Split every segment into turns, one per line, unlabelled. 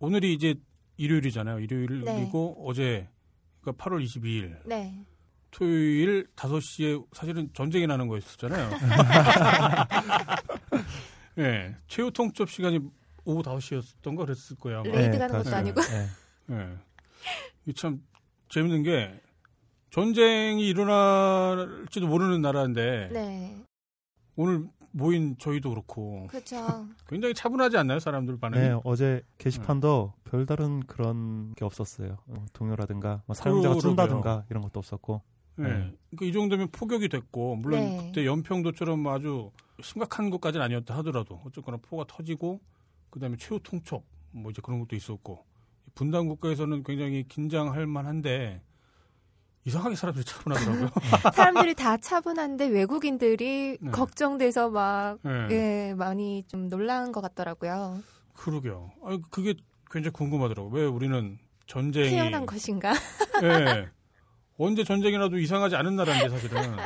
오늘이 이제 일요일이잖아요. 일요일이고 어제 그러니까 8월 22일
네.
토요일 5시에 사실은 전쟁이 나는 거였었잖아요. 예. 네, 최후 통첩 시간이 오후 5시였던 거 그랬을 거예요. 아마.
raid
네,
가는 것도. 아니고.
네.
예. 이게 참 재밌는 게 전쟁이 일어날지도 모르는 나라인데
네.
오늘 모인 저희도 그렇고
그렇죠.
굉장히 차분하지 않나요 사람들 반응이?
네, 어제 게시판도 별다른 그런 게 없었어요. 어, 동요라든가 뭐 사용자가
그러게요.
준다든가 이런 것도 없었고.
네.
네.
그러니까 이 정도면 포격이 됐고 물론
네.
그때 연평도처럼 아주 심각한 것까지는 아니었다 하더라도 어쨌거나 포가 터지고 그다음에 최후 통첩 뭐 이제 그런 것도 있었고 분단 국가에서는 굉장히 긴장할 만한데 이상하게 사람들이 차분하더라고요.
사람들이 다 차분한데 외국인들이
네.
걱정돼서 막
네.
예, 많이 좀 놀란 것 같더라고요.
그러게요. 아, 그게 굉장히 궁금하더라고요. 왜 우리는 전쟁이
태어난 것인가?
예. 언제 전쟁이 나도 이상하지 않은 나라인데 사실은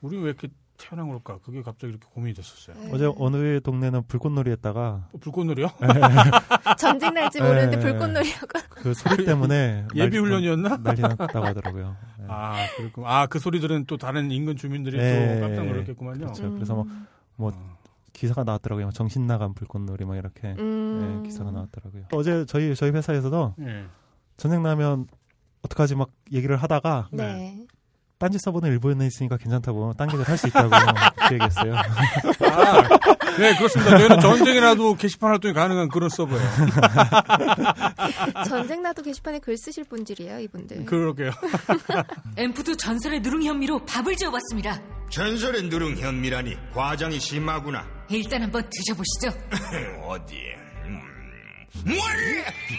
우리 왜 이렇게 태어난 걸까? 그게 갑자기 이렇게 고민이 됐었어요.
네.
어제 어느 동네는 불꽃놀이 했다가
어, 불꽃놀이요?
전쟁 날지 모르는데
네.
불꽃놀이하고
그 소리 때문에
예비 훈련이었나?
난리 났다고 하더라고요. 네.
아, 그렇군. 아, 그 소리 들은 또 다른 인근 주민들이
네.
또 깜짝 놀랐겠구만요.
그렇죠. 그래서 뭐
음.
뭐
어.
기사가 나왔더라고요. 정신 나간 불꽃놀이 막 이렇게
음.
네, 기사가 나왔더라고요. 어제 저희 저희 회사에서도
예.
전쟁 나면 어떡하지 막 얘기를 하다가
네.
딴지 서버는 일본에 있으니까 괜찮다고 딴 게들 할수 있다고 그 얘기했어요.
아, 네, 그렇습니다. 저희는 전쟁이라도 게시판 활동이 가능한 그런 서버예요.
전쟁 나도 게시판에 글 쓰실 분들이에요, 이분들.
그러게요.
엠프도 전설의 누룽 현미로 밥을 지어봤습니다.
전설의 누룽 현미라니 과장이 심하구나.
일단 한번 드셔보시죠.
어디? 음. 뭘?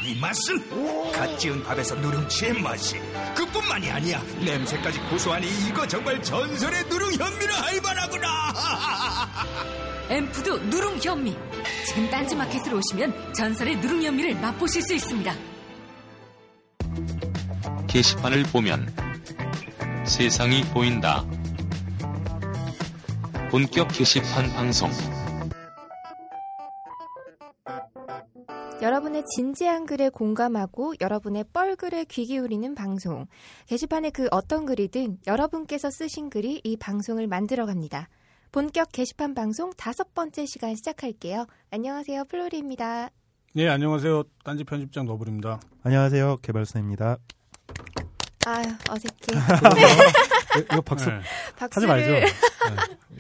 이 맛은 갓 지은 밥에서 누룽지의 맛이 그뿐만이 아니야 냄새까지 고소하니 이거 정말 전설의 누룽 할 만하구나
엠푸드 누룽 현미. 지금 딴지 마켓으로 오시면 전설의 누룽 현미를 맛보실 수 있습니다.
게시판을 보면 세상이 보인다. 본격 게시판 방송.
여러분의 진지한 글에 공감하고 여러분의 뻘글에 귀 기울이는 방송. 게시판에 그 어떤 글이든 여러분께서 쓰신 글이 이 방송을 만들어 갑니다. 본격 게시판 방송 다섯 번째 시간 시작할게요. 안녕하세요, 플로리입니다.
네, 안녕하세요. 딴지 편집장 너블입니다.
안녕하세요. 개발사입니다.
아유, 어색해.
이거 박수
네.
박수를.
하지 말죠.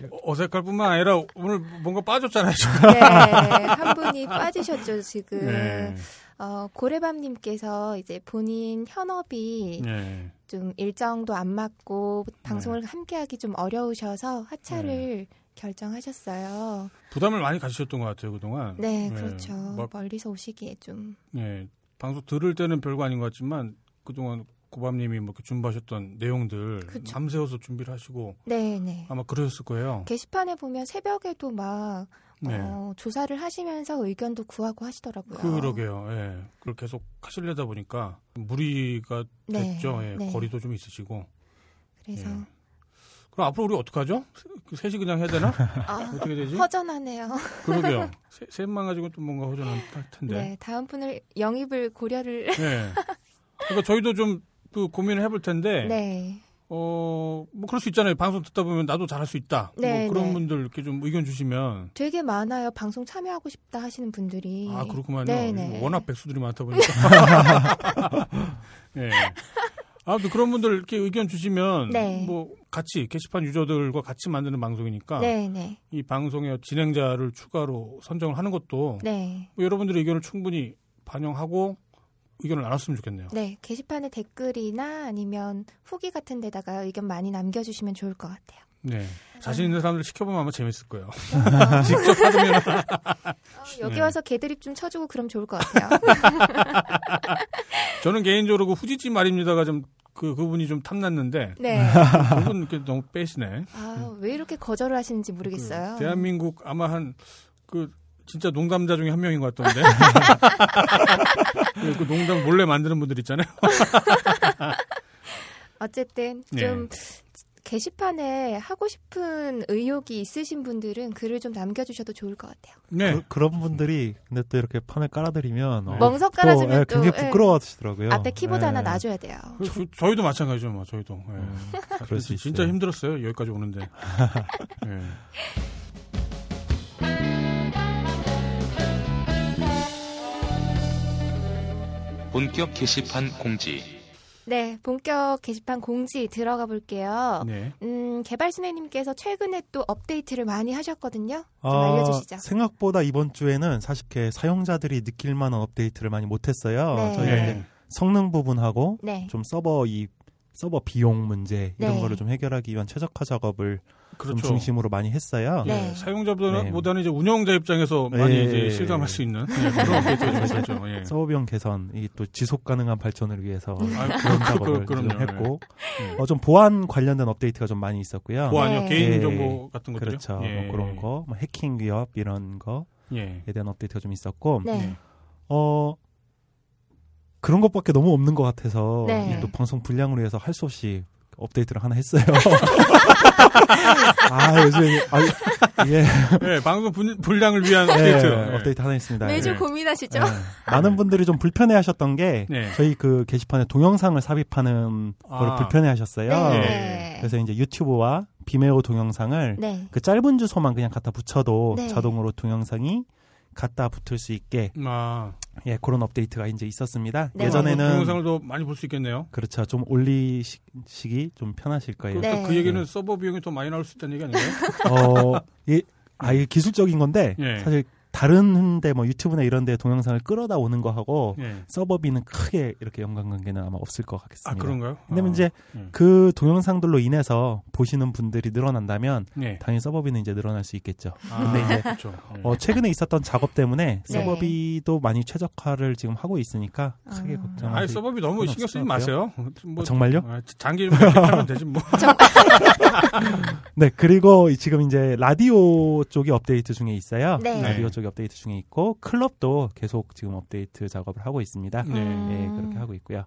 어색할 뿐만 아니라 오늘 뭔가 빠졌잖아요.
네, 한 분이 빠지셨죠, 지금.
네.
어, 고래밤님께서 이제 본인 현업이
네.
좀 일정도 안 맞고 방송을 함께하기 좀 어려우셔서 하차를 결정하셨어요.
부담을 많이 가지셨던 것 같아요, 그동안.
네, 그렇죠.
막,
멀리서 오시기에 좀.
네. 방송 들을 때는 별거 아닌 것 같지만 그동안 고밤님이 뭐 이렇게 준비하셨던 내용들
그쵸.
밤새워서 준비를 하시고
네, 네.
아마 그러셨을 거예요.
게시판에 보면 새벽에도 막
네.
어, 조사를 하시면서 의견도 구하고 하시더라고요.
그러게요. 예. 그걸 계속 하시려다 보니까 무리가
네,
됐죠. 예.
네.
거리도 좀 있으시고.
그래서
예. 그럼 앞으로 우리 어떡하죠? 세- 셋이 그냥 해야 되나?
아,
어떻게 되지?
허전하네요.
그러게요. 세- 셋만 가지고 또 뭔가 허전할 텐데.
네, 다음 분을 영입을 고려를.
네. 그러니까 저희도 좀 그 고민을 해볼 텐데.
네.
어, 뭐 그럴 수 있잖아요. 방송 듣다 보면 나도 잘할 수 있다.
네,
뭐 그런
네.
분들 이렇게 좀 의견 주시면
되게 많아요. 방송 참여하고 싶다 하시는 분들이.
아 그렇구만요.
네네.
워낙 백수들이 많다 보니까. 예. 아무튼 그런 분들 이렇게 의견 주시면
네.
뭐 같이 게시판 유저들과 같이 만드는 방송이니까
네, 네.
이 방송의 진행자를 추가로 선정을 하는 것도
네.
뭐 여러분들의 의견을 충분히 반영하고 의견을 나눴으면 좋겠네요.
네, 게시판에 댓글이나 아니면 후기 같은 데다가 의견 많이 남겨주시면 좋을 것 같아요.
네. 자신 있는 사람들 시켜보면 아마 재밌을 거예요.
어,
직접 하면
여기
네.
와서 개드립 좀 쳐주고 그럼 좋을 것 같아요.
저는 개인적으로 그 후지지 말입니다가 좀 그 그분이 좀 탐났는데
네.
그분 이렇게 너무 빼시네.
아, 왜 이렇게 거절을 하시는지 모르겠어요.
그 대한민국 아마 한 그 진짜 농담자 중에 한 명인 것 같던데. 그 농담 몰래 만드는 분들 있잖아요.
어쨌든
네.
좀 게시판에 하고 싶은 의욕이 있으신 분들은 글을 좀 남겨주셔도 좋을 것 같아요.
네.
그, 런 분들이 근데 또 이렇게 판을 깔아드리면 어,
멍석
또,
깔아주면
예,
또,
굉장히
예.
부끄러워하시더라고요.
앞에 키보드
예.
하나 놔줘야 돼요.
저, 저희도 마찬가지죠, 뭐 저희도. 예.
음, 그럴 수
진짜
있어요.
힘들었어요 여기까지 오는데. 예.
본격 게시판 공지.
네, 본격 게시판 공지 들어가 볼게요.
네.
음, 개발순애님께서 최근에 또 업데이트를 많이 하셨거든요. 좀
아,
알려주시죠.
생각보다 이번 주에는 사실 사용자들이 느낄 만한 업데이트를 많이 못했어요.
네.
저희가
예.
이제 성능 부분하고
네.
좀 서버 이 서버 비용 문제 이런
네.
거를 좀 해결하기 위한 최적화 작업을
그렇죠.
좀 중심으로 많이 했어요.
네.
예, 사용자보다는
네.
이제 운영자 입장에서 많이
예.
이제 실감할 수 있는 예, 그런 업데이트가 좀 있었죠. 예.
서버 비용 개선, 이 또 지속 가능한 발전을 위해서
아,
그런 작업을
그-
좀. 했고
예.
어, 좀 보안 관련된 업데이트가 좀 많이 있었고요.
보안요,
네.
개인
예.
정보 같은 것들요.
그렇죠.
예.
뭐 그런 거, 뭐 해킹 위협 이런 거에
예.
대한 업데이트가 좀 있었고,
네.
어 그런 것밖에 너무 없는 것 같아서
네.
또 방송 분량을 위해서 할 수 없이 업데이트를 하나 했어요. 아 요즘에 아, 이게
예, 방송 분, 분량을 위한
네,
업데이트. 예.
업데이트 하나 했습니다.
매주
네.
고민하시죠?
네. 많은 분들이 좀 불편해 하셨던 게
네.
저희 그 게시판에 동영상을 삽입하는 걸
아.
불편해 하셨어요.
네.
예.
그래서 이제 유튜브와 비메오 동영상을
네.
그 짧은 주소만 그냥 갖다 붙여도
네.
자동으로 동영상이 갖다 붙을 수 있게
아,
예 그런 업데이트가 이제 있었습니다.
네.
예전에는
동영상을 더 많이 볼 수 있겠네요.
그렇죠 좀 올리시기 좀 편하실 거예요.
네.
그 얘기는 서버 비용이 더 많이 나올 수 있다는 얘기 아닌가요?
어, 이, 아, 이게 기술적인 건데,
예.
사실 다른데 뭐 유튜브나 이런 데 동영상을 끌어다 오는 거하고
예.
서버비는 크게 이렇게 연관관계는 아마 없을 것 같겠습니다.
아, 그런가요?
왜냐면
아,
이제
예.
그 동영상들로 인해서 보시는 분들이 늘어난다면
예.
당연히 서버비는 이제 늘어날 수 있겠죠.
아,
근데 이제
그렇죠. 예.
어, 최근에 있었던 작업 때문에
네.
서버비도 많이 최적화를 지금 하고 있으니까 크게
아.
걱정하지.
아니 서버비 너무 신경 쓰지 마세요. 뭐,
아, 정말요?
아, 장기 좀 하면 되지 뭐.
네, 그리고 이- 지금 이제 라디오 쪽이 업데이트 중에 있어요.
네.
라디오
네.
쪽이 업데이트 중에 있고 클럽도 계속 지금 업데이트 작업을 하고 있습니다.
네.
음.
예, 그렇게 하고 있고요.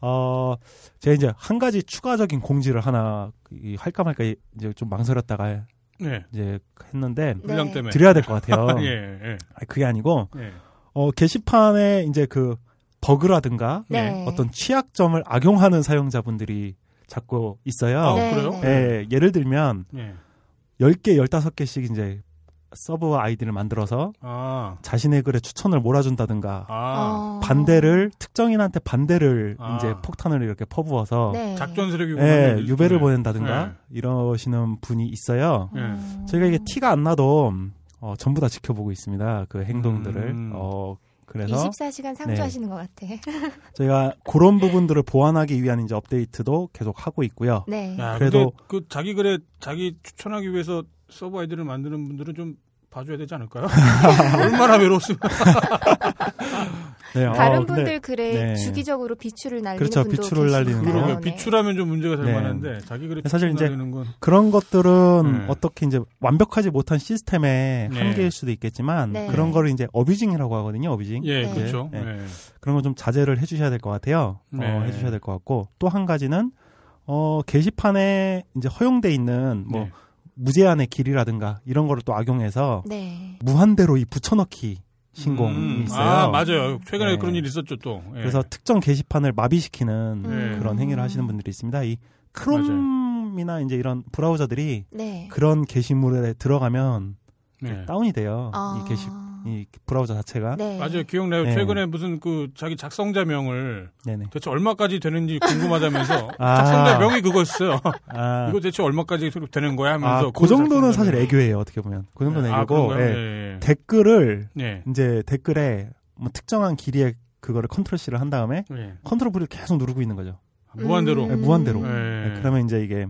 어, 제가 이제 한 가지 추가적인 공지를 하나 이- 할까 말까 이제 좀 망설였다가
네.
이제 했는데
분량
네.
때문에.
드려야 될 것 같아요.
예, 예,
아니, 그게 아니고
예.
어, 게시판에 이제 그 버그라든가
네.
어떤 취약점을 악용하는 사용자분들이 자꾸 있어요.
아,
네,
그래요?
네.
예, 예를 들면
예.
10개, 15개씩 이제 서버 아이디를 만들어서
아,
자신의 글에 추천을 몰아준다든가
아,
어.
반대를 특정인한테 반대를
아.
이제 폭탄을 이렇게 퍼부어서
네.
작전 세력이
예, 유배를
네.
보낸다든가
네.
이러시는 분이 있어요.
예.
음.
저희가 이게 티가 안 나도 어, 전부 다 지켜보고 있습니다. 그 행동들을.
음.
어, 그래서
24시간 상주하시는 것 같아.
저희가 그런 부분들을 보완하기 위한 이제 업데이트도 계속 하고 있고요.
네.
야,
그래도-
그래도 그 자기 글에 자기 추천하기 위해서 서버 아이디를 만드는 분들은 좀 봐줘야 되지 않을까요? 얼마나 외로웠으면.
네, 어,
다른
근데
분들 글에
네.
주기적으로 비추를 날리는
그렇죠,
분도
비추를. 날리는 거.
그러면
네.
비추라면 좀 문제가 될
네.
만한데 자기 글에
사실 이제
날리는 건
그런 것들은
네.
어떻게 이제 완벽하지 못한 시스템의
네.
한계일 수도 있겠지만
네.
그런 거를 이제 어뷰징이라고 하거든요. 어뷰징.
예,
네.
그렇죠.
그런 건 좀 자제를 해주셔야 될 것 같아요.
네.
어, 해주셔야 될 것 같고 또 한 가지는 어 게시판에 이제 허용돼 있는 뭐
네.
무제한의 길이라든가 이런 거를 또 악용해서
네.
무한대로 이 붙여넣기 신공이
음,
있어요.
아, 맞아요. 최근에
네.
그런 일이 있었죠, 또. 예.
그래서 특정 게시판을 마비시키는
음.
그런 행위를 하시는 분들이 있습니다. 이 크롬이나 이제 이런 브라우저들이
네.
그런 게시물에 들어가면
네.
다운이 돼요.
아.
이 게시 이 브라우저 자체가.
네.
맞아요. 기억나요.
네.
최근에 무슨 그 자기 작성자명을
네네.
대체 얼마까지 되는지 궁금하다면서
아.
작성자명이 그거였어요.
아,
이거 대체 얼마까지 되는 거야
아,
하면서
그 정도는
작성자명.
사실 애교예요. 어떻게 보면 그 정도는
아,
애교고? 예.
예, 예.
댓글을
네.
이제 댓글에 뭐 특정한 길이의 그거를 컨트롤 C를 한 다음에
네.
컨트롤 V를 계속 누르고 있는 거죠.
무한대로.
음.
네, 무한대로.
네.
네, 그러면 이제 이게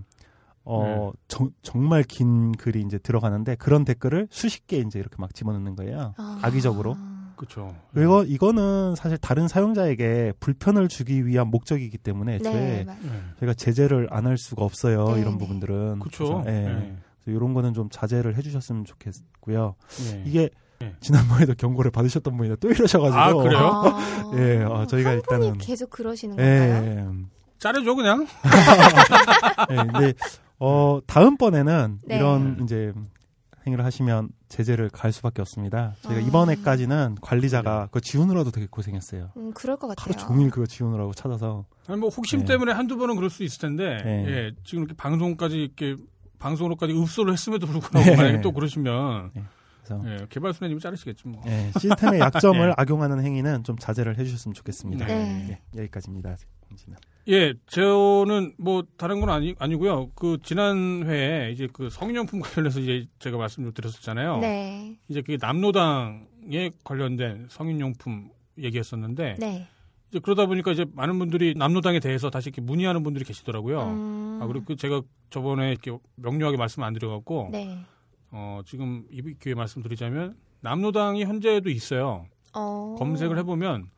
어 정, 정말 긴 글이 이제 들어가는데 그런 댓글을 수십 개 이제 이렇게 막 집어넣는 거예요.
아.
악의적으로.
그렇죠.
그리고 이거는 사실 다른 사용자에게 불편을 주기 위한 목적이기 때문에
네.
저희
맞-
네.
저희가 제재를 안 할 수가 없어요.
네,
이런
네.
부분들은.
그렇죠.
예.
네.
그래서 이런 거는 좀 자제를 해주셨으면 좋겠고요.
네.
이게
네.
지난번에도 경고를 받으셨던 분이 또 이러셔가지고.
아, 그래요?
아.
예, 어, 저희가 일단은
계속 그러시는
예,
건가요?
예.
자르죠 그냥.
예, 근데 어, 다음번에는
네.
이런 이제 행위를 하시면 제재를 갈 수밖에 없습니다. 저희가
아.
이번에까지는 관리자가 그거 지우느라도 되게 고생했어요.
음, 그럴 것 같아요.
하루 종일 그거 지우느라고 찾아서.
아니 뭐 혹심
네.
때문에 한두 번은 그럴 수 있을 텐데
네.
예, 지금 이렇게 방송까지 이렇게 방송으로까지 읍소를 했음에도 불구하고
네.
만약에 또 그러시면
그래서
예, 개발소장님이 자르시겠지 뭐.
예, 시스템의 약점을
네.
악용하는 행위는 좀 자제를 해주셨으면 좋겠습니다.
네.
예, 여기까지입니다.
예, 저는 뭐 다른 건 아니 아니고요. 그 지난 회에 이제 그 성인용품 관련해서 이제 제가 말씀을 드렸었잖아요.
네.
이제 그 남노당에 관련된 성인용품 얘기했었는데
네.
이제 그러다 보니까 이제 많은 분들이 남노당에 대해서 다시 이렇게 문의하는 분들이 계시더라고요.
음,
아 그리고 그 제가 저번에 이렇게 명료하게 말씀 안 드려갖고
네.
어 지금 이 기회에 말씀드리자면 남노당이 현재도 있어요.
어.
검색을 해보면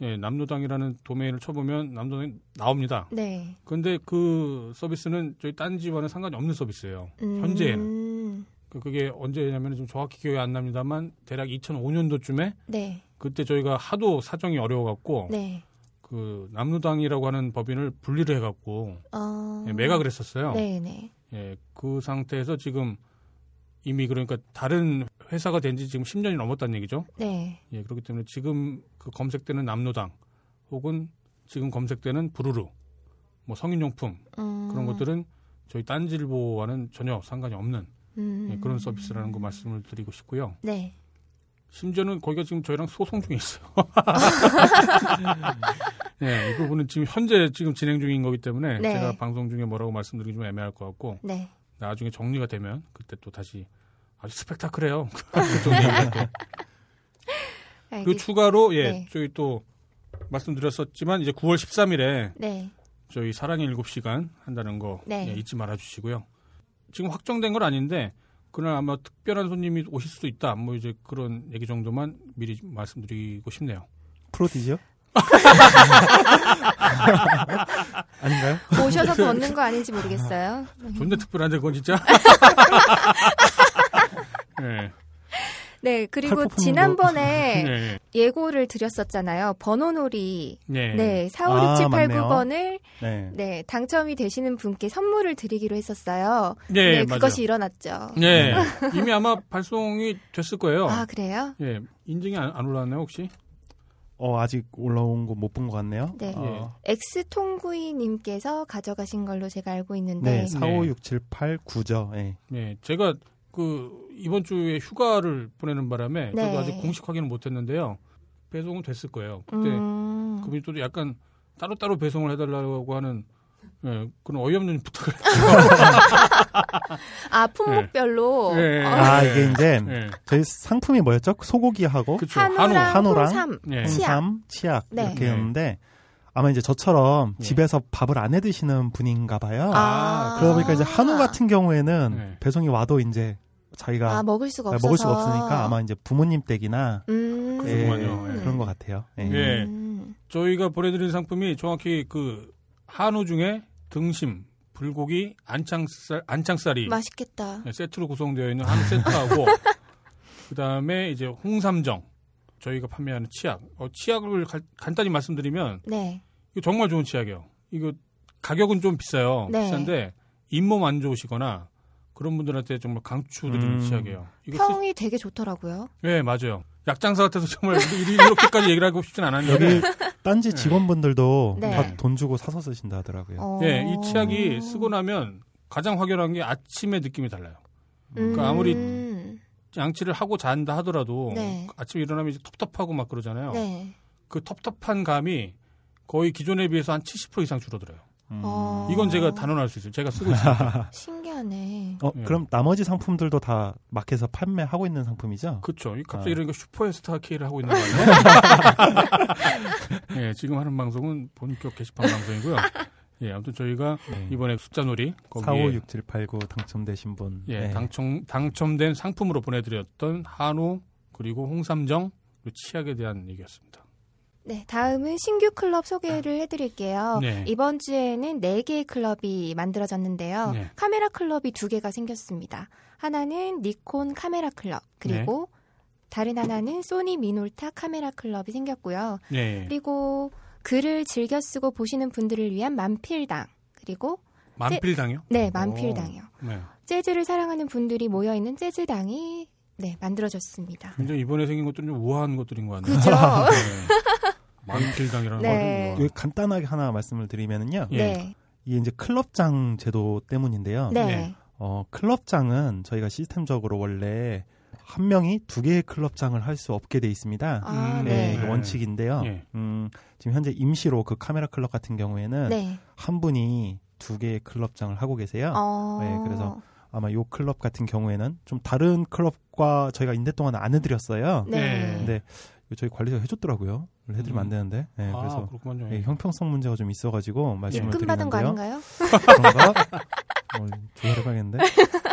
예, 남노당이라는 도메인을 쳐보면 남노당이 나옵니다.
네.
근데 그 서비스는 저희 딴지와는 상관이 없는 서비스예요.
음,
현재에는. 그- 그게 언제냐면 좀 정확히 기억이 안 납니다만 대략 2005년도쯤에
네.
그때 저희가 하도 사정이 어려워갖고
네.
그 남노당이라고 하는 법인을 분리를 해갖고
어.
예, 매각을 했었어요.
네, 네.
예, 그 상태에서 지금 이미 그러니까 다른 회사가 된 지 지금 10년이 넘었다는 얘기죠.
네.
예, 그렇기 때문에 지금 그 검색되는 남노당 혹은 지금 검색되는 부르르 뭐 성인용품
음.
그런 것들은 저희 딴질보와는 전혀 상관이 없는
음.
예, 그런 서비스라는 거 말씀을 드리고 싶고요.
네.
심지어는 거기가 지금 저희랑 소송 중에 있어요. 예, 이 부분은 지금 현재 지금 진행 중인 거기 때문에
네.
제가 방송 중에 뭐라고 말씀드리기 좀 애매할 것 같고
네.
나중에 정리가 되면 그때 또 다시 아주 스펙타클해요. 또. 그리고. 추가로 예,
네.
저희 또 말씀드렸었지만 이제 9월 13일에
네.
저희 사랑의 7시간 한다는 거
네.
예, 잊지 말아 주시고요. 지금 확정된 건 아닌데 그날 아마 특별한 손님이 오실 수도 있다. 뭐 이제 그런 얘기 정도만 미리 말씀드리고 싶네요.
프로디지요? 아닌가요?
오셔서 걷는 거 아닌지 모르겠어요.
존나 특별한데 그건 진짜. 예.
네, 그리고 지난번에
네.
예고를 드렸었잖아요. 번호놀이.
네.
네,
아, 맞네요.
456789번을
네.
네, 당첨이 되시는 분께 선물을 드리기로 했었어요.
네,
네,
맞아요.
그것이 일어났죠.
네. 이미 아마 발송이 됐을 거예요.
아, 그래요?
예. 인증이 안, 안 올라왔나요, 혹시?
어, 아직 올라온 거 못 본 것 같네요.
네.
어,
엑스통구이님께서 가져가신 걸로 제가 알고 있는데.
네, 45678구죠. 네.
네. 제가 그 이번 주에 휴가를 보내는 바람에
네.
저도 아직 공식 확인을 못 했는데요. 배송은 됐을 거예요. 그때
음,
그분이 또 약간 따로따로 배송을 해달라고 하는 예, 그런 어이없는 부탁을
아, 품목별로.
네.
어,
아,
네.
이게 이제
예.
저희 상품이 뭐였죠? 소고기하고
그쵸.
한우랑,
한우랑
홍삼.
예.
치약.
홍삼, 치약
네.
이렇게였는데 아마 이제 저처럼
네.
집에서 밥을 안 해 드시는 분인가 봐요.
아,
그러다 보니까 이제 한우 같은 경우에는
네.
배송이 와도 이제 자기가
아, 먹을 수가 없어서.
먹을 수가 없으니까 아마 이제 부모님 댁이나
음.
예.
예.
그런 것 같아요. 예.
예.
음.
저희가 보내드린 상품이 정확히 그 한우 중에 등심, 불고기, 안창살, 안창살이
맛있겠다.
네, 세트로 구성되어 있는 한우 세트하고 그 다음에 이제 홍삼정 저희가 판매하는 치약. 어, 치약을 가- 간단히 말씀드리면
네.
이거 정말 좋은 치약이에요. 이거 가격은 좀 비싸요.
네.
비싼데 잇몸 안 좋으시거나 그런 분들한테 정말 강추드리는
음.
치약이에요. 이거 쓰-
평이 되게 좋더라고요.
네 맞아요. 약장사 같아서 정말 이- 이렇게까지 얘기를 하고 싶진 않았는데
여기 딴지
네.
직원분들도
네.
다돈 주고 사서 쓰신다 하더라고요.
어.
예, 이 치약이 쓰고 나면 가장 확연한 게 아침의 느낌이 달라요.
음.
그러니까 아무리 양치를 하고 잔다 하더라도
네.
아침에 일어나면 이제 텁텁하고 막 그러잖아요.
네.
그 텁텁한 감이 거의 기존에 비해서 한 70% 이상 줄어들어요.
음.
어.
이건 제가 단언할 수 있어요. 제가 쓰고 있으니까.
신기하네.
어,
예.
그럼 나머지 상품들도 다 마켓에서 판매하고 있는 상품이죠?
그렇죠. 갑자기
아.
이러니까 슈퍼스타 K를 하고 있는 거예요. 예, 지금 하는 방송은 본격 게시판 방송이고요. 예, 아무튼 저희가
네.
이번에 숫자놀이 거기에
456789 당첨되신 분.
예,
네.
당첨 당첨된 상품으로 보내 드렸던 한우 그리고 홍삼정 그리고 치약에 대한 얘기였습니다.
네, 다음은 신규 클럽 소개를 해드릴게요.
네.
이번 주에는 4개의 클럽이 만들어졌는데요.
네.
카메라 클럽이 2개가 생겼습니다. 하나는 니콘 카메라 클럽, 그리고
네.
다른 하나는 소니 미놀타 카메라 클럽이 생겼고요.
네,
그리고 글을 즐겨 쓰고 보시는 분들을 위한 만필당, 그리고
만필당이요?
네, 만필당이요.
오, 네.
재즈를 사랑하는 분들이 모여 있는 재즈당이 네 만들어졌습니다.
굉장히 이번에 생긴 것들은 좀 우아한 것들인 것 같네요.
그죠?
네. 만필당이라는
네.
거.
그 간단하게 하나 말씀을 드리면은요.
예.
네,
이게 이제 클럽장 제도 때문인데요.
네,
네.
어, 클럽장은 저희가 시스템적으로 원래 한 명이 두 개의 클럽장을 할 수 없게 돼 있습니다.
아,
음,
네,
네,
이게 원칙인데요.
예.
음, 지금 현재 임시로 그 카메라 클럽 같은 경우에는
네.
한 분이 두 개의 클럽장을 하고 계세요.
어,
네, 그래서 아마 요 클럽 같은 경우에는 좀 다른 클럽과 저희가 인대 동안 안 해드렸어요.
네.
네.
근데 저희 관리자가 해줬더라고요. 원래 해드리면 안 되는데. 네,
아,
그래서
그렇군요.
예, 형평성 문제가 좀 있어가지고 말씀을
입금 받은 거
드리는데요.
아닌가요?
그런가? 어, 조사해봐야겠는데.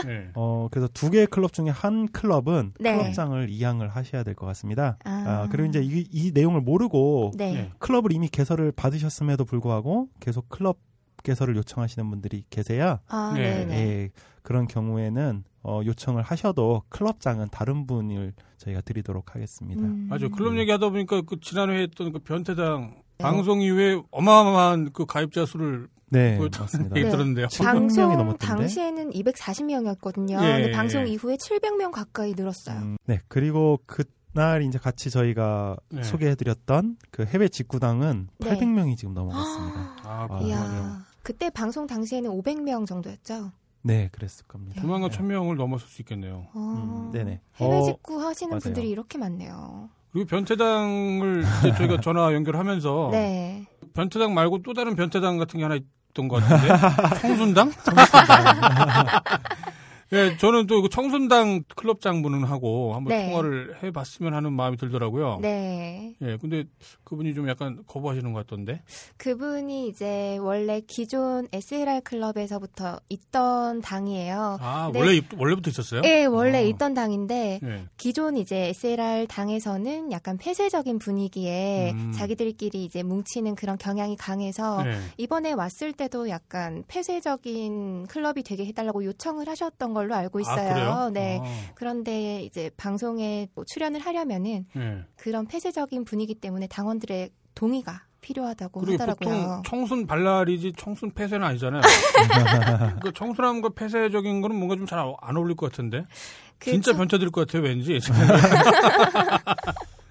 네.
어, 그래서 두 개의 클럽 중에 한 클럽은
네.
클럽장을 이양을 하셔야 될 것 같습니다.
아,
아, 그리고 이제 이, 이 내용을 모르고
네.
네.
클럽을 이미 개설을 받으셨음에도 불구하고 계속 클럽 개설을 요청하시는 분들이 계세요.
아,
네.
네, 네.
예, 그런 경우에는 어, 요청을 하셔도 클럽장은 다른 분을 저희가 드리도록 하겠습니다.
음.
맞아요. 클럽 얘기하다 보니까 그 지난해 했던 그 변태당 방송 이후에 어마어마한 그 가입자 수를
네, 맞습니다.
얘기
네.
들었는데요.
700명이
방송
넘었던데.
당시에는 240명이었거든요.
예,
근데 방송
예.
이후에 700명 가까이 늘었어요.
음, 네, 그리고 그날 이제 같이 저희가
네.
소개해드렸던 그 해외 직구당은
네.
800명이 지금 넘어갔습니다.
아,
아.
이야, 그때 방송 당시에는 500명 정도였죠.
네, 그랬을 겁니다.
조만간
네.
천 명을 넘었을 수 있겠네요.
어,
음, 네네.
해외
어,
직구 하시는
맞아요.
분들이 이렇게 많네요.
그리고 변태당을 이제 저희가 전화 연결하면서
네.
변태당 말고 또 다른 변태당 같은 게 하나 있던 것 같은데 청순당? 예, 저는 또그 청순당 클럽장 분은 하고 한번
네.
통화를 해봤으면 하는 마음이 들더라고요.
네.
예, 근데 그분이 좀 약간 거부하시는 것 같던데.
그분이 이제 원래 기존 SLR 클럽에서부터 있던 당이에요.
아,
네.
원래 입- 원래부터 있었어요?
예, 원래
어.
있던 당인데
예.
기존 이제 SLR 당에서는 약간 폐쇄적인 분위기에
음.
자기들끼리 이제 뭉치는 그런 경향이 강해서
예.
이번에 왔을 때도 약간 폐쇄적인 클럽이 되게 해달라고 요청을 하셨던 걸로 알고
아,
있어요.
그래요?
네.
아,
그런데 이제 방송에 뭐 출연을 하려면은
예.
그런 폐쇄적인 분위기 때문에 당원들의 동의가 필요하다고 하더라고요.
보통 청순 발랄이지 청순 폐쇄는 아니잖아요. 그 청순함과 폐쇄적인 거는 뭔가 좀 잘 안 어울릴 것 같은데.
그
진짜
청-
변태될 것 같아요, 왠지.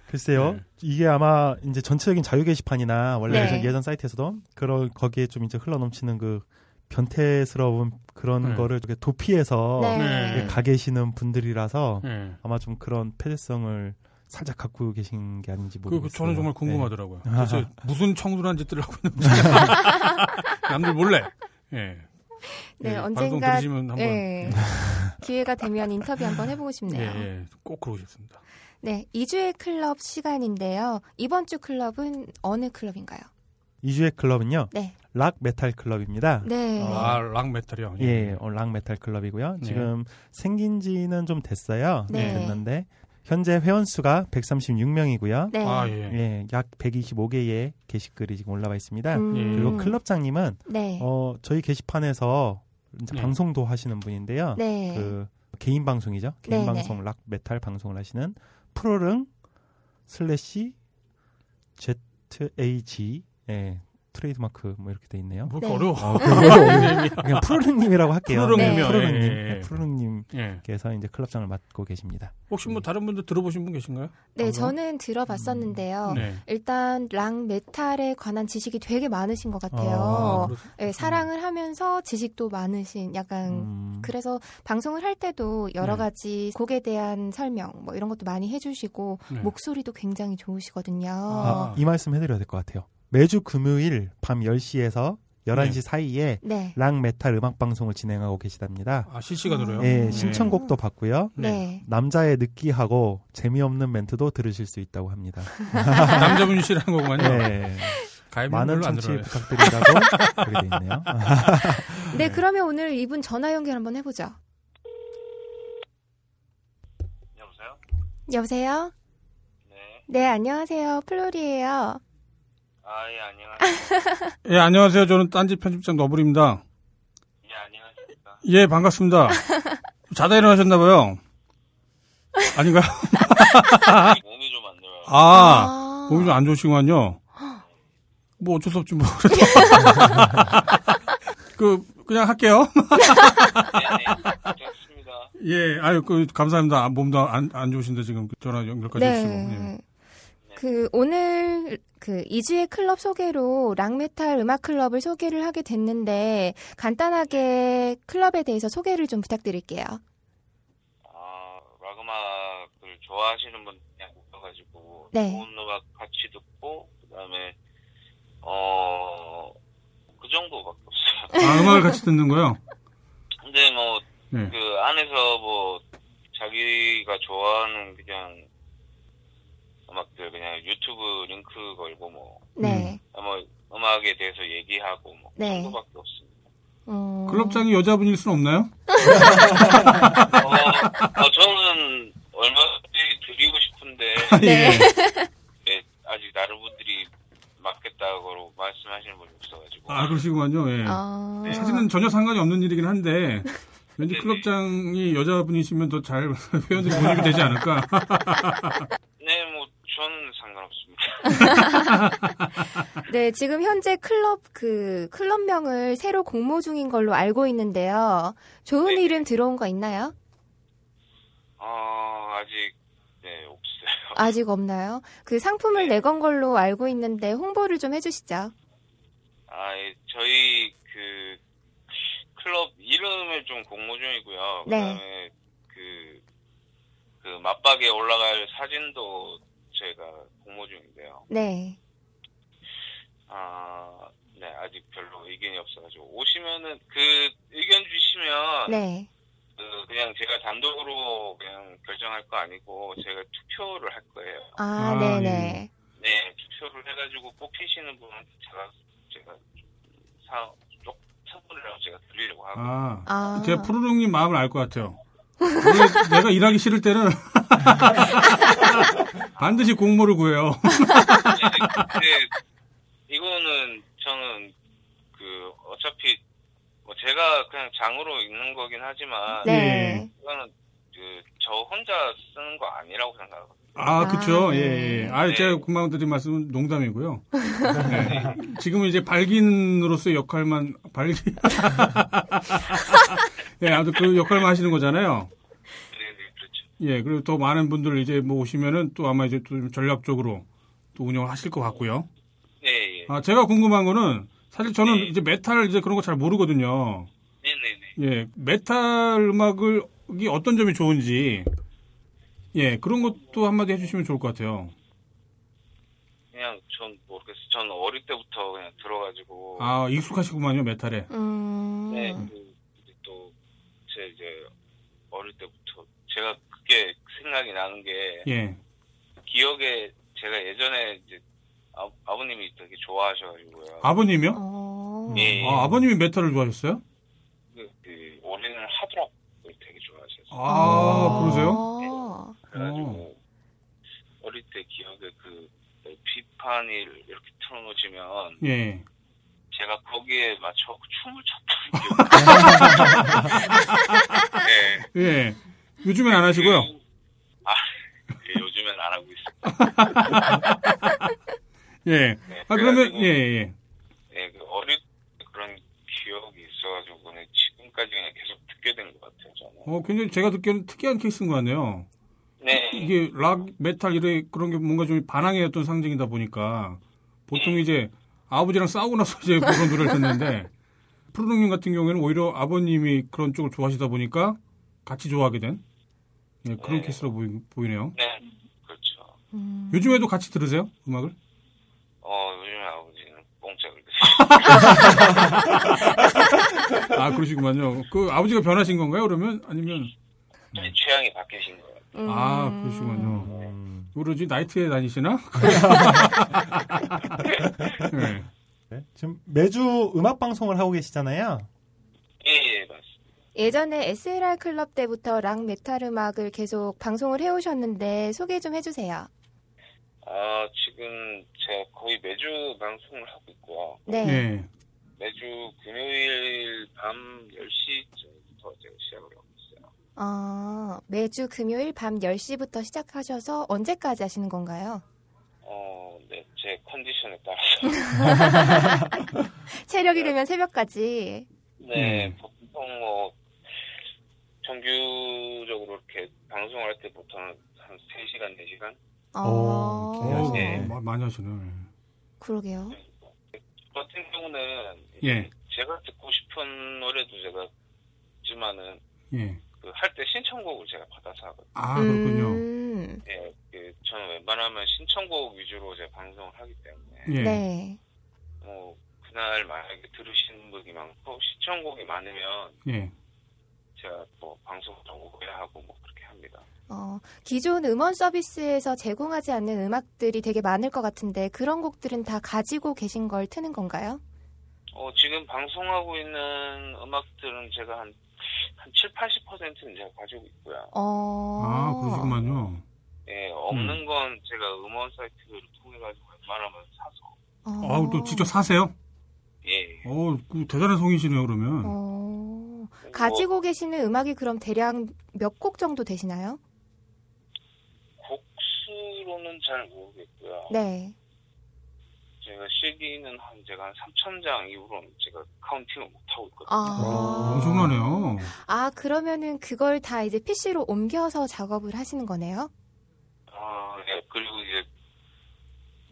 글쎄요,
네.
이게 아마 이제 전체적인 자유 게시판이나 원래
네.
예전, 예전 사이트에서도 그런 거기에 좀 이제 흘러 넘치는 그 변태스러운 그런
네.
거를 도피해서
네.
네.
가 계시는 분들이라서
예.
아마 좀 그런 폐쇄성을 살짝 갖고 계신 게 아닌지
그,
모르겠어요.
그 저는 정말
네.
궁금하더라고요. 그래서 무슨 청순한 짓들을 하고 있는지 남들 몰래. 예.
네,
예, 방송
언젠가
들으시면 한번
예, 기회가 되면 인터뷰 한번 해보고
예,
싶네요.
예, 꼭 그러고 싶습니다.
네, 이주의 클럽 시간인데요. 이번 주 클럽은 어느 클럽인가요?
이주의 클럽은요,
네.
락 메탈 클럽입니다.
네.
아, 락 메탈이요.
예, 어, 락 메탈 클럽이고요.
네.
지금 생긴 지는 좀 됐어요.
네.
됐는데 현재 회원 수가 136명이고요.
네.
아, 예.
예, 약 125개의 게시글이 지금 올라와 있습니다.
음,
예.
그리고 클럽장님은
네.
어, 저희 게시판에서 이제
네.
방송도 하시는 분인데요.
네.
그 개인 방송이죠. 개인
네,
방송 락 메탈 방송을 하시는 푸르릉 슬래시 ZAG 예, 트레이드마크 뭐 이렇게 돼 있네요.
뭐
네.
어려워.
어, 그거 그냥 푸르릉님이라고 할게요.
푸르릉님이요.
푸르릉님,
예, 예,
네,
예.
푸르릉님께서
예.
이제 클럽장을 맡고 계십니다.
혹시 뭐 다른 분들 들어보신 분 계신가요?
네,
방송?
저는 들어봤었는데요.
네.
일단 락 메탈에 관한 지식이 되게 많으신 것 같아요.
아,
네, 사랑을 하면서 지식도 많으신 약간
음,
그래서 방송을 할 때도 여러
네.
가지 곡에 대한 설명 뭐 이런 것도 많이 해주시고
네.
목소리도 굉장히 좋으시거든요.
아, 이 말씀 해드려야 될 것 같아요. 매주 금요일 밤 10시에서 11시 사이에
네.
락 메탈 음악 방송을 진행하고 계시답니다.
아, 실시간으로요?
예,
네.
신청곡도 받고요.
네.
남자의 느끼하고 재미없는 멘트도 들으실 수 있다고 합니다.
남자분이시라는 거구만요.
네.
가입
많은 청취. 부탁드린다고 그렇게 돼 있네요.
네, 그러면 오늘 이분 전화 연결 한번 해보죠.
여보세요?
여보세요?
네.
네, 안녕하세요. 플로리예요.
아, 예, 안녕하세요.
예, 안녕하세요. 저는 딴지 편집장 너블입니다.
예, 안녕하십니까.
예, 반갑습니다. 자다 일어나셨나봐요. 아닌가요?
몸이 좀 안 좋아요.
아, 몸이 좀 안 좋으시구만요. 뭐 어쩔 수 없지 뭐. 그 그냥 할게요.
네네. 괜찮습니다.
예, 아유, 그, 감사합니다. 아, 몸도 안, 안 좋으신데 지금 전화 연결까지 해주시고. 예.
네. 그 오늘 그 이주의 클럽 소개로 락메탈 음악 클럽을 소개를 하게 됐는데 간단하게 클럽에 대해서 소개를 좀 부탁드릴게요.
아, 락 음악을 좋아하시는 분 그냥 오셔가지고
네.
좋은 음악 같이 듣고 그다음에 어. 그 정도밖에 없어요.
아, 음악을 같이 듣는 거요?
근데 뭐그
예.
안에서 뭐 자기가 좋아하는 그냥 음악들 그냥 유튜브 링크 걸고 뭐,
네.
뭐 음악에 대해서 얘기하고 뭐그
네.
정도밖에 없습니다.
어,
클럽장이 여자분일 순 없나요?
어, 어, 저는 얼마든지 드리고 싶은데
네.
네, 아직 다른 분들이 맞겠다고 말씀하시는 분이 없어가지고
아, 그러시구만요. 예.
어,
사실은 전혀 상관이 없는 일이긴 한데, 왠지
네네.
클럽장이 여자분이시면 더 잘 회원들이 모집이 되지 않을까.
네, 뭐 저는 상관없습니다.
네, 지금 현재 클럽 그 클럽명을 새로 공모 중인 걸로 알고 있는데요. 좋은
네.
이름 들어온 거 있나요?
어, 아직 네 없어요.
아직 없나요? 그 상품을
네.
내건 걸로 알고 있는데 홍보를 좀 해주시죠.
아, 예, 저희 그 클럽 이름을 좀 공모 중이고요.
네.
그다음에 그, 그 맞박에 올라갈 사진도 저희가 공모 중인데요.
네.
아, 네, 아직 별로 의견이 없어가지고 오시면은 그 의견 주시면
네.
그 그냥 제가 단독으로 그냥 결정할 거 아니고 제가 투표를 할 거예요.
아,
아,
네네.
네, 투표를 해가지고 뽑히시는 분한테 제가 제가 사, 쪽 선물이라고 제가 드리려고 하고.
아,
아.
제가 푸르릉님 마음을 알 것 같아요. 내가 일하기 싫을 때는 반드시 공모를 구해요.
근데 이거는 저는 그 어차피 뭐 제가 그냥 장으로 읽는 거긴 하지만
네.
이거는 그 저 혼자 쓰는 거 아니라고 생각하거든요.
아, 그쵸.
아,
예,
네.
예. 아,
네.
제가 금방 드린 말씀은 농담이고요. 네. 지금은 이제 발기인으로서의 역할만, 발기. 예, 아무튼 그 역할만 하시는 거잖아요.
네, 네, 그렇죠.
예, 그리고 더 많은 분들 이제 뭐 오시면은 또 아마 이제 또 전략적으로 또 운영을 하실 것 같고요.
네, 예.
아, 제가 궁금한 거는 사실 저는
네.
이제 메탈 이제 그런 거 잘 모르거든요.
네, 네, 네.
예, 메탈 음악을 이 어떤 점이 좋은지 예, 그런 것도 한마디 해주시면 좋을 것 같아요.
그냥 전 모르겠어요. 전 어릴 때부터 그냥 들어가지고
아, 익숙하시구만요, 메탈에.
음.
네, 그, 또, 제 이제, 어릴 때부터, 제가 그게 생각이 나는 게,
예.
기억에, 제가 예전에 이제, 아, 아버님이 되게 좋아하셔가지고요.
아버님이요?
어.
예.
아, 아버님이 메탈을 좋아하셨어요?
그, 그 올해는 하드락을 되게 좋아하셔서.
아, 그러세요?
어.
그래가지고, 어릴 때 기억에 그, 비판이 이렇게 틀어놓으시면,
예.
제가 거기에 맞춰 춤을 췄던 기억이. 네.
예. 요즘엔 안 하시고요.
아, 예, 요즘엔 안 하고 있어요.
예.
네,
아, 그러면, 예, 예.
네, 그 어릴 때 그런 기억이 있어가지고 지금까지 그냥 계속 듣게 된 것 같아요, 저는.
어, 굉장히 제가 듣기에는 특이한 케이스인 것 같네요.
네,
이게 락, 메탈 이래 그런 게 뭔가 좀 반항의 어떤 상징이다 보니까 보통 이제 아버지랑 싸우고 나서 이제 그런 노래를 듣는데 푸르릉님 같은 경우에는 오히려 아버님이 그런 쪽을 좋아하시다 보니까 같이 좋아하게 된 예, 그런
네.
케이스로 보이, 보이 네요.
네, 그렇죠.
음.
요즘에도 같이 들으세요? 음악을?
어, 요즘에 아버지는 뽕짝을 들으시고
아, 그러시구만요. 그 아버지가 변하신 건가요, 그러면? 아니면,
취향이 바뀌신 거예요.
음.
아, 그러시군요.
음,
그러지, 나이트에 다니시나? 네.
네. 지금 매주 음악 방송을 하고 계시잖아요.
예, 예, 맞습니다.
예전에 SLR 클럽 때부터 락 메탈 음악을 계속 방송을 해오셨는데 소개 좀 해주세요.
아, 지금 제가 거의 매주 방송을 하고 있고요.
네.
예.
매주 금요일 밤 10시쯤부터 제가 시작을 어,
매주 금요일 밤 10시부터 시작하셔서 언제까지 하시는 건가요?
어, 네, 제 컨디션에 따라서.
체력이 되면 새벽까지.
네, 네,
음.
보통 뭐 정규적으로 이렇게 방송할 때 보통 한 3시간, 4시간?
어,
오,
어,
네.
마- 많이 하시네.
그러게요.
저 같은 경우는
예.
제가 듣고 싶은 노래도 제가 있지만은
예.
그 할 때 신청곡을 제가 받아서 하거든요.
아, 그렇군요.
음,
예, 그 저는 웬만하면 신청곡 위주로 제가 방송을 하기 때문에
예.
네.
뭐 그날 만약에 들으시는 분이 많고 신청곡이 많으면
예.
제가 뭐 방송 좀 오해야 하고 뭐 그렇게 합니다.
어, 기존 음원 서비스에서 제공하지 않는 음악들이 되게 많을 것 같은데 그런 곡들은 다 가지고 계신 걸 트는 건가요?
어, 지금 방송하고 있는 음악들은 제가 한, 한 7, 80%는 제가 가지고 있고요.
어.
아, 그러시구만요.
예, 없는 건 제가 음원 사이트를 통해가지고 웬만하면 사서.
어.
아, 또 직접 사세요?
예.
어, 그 대단한 성이시네요, 그러면.
어.
뭐,
가지고 계시는 음악이 그럼 대략 몇 곡 정도 되시나요?
곡수로는 잘 모르겠고요.
네.
제가 CD는 한, 제가 한 3,000장 이후로는 제가 counting을 못 하고 있거든요.
아.
엄청나네요.
아, 그러면은 그걸 다 이제 PC로 옮겨서 작업을 하시는 거네요?
아, 예. 그리고 이제,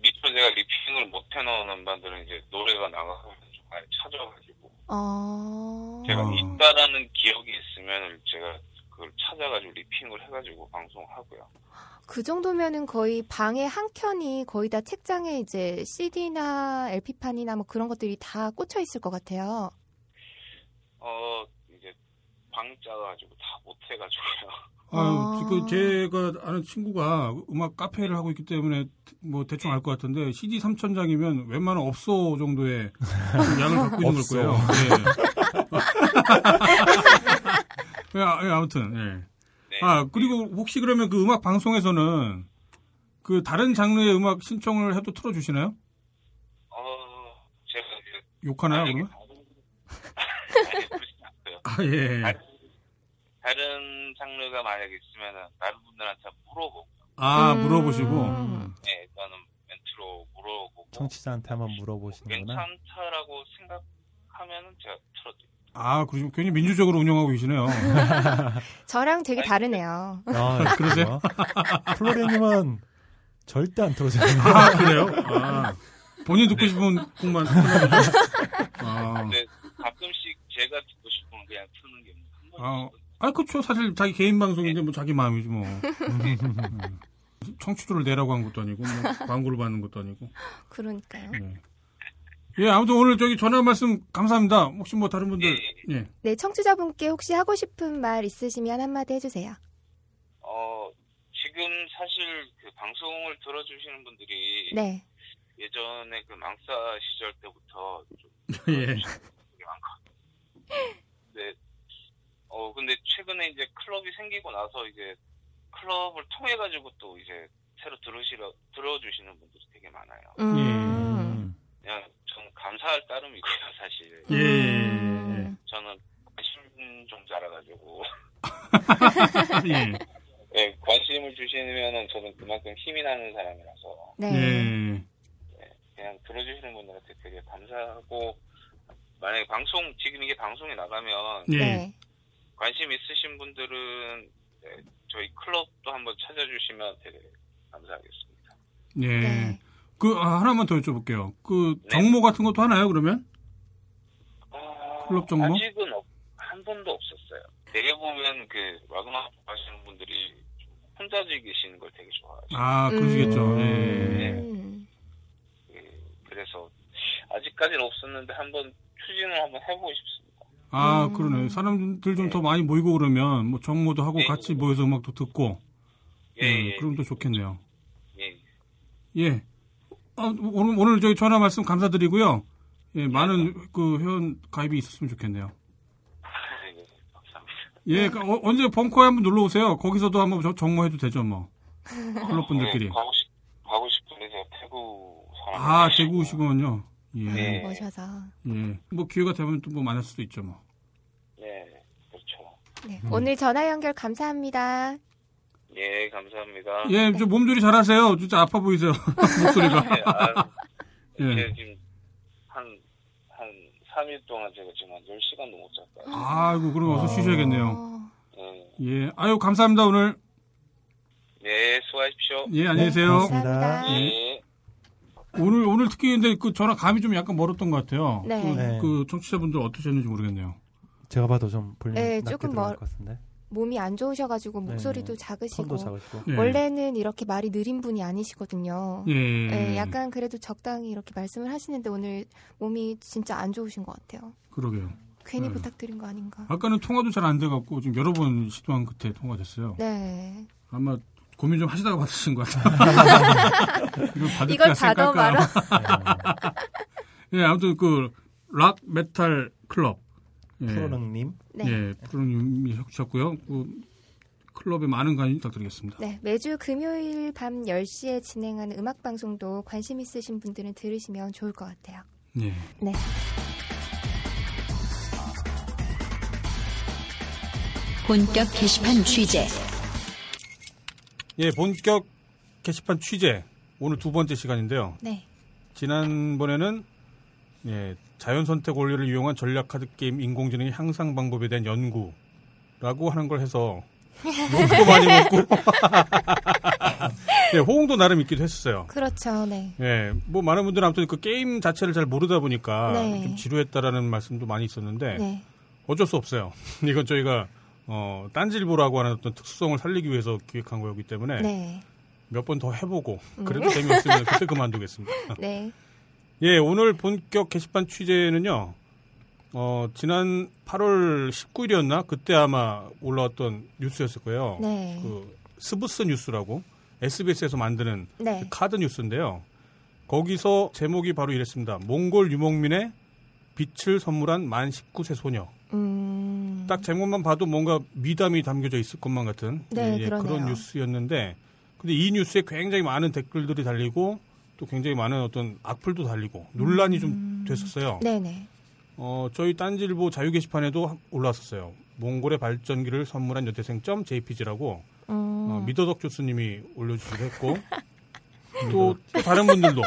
미처 제가 ripping을 못 해놓은 음반들은 이제 노래가 나가서 좀 많이 찾아가지고,
어.
제가
어.
있다라는 기억이 있으면 제가 그걸 찾아가지고 ripping을 해가지고 방송하고요.
그 정도면은 거의 방의 한 켠이 거의 다 책장에 이제 CD나 LP판이나 뭐 그런 것들이 다 꽂혀 있을 것 같아요.
어, 이제 방 짜가지고 다 못해가지고요.
아유,
아.
그 제가 아는 친구가 음악 카페를 하고 있기 때문에 뭐 대충 알 것 같은데 CD 3,000장이면 웬만한 업소 정도의 양을 갖고 있는 걸. 거예요. 예. 예, 아, 예, 아무튼 예.
네.
아 그리고 혹시 그러면 그 음악 방송에서는 그 다른 장르의 음악 신청을 해도 틀어주시나요?
어, 제가 이제
욕하나요
만약에
그러면?
아니, 그렇지 않고요.
아 예.
다른, 다른 장르가 만약에 있으면은 다른 분들한테 물어보고,
아
음.
물어보시고.
네, 일단은 멘트로 물어보고
청취자한테 한번 물어보시는구나.
괜찮다라고 생각하면은 제가 틀어드립니다.
아 그러시면 굉장히 민주적으로 운영하고 계시네요.
저랑 되게 다르네요.
아,
그러세요?
플로리님은 절대 안 틀어줘요.
아 그래요? 아 본인 듣고 싶은 곡만. 아.
근데 가끔씩 제가 듣고 싶으면 그냥 트는 게한
아, 아, 그쵸. 사실 자기 개인 방송인데 뭐 자기 마음이지 뭐. 음. 청취도를 내라고 한 것도 아니고, 뭐 광고를 받는 것도 아니고.
그러니까요.
예. 예, 아무튼 오늘 저기 전화 말씀 감사합니다. 혹시 뭐 다른 분들,
예,
예.
네, 청취자분께 혹시 하고 싶은 말 있으시면 한마디 해주세요.
어, 지금 사실 그 방송을 들어주시는 분들이
네.
예전에 그 망사 시절 때부터 좀
예.
근데 어 근데 최근에 이제 클럽이 생기고 나서 이제 클럽을 통해 가지고 또 이제 새로 들으시러 들어주시는 분들이 되게 많아요.
음.
그냥 저는 감사할 따름이고요, 사실.
예.
음.
저는 관심 좀 자라가지고
예.
예, 관심을 주시면은 저는 그만큼 힘이 나는 사람이라서
네.
예.
그냥 들어주시는 분들한테 되게 감사하고 만약에 방송 지금 이게 방송에 나가면
예.
네.
관심 있으신 분들은 네, 저희 클럽도 한번 찾아주시면 되게 감사하겠습니다.
예.
네.
그, 아, 하나만 더 여쭤볼게요. 그,
네.
정모 같은 것도 하나요, 그러면?
어,
클럽 정보?
아직은 없- 한 번도 없었어요. 되게 보면 그 와그마 하시는 분들이 좀 혼자 즐기시는 걸 되게 좋아하죠.
아, 그러시겠죠. 예.
음.
예, 그래서 아직까지는 없었는데 한번 추진을 한번 해보고 싶습니다.
아,
음.
그러네. 사람들 좀 더 많이 모이고 그러면, 뭐, 정모도 하고
네.
같이 모여서 음악도 듣고,
예,
예,
예,
그럼 더 좋겠네요.
예.
예. 아, 오늘, 오늘 저희 전화 말씀 감사드리고요. 예, 많은 그 회원 가입이 있었으면 좋겠네요.
예, 감사합니다.
예, 그 어, 언제 벙커에 한번 놀러 오세요. 거기서도 한번 저- 정모해도 되죠, 뭐. 클럽 분들끼리.
예, 가고 싶 가고 싶은데 제가 대구 사람.
아, 대구 오시군요. 예.
네.
오셔서.
예. 뭐 기회가 되면 또 뭐 만날 수도 있죠, 뭐.
네, 그렇죠.
네.
음.
오늘 전화 연결 감사합니다.
예, 감사합니다.
예, 좀 몸조리 잘하세요. 진짜 아파 보이세요. 목소리가.
네, 아,
예.
제가 지금 한, 한 3일 동안 제가 지금 한 10시간도 못 잤어요.
아이고 그럼 어서 쉬셔야겠네요.
어,
네.
예, 아유 감사합니다 오늘.
네, 수고하십시오.
예, 안녕히 계세요.
고맙습니다.
감사합니다.
네.
오늘 오늘 특히 근데 그 저랑 감이 좀 약간 멀었던 것 같아요.
네.
그,
네.
그 청취자분들 어떠셨는지 모르겠네요.
제가 봐도 좀 볼륨
네, 조금 멀-
것 같은데.
몸이 안 좋으셔가지고
네.
목소리도 작으시고
손도 작으시고.
예.
원래는 이렇게 말이 느린 분이 아니시거든요.
예.
네, 약간 그래도 적당히 이렇게 말씀을 하시는데 오늘 몸이 진짜 안 좋으신 것 같아요.
그러게요.
괜히
네.
부탁드린 거 아닌가.
아까는 통화도 잘 안 돼갖고 지금 여러 번 시도한 끝에 통화됐어요.
네.
아마 고민 좀 하시다가 받으신 것 같아요. 이걸
이걸 받아. 말아.
예, 아무튼 그 락 메탈 클럽. 예,
푸르릉님.
네.
예, 푸르릉님이 해주셨고요. 그 클럽에 많은 관심 부탁드리겠습니다.
네, 매주 금요일 밤 10시에 진행하는 음악 방송도 관심 있으신 분들은 들으시면 좋을 것 같아요.
예.
네.
본격 게시판 취재.
예, 본격 게시판 취재. 오늘 두 번째 시간인데요.
네.
지난번에는 예, 자연 선택 원리를 이용한 전략 카드 게임 인공지능의 향상 방법에 대한 연구라고 하는 걸 해서 욕도 많이 먹고 예, 호응도 나름 있기도 했었어요.
그렇죠. 네.
예, 뭐 많은 분들은 아무튼 그 게임 자체를 잘 모르다 보니까
네.
좀 지루했다라는 말씀도 많이 있었는데
네.
어쩔 수 없어요. 이건 저희가 어, 딴지일보라고 하는 어떤 특수성을 살리기 위해서 기획한 거였기 때문에
네.
몇번 더 해보고
음.
그래도 재미없으면 그때 그만두겠습니다.
네.
예, 오늘 본격 게시판 취재는요. 어, 지난 8월 19일이었나? 그때 아마 올라왔던 뉴스였을 거예요.
네.
그 스브스 뉴스라고 SBS에서 만드는
네.
그 카드 뉴스인데요. 거기서 제목이 바로 이랬습니다. 몽골 유목민의 빛을 선물한 만 19세 소녀.
음.
딱 제목만 봐도 뭔가 미담이 담겨져 있을 것만 같은
네,
예,
그러네요.
그런 뉴스였는데 근데 이 뉴스에 굉장히 많은 댓글들이 달리고 또 굉장히 많은 어떤 악플도 달리고 논란이 좀 됐었어요.
음. 네네.
어, 저희 딴질보 자유 게시판에도 올라왔었어요. 몽골의 발전기를 선물한 여대생 .jpg라고
음.
어, 미더덕 주스님이 올려주기도 했고 또, 또 다른 분들도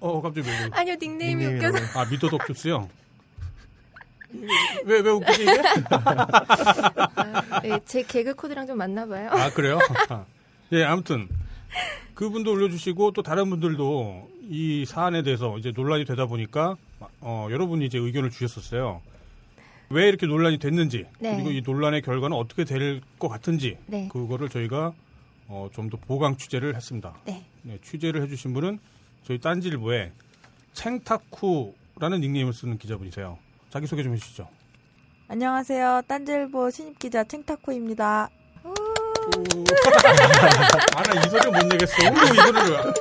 어 갑자기 왜 그래?
아니요, 닉네임이
닉네임이라고.
웃겨서.
아 미더덕 주스요? 왜왜 웃기지 이게?
아, 네, 제 개그 코드랑 좀 맞나 봐요.
아 그래요? 예 아무튼 그분도 올려주시고 또 다른 분들도 이 사안에 대해서 이제 논란이 되다 보니까 어, 여러분이 이제 의견을 주셨었어요. 왜 이렇게 논란이 됐는지
네.
그리고 이 논란의 결과는 어떻게 될 것 같은지
네.
그거를 저희가 어, 좀 더 보강 취재를 했습니다.
네.
네, 취재를 해주신 분은 저희 딴질보에 챙타쿠라는 닉네임을 쓰는 기자분이세요. 자기 소개 좀 해주시죠.
안녕하세요. 딴질보 신입 기자 챙타코입니다.
아나 이 소리 못 내겠어. 우, 이 소리를.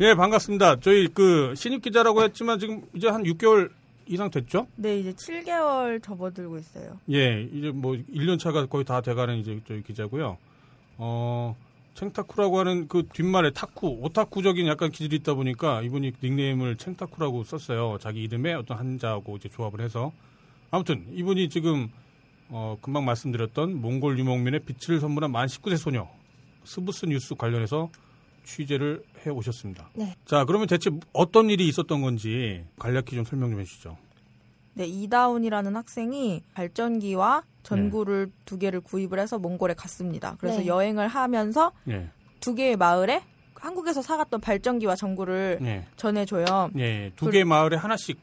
예 반갑습니다. 저희 그 신입 기자라고 했지만 지금 이제 한 6개월 이상 됐죠?
네, 이제 7개월 접어들고 있어요.
예 이제 뭐 1년 차가 거의 다 돼가는 이제 저희 기자고요. 어 챙타쿠라고 하는 그 뒷말에 타쿠 오타쿠적인 약간 기질이 있다 보니까 이분이 닉네임을 챙타쿠라고 썼어요. 자기 이름에 어떤 한자하고 이제 조합을 해서 아무튼 이분이 지금 어, 금방 말씀드렸던 몽골 유목민의 빛을 선물한 만 19세 소녀 스브스 뉴스 관련해서 취재를 해 오셨습니다.
네.
자, 그러면 대체 어떤 일이 있었던 건지 간략히 좀 설명 좀 해주시죠.
네, 이다운이라는 학생이 발전기와 전구를
네.
두 개를 구입을 해서 몽골에 갔습니다. 그래서
네.
여행을 하면서
예,
두 개의 마을에 한국에서 사갔던 발전기와 전구를
예,
전해줘요.
예, 두 개의 마을에 하나씩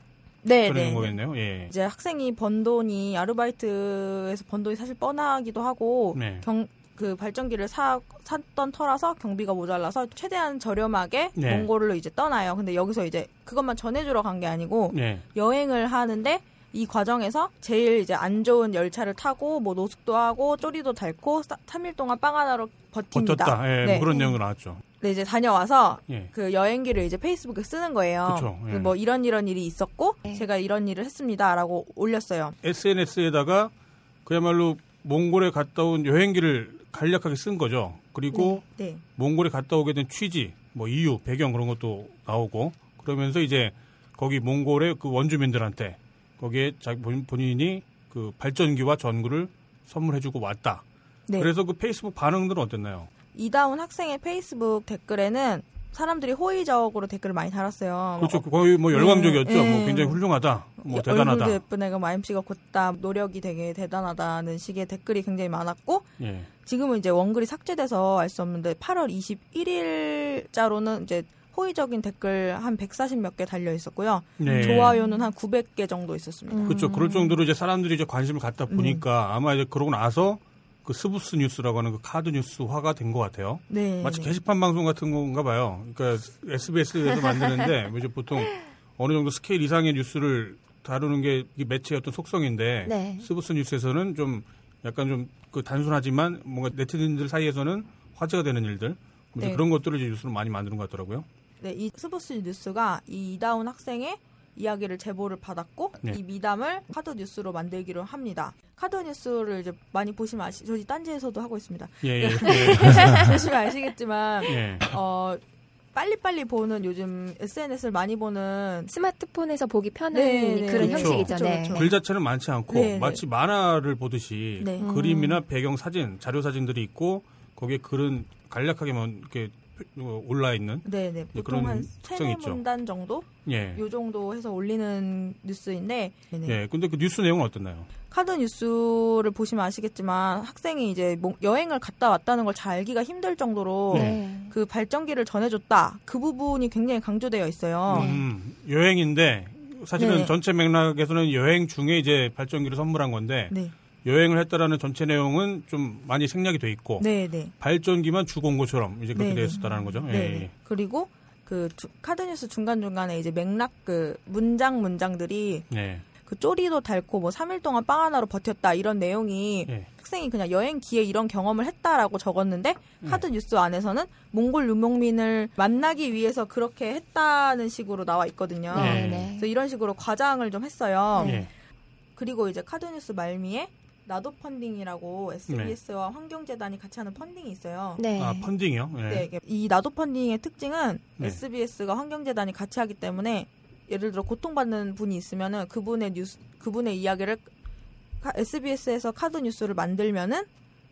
네,
전하는
네. 네.
거겠네요. 예,
이제 학생이 번 돈이 아르바이트에서 번 돈이 사실 뻔하기도 하고
네.
경, 그 발전기를 사, 샀던 터라서 경비가 모자라서 최대한 저렴하게
네.
몽골로 이제 떠나요. 근데 여기서 이제 그것만 전해주러 간 게 아니고
예,
여행을 하는데 이 과정에서 제일 이제 안 좋은 열차를 타고 뭐 노숙도 하고 쪼리도 닳고 3일 동안 빵 하나로 버팁니다.
버텼다. 예,
네.
그런 내용도 나왔죠.
네, 이제 다녀와서
예,
그 여행기를 이제 페이스북에 쓰는 거예요.
그쵸, 예.
그뭐 이런 이런 일이 있었고
네.
제가 이런 일을 했습니다라고 올렸어요.
SNS에다가 그야말로 몽골에 갔다 온 여행기를 간략하게 쓴 거죠. 그리고
네.
몽골에 갔다 오게 된 취지, 뭐 이유, 배경 그런 것도 나오고 그러면서 이제 거기 몽골의 그 원주민들한테 거기에 자기 본- 본인이 그 발전기와 전구를 선물해주고 왔다.
네.
그래서 그 페이스북 반응들은 어땠나요?
이다운 학생의 페이스북 댓글에는 사람들이 호의적으로 댓글을 많이 달았어요.
그렇죠. 거의 뭐 열광적이었죠.
네.
뭐 굉장히 훌륭하다. 뭐
어,
대단하다.
얼굴도 예쁜 애가 뭐 MC가 곧다 노력이 되게 대단하다는 식의 댓글이 굉장히 많았고
예.
지금은 이제 원글이 삭제돼서 알 수 없는데 8월 21일자로는 이제 호의적인 댓글 한 140 몇 개 달려 있었고요.
네.
좋아요는 한 900개 정도 있었습니다.
음.
그렇죠. 그럴 정도로 이제 사람들이 이제 관심을 갖다 보니까 아마 이제 그러고 나서 그 스브스 뉴스라고 하는 그 카드 뉴스화가 된 것 같아요.
네.
마치
네.
게시판 방송 같은 건가 봐요. 그러니까 SBS에서 만드는데 이제 보통 어느 정도 스케일 이상의 뉴스를 다루는 게 매체의 어떤 속성인데
네.
스브스 뉴스에서는 좀 약간 좀 그 단순하지만 뭔가 네티즌들 사이에서는 화제가 되는 일들 뭐
네.
그런 것들을 이제 뉴스로 많이 만드는 것 같더라고요.
네, 이 스브스 뉴스가 이 이다운 학생의 이야기를 제보를 받았고
네.
이 미담을 카드 뉴스로 만들기로 합니다. 카드 뉴스를 이제 많이 보시면 아시, 저희 딴지에서도 하고 있습니다.
예, 예,
보시면 아시겠지만
예. 예.
어 빨리빨리 보는 요즘 SNS를 많이 보는
스마트폰에서 보기 편한
네, 네.
그런
그렇죠.
형식이죠. 네.
그렇죠,
글 자체는 많지 않고
네, 네.
마치 만화를 보듯이
네.
음.
그림이나 배경 사진, 자료 사진들이 있고 거기에 글은 간략하게만 이렇게 올라 있는
네네
예,
보통
그런
한 세네. 문단 정도
예.
요 정도 해서 올리는 뉴스인데 네네.
예. 근데 그 뉴스 내용은 어땠나요?
카드 뉴스를 보시면 아시겠지만 학생이 이제 뭐 여행을 갔다 왔다는 걸 잘 알기가 힘들 정도로
네.
그 발전기를 전해줬다 그 부분이 굉장히 강조되어 있어요.
음, 여행인데 사실은
네.
전체 맥락에서는 여행 중에 이제 발전기를 선물한 건데
네,
여행을 했다라는 전체 내용은 좀 많이 생략이 돼 있고
네, 네,
발전기만 주고 온 것처럼 이제 그렇게
네,
되어
네.
있었다라는 거죠.
네.
예,
네. 그리고 그 주- 카드 뉴스 중간 중간에 이제 맥락 그 문장 문장들이
예. 예.
그 쪼리도 닳고 뭐 3일 동안 빵 하나로 버텼다 이런 내용이
예.
학생이 그냥 여행 기에 이런 경험을 했다라고 적었는데
네.
카드 뉴스 안에서는 몽골 유목민을 만나기 위해서 그렇게 했다는 식으로 나와 있거든요.
네.
네. 네.
그래서 이런 식으로 과장을 좀 했어요.
예.
그리고 이제 카드 뉴스 말미에 나도 펀딩이라고 SBS와 환경재단이 같이 하는 펀딩이 있어요.
네.
아, 펀딩이요? 예.
네, 이게 이 나도 펀딩의 특징은
네.
SBS가 환경재단이 같이 하기 때문에 예를 들어 고통받는 분이 있으면은 그분의 뉴스 그분의 이야기를 SBS에서 카드 뉴스를 만들면은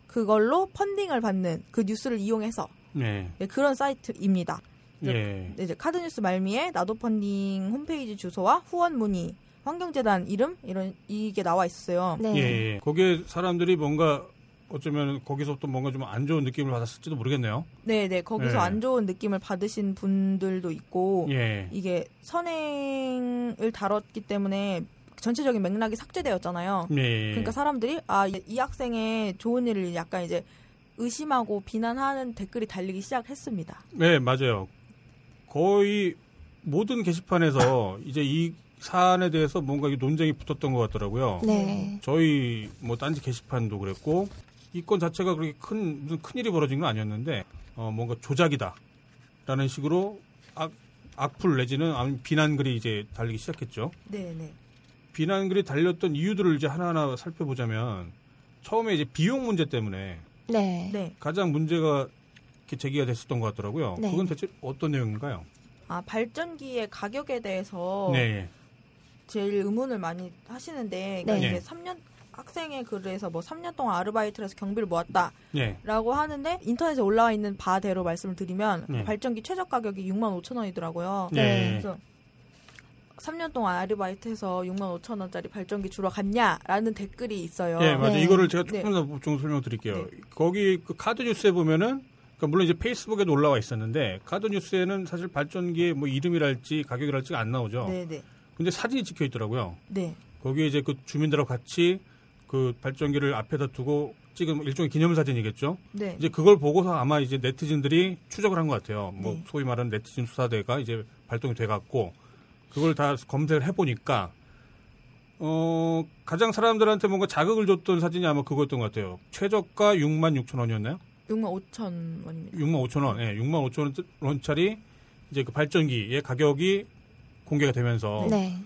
그걸로 펀딩을 받는 그 뉴스를 이용해서
예.
네, 그런 사이트입니다.
예.
네, 이제 카드 뉴스 말미에 나도 펀딩 홈페이지 주소와 후원 문의, 환경재단 이름 이런 이게 나와 있어요.
네.
예, 예. 거기에 사람들이 뭔가 어쩌면 거기서부터 뭔가 좀 안 좋은 느낌을 받았을지도 모르겠네요.
네, 네 거기서
네.
안 좋은 느낌을 받으신 분들도 있고
예.
이게 선행을 다뤘기 때문에 전체적인 맥락이 삭제되었잖아요.
예.
그러니까 사람들이 아 이 학생의 좋은 일을 약간 이제 의심하고 비난하는 댓글이 달리기 시작했습니다.
네, 맞아요. 거의 모든 게시판에서 이제 이 사안에 대해서 뭔가 이 논쟁이 붙었던 것 같더라고요.
네.
저희 뭐 딴지 게시판도 그랬고 이 건 자체가 그렇게 큰 무슨 큰 일이 벌어진 건 아니었는데 어 뭔가 조작이다라는 식으로 악 악플 내지는 아니면 비난 글이 이제 달리기 시작했죠.
네, 네.
비난 글이 달렸던 이유들을 이제 하나하나 살펴보자면 처음에 이제 비용 문제 때문에
네.
네.
가장 문제가 이렇게 제기가 됐었던 것 같더라고요.
네.
그건 대체 어떤 내용인가요?
아 발전기의 가격에 대해서
네.
제일 의문을 많이 하시는데 그러니까
네.
이게 3년 학생의 글에서 뭐 3년 동안 아르바이트를 해서 경비를 모았다라고
네.
하는데 인터넷에 올라와 있는 바대로 말씀을 드리면
네.
발전기 최저 가격이 6만 5천 원이더라고요.
네.
그래서 3년 동안 아르바이트해서 6만 5천 원짜리 발전기 주러 갔냐라는 댓글이 있어요.
예, 맞아요.
네.
이거를 제가
네.
조금 더 보충 설명드릴게요.
네.
거기 그 카드 뉴스에 보면은 그러니까 물론 이제 페이스북에도 올라와 있었는데 카드 뉴스에는 사실 발전기의 뭐 이름이랄지 가격이랄지가 안 나오죠.
네, 네.
근데 사진이 찍혀 있더라고요.
네.
거기에 이제 그 주민들하고 같이 그 발전기를 앞에다 두고 찍은 일종의 기념사진이겠죠.
네.
이제 그걸 보고서 아마 이제 네티즌들이 추적을 한 것 같아요. 뭐
네.
소위 말하는 네티즌 수사대가 이제 발동이 돼갖고 그걸 다 검색을 해보니까 어 가장 사람들한테 뭔가 자극을 줬던 사진이 아마 그거였던 것 같아요. 최저가 6만 6천 원이었나요?
6만 5천 원입니다.
6만 5천 원, 예, 6만 5천 원짜리 이제 그 발전기의 가격이 공개가 되면서
네.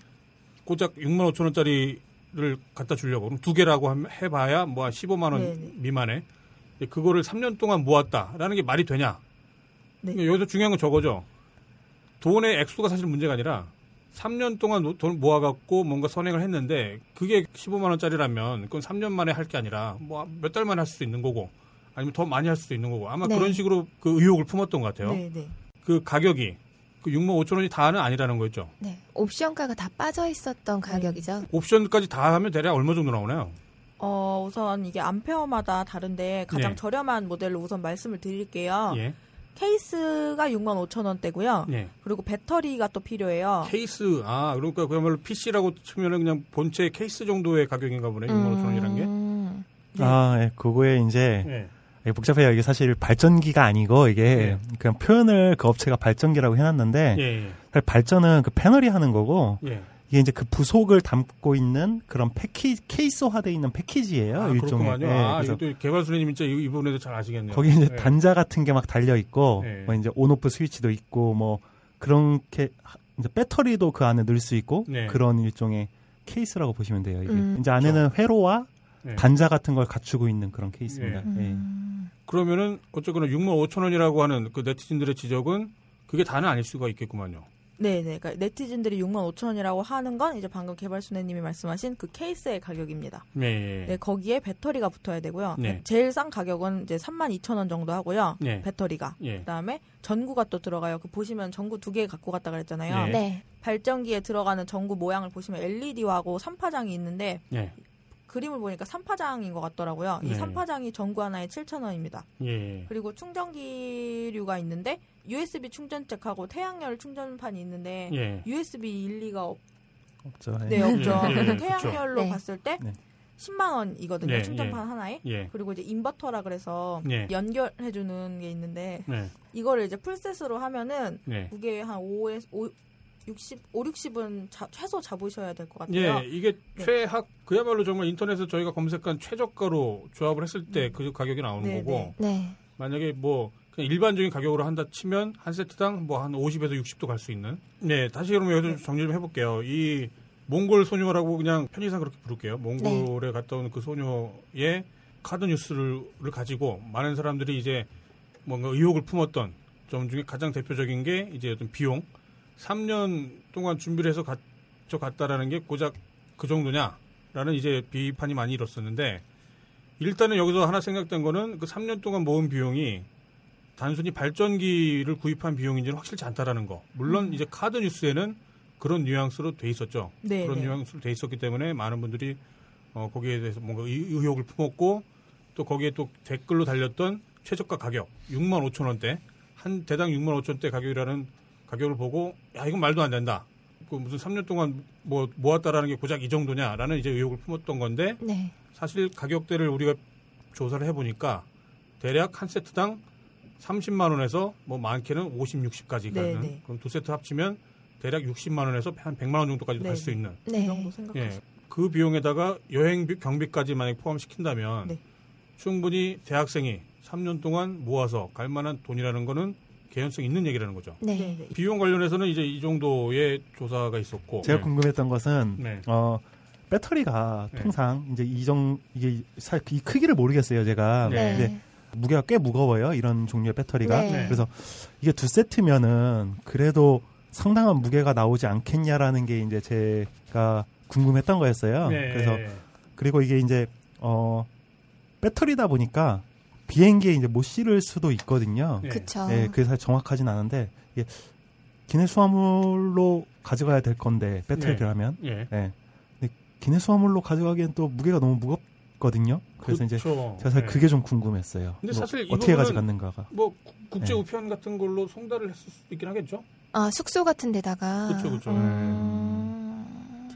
고작 6만 5천 원짜리를 갖다 주려고 그럼 두 개라고 함- 해봐야 뭐 한 15만 원
네네.
미만에 그거를 3년 동안 모았다라는 게 말이 되냐?
네.
그러니까 여기서 중요한 건 저거죠. 돈의 액수가 사실 문제가 아니라 3년 동안 노- 돈 모아갖고 뭔가 선행을 했는데 그게 15만 원짜리라면 그건 3년 만에 할 게 아니라 뭐 몇 달 만에 할 수도 있는 거고 아니면 더 많이 할 수도 있는 거고 아마
네.
그런 식으로 그 의혹을 품었던 것 같아요.
네, 네.
그 가격이 그 6만 5천 원이 다는 아니라는 거였죠.
네. 옵션가가 다 빠져 있었던 가격이죠.
옵션까지 다 하면 대략 얼마 정도 나오나요?
어, 우선 이게 암페어마다 다른데 가장
네.
저렴한 모델로 우선 말씀을 드릴게요.
예.
케이스가 6만 5천 원대고요.
예.
그리고 배터리가 또 필요해요.
케이스 아 그러니까 그야말로 PC라고 치면은 그냥 본체 케이스 정도의 가격인가 보네 6만 5천 원이란 게.
음.
네.
아, 예, 그거에 이제
예.
복잡해요. 이게 사실 발전기가 아니고 이게
예.
그냥 표현을 그 업체가 발전기라고 해놨는데
예.
사실 발전은 그 패널이 하는 거고
예.
이게 이제 그 부속을 담고 있는 그런 패키 케이스화돼 있는 패키지예요.
아,
일종의.
그렇구만요.
예,
아,
그래서
이것도 개발수님 진짜 이, 이 부분에 대해서 잘 아시겠네요.
거기 이제
예.
단자 같은 게 막 달려 있고
예.
뭐 이제 온오프 스위치도 있고 뭐 그렇게 하- 이제 배터리도 그 안에 넣을 수 있고
네.
그런 일종의 케이스라고 보시면 돼요. 이게
음.
이제 안에는 회로와
예.
단자 같은 걸 갖추고 있는 그런 케이스입니다.
음.
그러면은 어쨌거나 6만 5천 원이라고 하는 그 네티즌들의 지적은 그게 다는 아닐 수가 있겠구만요.
네 네. 그러니까 네티즌들이 6만 5천 원이라고 하는 건 이제 방금 개발순애님이 말씀하신 그 케이스의 가격입니다.
네.
네, 거기에 배터리가 붙어야 되고요.
네.
제일 싼 가격은 이제 3만 2천 원 정도 하고요.
네.
배터리가.
예.
그다음에 전구가 또 들어가요. 그 보시면 전구 두 개 갖고 갔다 그랬잖아요.
네.
네.
발전기에 들어가는 전구 모양을 보시면 LED하고 3파장이 있는데
예.
그림을 보니까 3파장인 것 같더라고요. 이
네.
3파장이 전구 하나에 7,000원입니다.
예.
그리고 충전기류가 있는데 USB 충전잭하고 태양열 충전판이 있는데
예.
USB 1, 2가 없,
없죠. 예.
네, 없죠.
예, 예, 그쵸.
태양열로
네.
봤을 때
네.
10만 원이거든요.
네,
충전판 하나에.
예.
그리고 이제 인버터라 그래서
예.
연결해 주는 게 있는데
네.
이거를 이제 풀셋으로 하면은
네.
무게 한 5에 5 60, 5, 60은 자- 최소 잡으셔야 될 것 같아요.
예, 이게
네.
최학 그야말로 정말 인터넷에서 저희가 검색한 최저가로 조합을 했을 때 그 가격이 나오는
네,
거고
네.
네.
만약에 뭐 그냥 일반적인 가격으로 한다 치면 한 세트당 뭐 한 50에서 60도 갈 수 있는. 네, 다시 그러면 여기서 좀 정리 좀 해볼게요. 이 몽골 소녀라고 그냥 편의상 그렇게 부를게요. 몽골에 갔다 온 그 소녀의 카드 뉴스를 가지고 많은 사람들이 이제 뭔가 의혹을 품었던 점 중에 가장 대표적인 게 이제 어떤 비용. 3년 동안 준비를 해서 가져갔다라는 게 고작 그 정도냐라는 이제 비판이 많이 일었었는데 일단은 여기서 하나 생각된 거는 그 3년 동안 모은 비용이 단순히 발전기를 구입한 비용인지는 확실치 않다라는 거. 물론 이제 카드 뉴스에는 그런 뉘앙스로 돼 있었죠.
네,
그런
네.
뉘앙스로 돼 있었기 때문에 많은 분들이 어, 거기에 대해서 뭔가 의- 의혹을 품었고 또 거기에 또 댓글로 달렸던 최저가 가격 6만 5천 원대 한 대당 6만 5천 대 가격이라는 가격을 보고 야 이건 말도 안 된다. 그 무슨 3년 동안 뭐 모았다라는 게 고작 이 정도냐라는 이제 의혹을 품었던 건데
네.
사실 가격대를 우리가 조사를 해보니까 대략 한 세트당 30만 원에서 뭐 많게는 50, 60까지
네,
가는
네.
그럼 두 세트 합치면 대략 60만 원에서 한 100만 원 정도까지
네,
갈수
네.
있는
이
네.
정도 생각하시면
예. 그 비용에다가 여행 경비까지 만약 포함시킨다면
네.
충분히 대학생이 3년 동안 모아서 갈 만한 돈이라는 거는 개연성 있는 얘기라는 거죠.
네.
네, 네.
비용 관련해서는 이제 이 정도의 조사가 있었고
제가
네.
궁금했던 것은
네.
어 배터리가
네.
통상 이제 이정 이게 사- 이 크기를 모르겠어요 제가
네.
근데 무게가 꽤 무거워요 이런 종류의 배터리가
네.
그래서 이게 두 세트면은 그래도 상당한 무게가 나오지 않겠냐라는 게 이제 제가 궁금했던 거였어요
네.
그래서 그리고 이게 이제 어 배터리다 보니까 비행기에 이제 못 실을 수도 있거든요
네.
그쵸.
예, 그게 사실 정확하진 않은데 이게 기내 수화물로 가져가야 될 건데 배터리라면
예.
예. 근데 기내 수화물로 가져가기엔 또 무게가 너무 무겁 거든요. 그래서 이제
그렇죠.
제가 사실
네.
그게 좀 궁금했어요.
근데
뭐
사실 이
어떻게 가져갔는가가.
뭐 국- 국제
네.
우편 같은 걸로 송달을 했을 수도 있긴 하겠죠.
아, 숙소 같은 데다가.
그쵸, 그쵸.
음.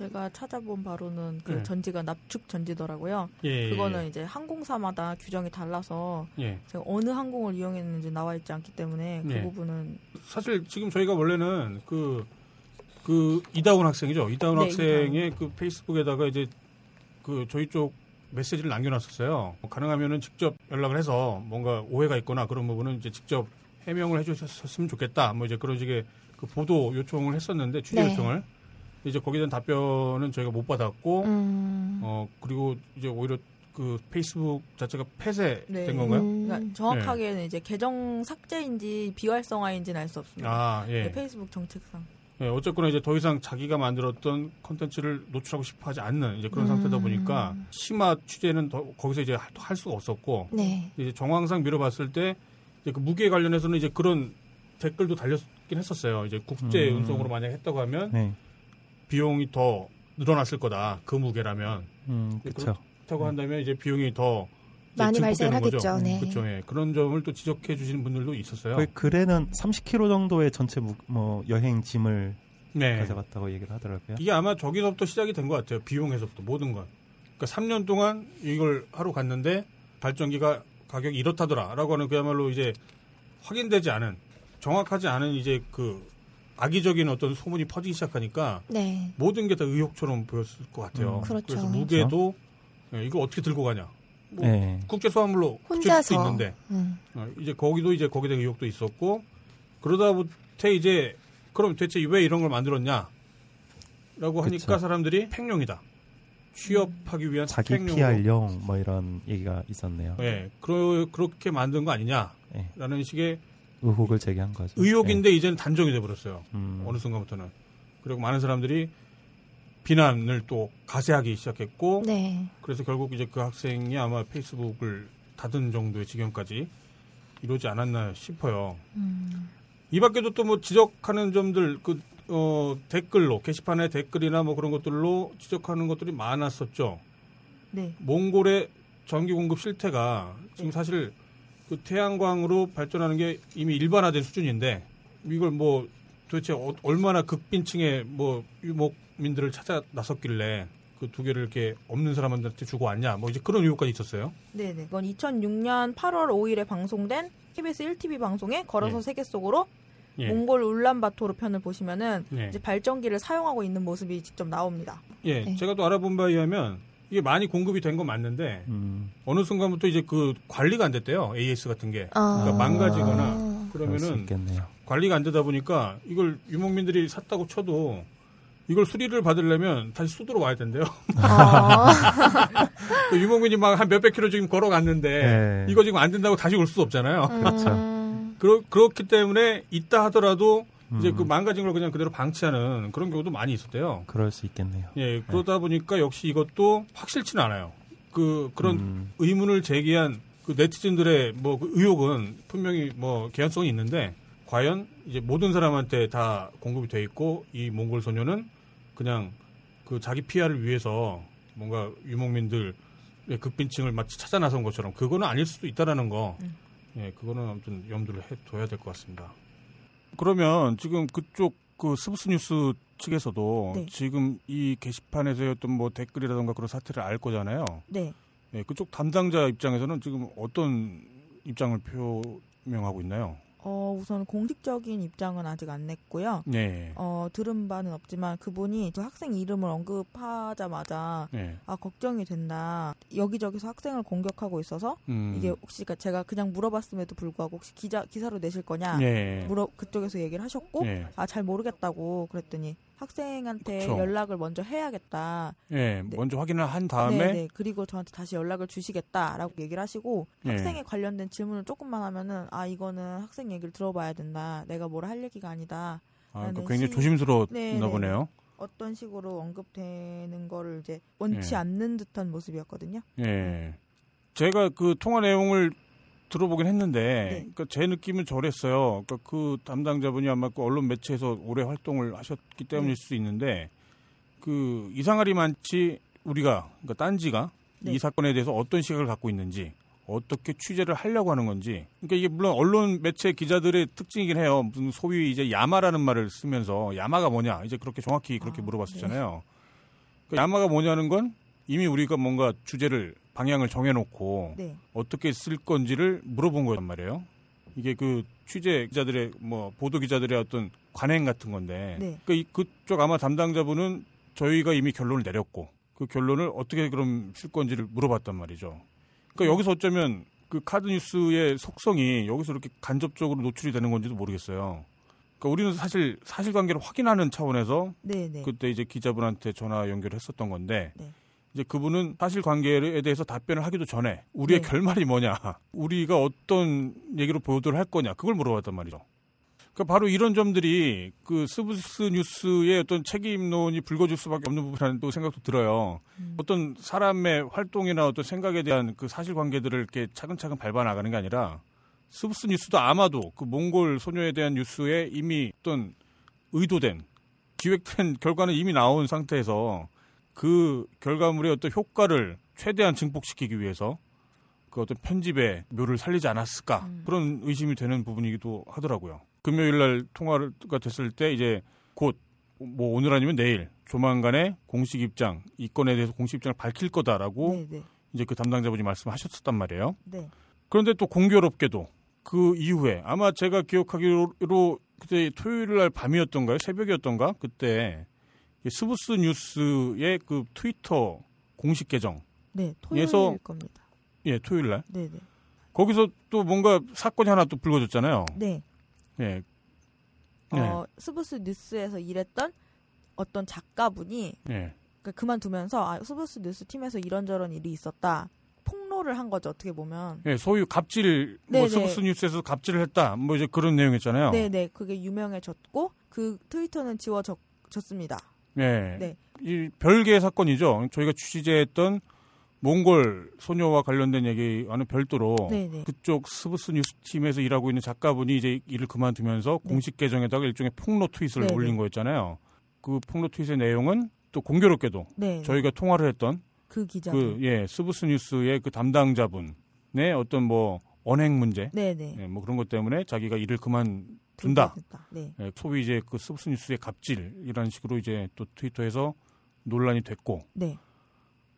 제가 찾아본 바로는 그
네.
전지가 납축 전지더라고요.
예.
그거는 이제 항공사마다 규정이 달라서
예.
제가 어느 항공을 이용했는지 나와 있지 않기 때문에 그
네.
부분은
사실 지금 저희가 원래는 그, 그 이다운 학생이죠. 이다운
네,
학생의 그 페이스북에다가 이제 그 저희 쪽 메시지를 남겨놨었어요. 가능하면은 직접 연락을 해서 뭔가 오해가 있거나 그런 부분은 이제 직접 해명을 해주셨으면 좋겠다. 뭐 이제 그런 식의 그 보도 요청을 했었는데 취재
네.
요청을 이제 거기에 대한 답변은 저희가 못 받았고
음.
어 그리고 이제 오히려 그 페이스북 자체가 폐쇄된
네.
건가요?
음.
그러니까 정확하게는 이제 계정 삭제인지 비활성화인지는 알 수 없습니다.
아 예.
네, 페이스북 정책상.
예, 어쨌거나 이제 더 이상 자기가 만들었던 컨텐츠를 노출하고 싶어 하지 않는 이제 그런
음.
상태다 보니까 심화 취재는 더 거기서 이제 할, 할 수가 없었고
네.
이제 정황상 미뤄봤을 때 이제 그 무게 관련해서는 이제 그런 댓글도 달렸긴 했었어요. 이제 국제
음.
운송으로 만약 했다고 하면
네.
비용이 더 늘어났을 거다. 그 무게라면
음,
네,
그렇죠.
그렇다고 한다면 이제 비용이 더
많이 발생하겠죠.
거죠.
네.
그렇죠. 예. 그런 점을 또 지적해 주시는 분들도 있었어요.
거의 글에는 30kg 정도의 전체 무, 뭐 여행 짐을
네.
가져갔다고 얘기를 하더라고요.
이게 아마 저기서부터 시작이 된 것 같아요. 비용에서부터 모든 건. 그러니까 3년 동안 이걸 하러 갔는데 발전기가 가격이 이렇다더라라고 하는 그야말로 이제 확인되지 않은 정확하지 않은 이제 그 악의적인 어떤 소문이 퍼지기 시작하니까
네.
모든 게 다 의혹처럼 보였을 것 같아요.
음.
그렇죠.
래서 무게도 예, 이거 어떻게 들고 가냐. 뭐
네.
국제 수도
혼자서.
있는데
음.
어, 이제 거기도 이제 거기에 대한 의혹도 있었고 그러다부터 이제 그럼 대체 왜 이런 걸 만들었냐? 라고 하니까
그쵸.
사람들이 팽룡이다. 취업하기 위한
자기. PR용 뭐 이런 얘기가 있었네요.
예, 그러, 그렇게 만든 거 아니냐라는
네.
식의
의혹을 제기한 거죠.
의혹인데 이제는 단정이 돼버렸어요.
네. 음,
어느 순간부터는. 그리고 많은 사람들이 비난을 또 가세하기 시작했고
네.
그래서 결국 이제 그 학생이 아마 페이스북을 닫은 정도의 지경까지 이러지 않았나 싶어요.
음.
이 밖에도 또 뭐 지적하는 점들 그 어, 댓글로 게시판에 댓글이나 뭐 그런 것들로 지적하는 것들이 많았었죠.
네.
몽골의 전기 공급 실태가 지금
네.
사실 그 태양광으로 발전하는 게 이미 일반화된 수준인데 이걸 뭐 도대체 어- 얼마나 극빈층의 뭐 유목민들을 찾아 나섰길래 그 두 개를 이렇게 없는 사람한테 주고 왔냐 뭐 이제 그런 의혹까지 있었어요.
네네. 이건 2006년 8월 5일에 방송된 KBS 1TV 방송에 걸어서
예.
세계 속으로
예.
몽골 울란바토르 편을 보시면은
예.
이제 발전기를 사용하고 있는 모습이 직접 나옵니다.
예,
네.
제가 또 알아본 바에 의하면 이게 많이 공급이 된 건 맞는데
음,
어느 순간부터 이제 그 관리가 안 됐대요. AS 같은 게.
아.
그러니까 망가지거나
수
그러면은. 관리가 안 되다 보니까 이걸 유목민들이 샀다고 쳐도 이걸 수리를 받으려면 다시 수도로 와야 된대요.
아.
그 유목민이 막 한 몇백 킬로 지금 걸어갔는데
네.
이거 지금 안 된다고 다시 올 수 없잖아요.
그렇죠.
음.
그렇, 그렇기 때문에 있다 하더라도 이제
음,
그 망가진 걸 그냥 그대로 방치하는 그런 경우도 많이 있었대요.
그럴 수 있겠네요.
예, 그러다 보니까 역시 이것도 확실치는 않아요. 그 그런
음,
의문을 제기한 그 네티즌들의 뭐 그 의혹은 분명히 뭐 개연성이 있는데 과연 이제 모든 사람한테 다 공급이 돼 있고 이 몽골 소녀는 그냥 그 자기 피해를 위해서 뭔가 유목민들의 극빈층을 마치 찾아 나선 것처럼 그거는 아닐 수도 있다라는 거.
음.
예, 그거는 아무튼 염두를 해 둬야 될 것 같습니다. 그러면 지금 그쪽 그 스브스 뉴스 측에서도
네.
지금 이 게시판에서의 어떤 뭐 댓글이라던가 그런 사태를 알 거잖아요.
네.
예, 그쪽 담당자 입장에서는 지금 어떤 입장을 표명하고 있나요?
어, 우선 공식적인 입장은 아직 안 냈고요.
네.
어, 들은 바는 없지만 그분이 저 학생 이름을 언급하자마자
네.
아, 걱정이 된다. 여기저기서 학생을 공격하고 있어서
음.
이게 혹시 그러니까 제가 그냥 물어봤음에도 불구하고 혹시 기자 기사로 내실 거냐?
네.
물어 그쪽에서 얘기를 하셨고
네.
아잘 모르겠다고 그랬더니 학생한테
그쵸.
연락을 먼저 해야겠다.
예,
네.
먼저 확인을 한 다음에
네, 네. 그리고 저한테 다시 연락을 주시겠다라고 얘기를 하시고
네.
학생에 관련된 질문을 조금만 하면은 아 이거는 학생 얘기를 들어봐야 된다. 내가 뭐라 할 얘기가 아니다.
아, 그 굉장히
시-
조심스러웠나
네, 네,
보네요.
어떤 식으로 언급되는 거를 이제 원치
네.
않는 듯한 모습이었거든요.
예. 제가 그 통화 내용을 들어보긴 했는데,
네.
그러니까 제 느낌은 저랬어요. 그러니까 그 담당자분이 아마 그 언론 매체에서 오래 활동을 하셨기 때문일
네.
수 있는데, 그 이상하리 많지 우리가, 그러니까 딴지가
네.
이 사건에 대해서 어떤 시각을 갖고 있는지, 어떻게 취재를 하려고 하는 건지. 그러니까 이게 물론 언론 매체 기자들의 특징이긴 해요. 무슨 소위 이제 야마라는 말을 쓰면서 야마가 뭐냐, 이제 그렇게 정확히 그렇게
아,
물어봤었잖아요. 그 야마가 뭐냐는 건 이미 우리가 뭔가 주제를 방향을 정해놓고
네.
어떻게 쓸 건지를 물어본 거란 말이에요. 이게 그 취재 기자들의 뭐 보도 기자들의 어떤 관행 같은 건데,
네.
그러니까 이 그쪽 아마 담당자분은 저희가 이미 결론을 내렸고 그 결론을 어떻게 그럼 쓸 건지를 물어봤단 말이죠. 그러니까 여기서 어쩌면 그 카드 뉴스의 속성이 여기서 이렇게 간접적으로 노출이 되는 건지도 모르겠어요. 그러니까 우리는 사실 사실관계를 확인하는 차원에서
네, 네.
그때 이제 기자분한테 전화 연결했었던 건데
네.
이제 그분은 사실관계에 대해서 답변을 하기도 전에 우리의
네.
결말이 뭐냐, 우리가 어떤 얘기로 보도를 할 거냐 그걸 물어봤단 말이죠. 그러니까 바로 이런 점들이 그 스브스 뉴스의 어떤 책임론이 불거질 수밖에 없는 부분이라는 또 생각도 들어요.
음.
어떤 사람의 활동이나 어떤 생각에 대한 그 사실관계들을 이렇게 차근차근 밟아 나가는 게 아니라 스브스 뉴스도 아마도 그 몽골 소녀에 대한 뉴스에 이미 어떤 의도된 기획된 결과는 이미 나온 상태에서 그 결과물의 어떤 효과를 최대한 증폭시키기 위해서 그 어떤 편집의 묘를 살리지 않았을까
음.
그런 의심이 되는 부분이기도 하더라고요. 금요일 날 통화가 됐을 때 이제 곧 뭐 오늘 아니면 내일 조만간에 공식 입장 이 건에 대해서 공식 입장을 밝힐 거다라고
네, 네,
이제 그 담당자분이 말씀하셨었단 말이에요.
네.
그런데 또 공교롭게도 그 이후에 아마 제가 기억하기로 그때 토요일 날 밤이었던가요? 새벽이었던가? 그때 이 스브스 뉴스의 그 트위터 공식 계정
네, 토요일
예서-
겁니다.
예, 토요일 날
네, 네.
거기서 또 뭔가 사건이 하나 또 불거졌잖아요.
네.
예. 네.
어, 스브스 뉴스에서 일했던 어떤 작가분이
예.
그 그만두면서 아, 스브스 뉴스 팀에서 이런저런 일이 있었다. 폭로를 한 거죠. 어떻게 보면.
예, 소위 갑질 뭐. 스브스 뉴스에서 갑질을 했다. 뭐 이제 그런 내용이었잖아요.
네, 네. 그게 유명해졌고 그 트위터는 지워졌습니다.
예.
네.
이 별개의 사건이죠. 저희가 취재했던 몽골 소녀와 관련된 얘기와는 별도로
네, 네.
그쪽 스브스 뉴스 팀에서 일하고 있는 작가분이 이제 일을 그만두면서
네.
공식 계정에다가 일종의 폭로 트윗을
네,
올린
네.
거였잖아요. 그 폭로 트윗의 내용은 또 공교롭게도
네.
저희가 통화를 했던
그 기자.
그 예 스브스 뉴스의 그 담당자분의 어떤 뭐 언행 문제,
네, 네.
예, 뭐 그런 것 때문에 자기가 일을 그만뒀다.
네.
예, 소위 이제 그 스브스 뉴스의 갑질이라는 식으로 이제 또 트위터에서 논란이 됐고,
네.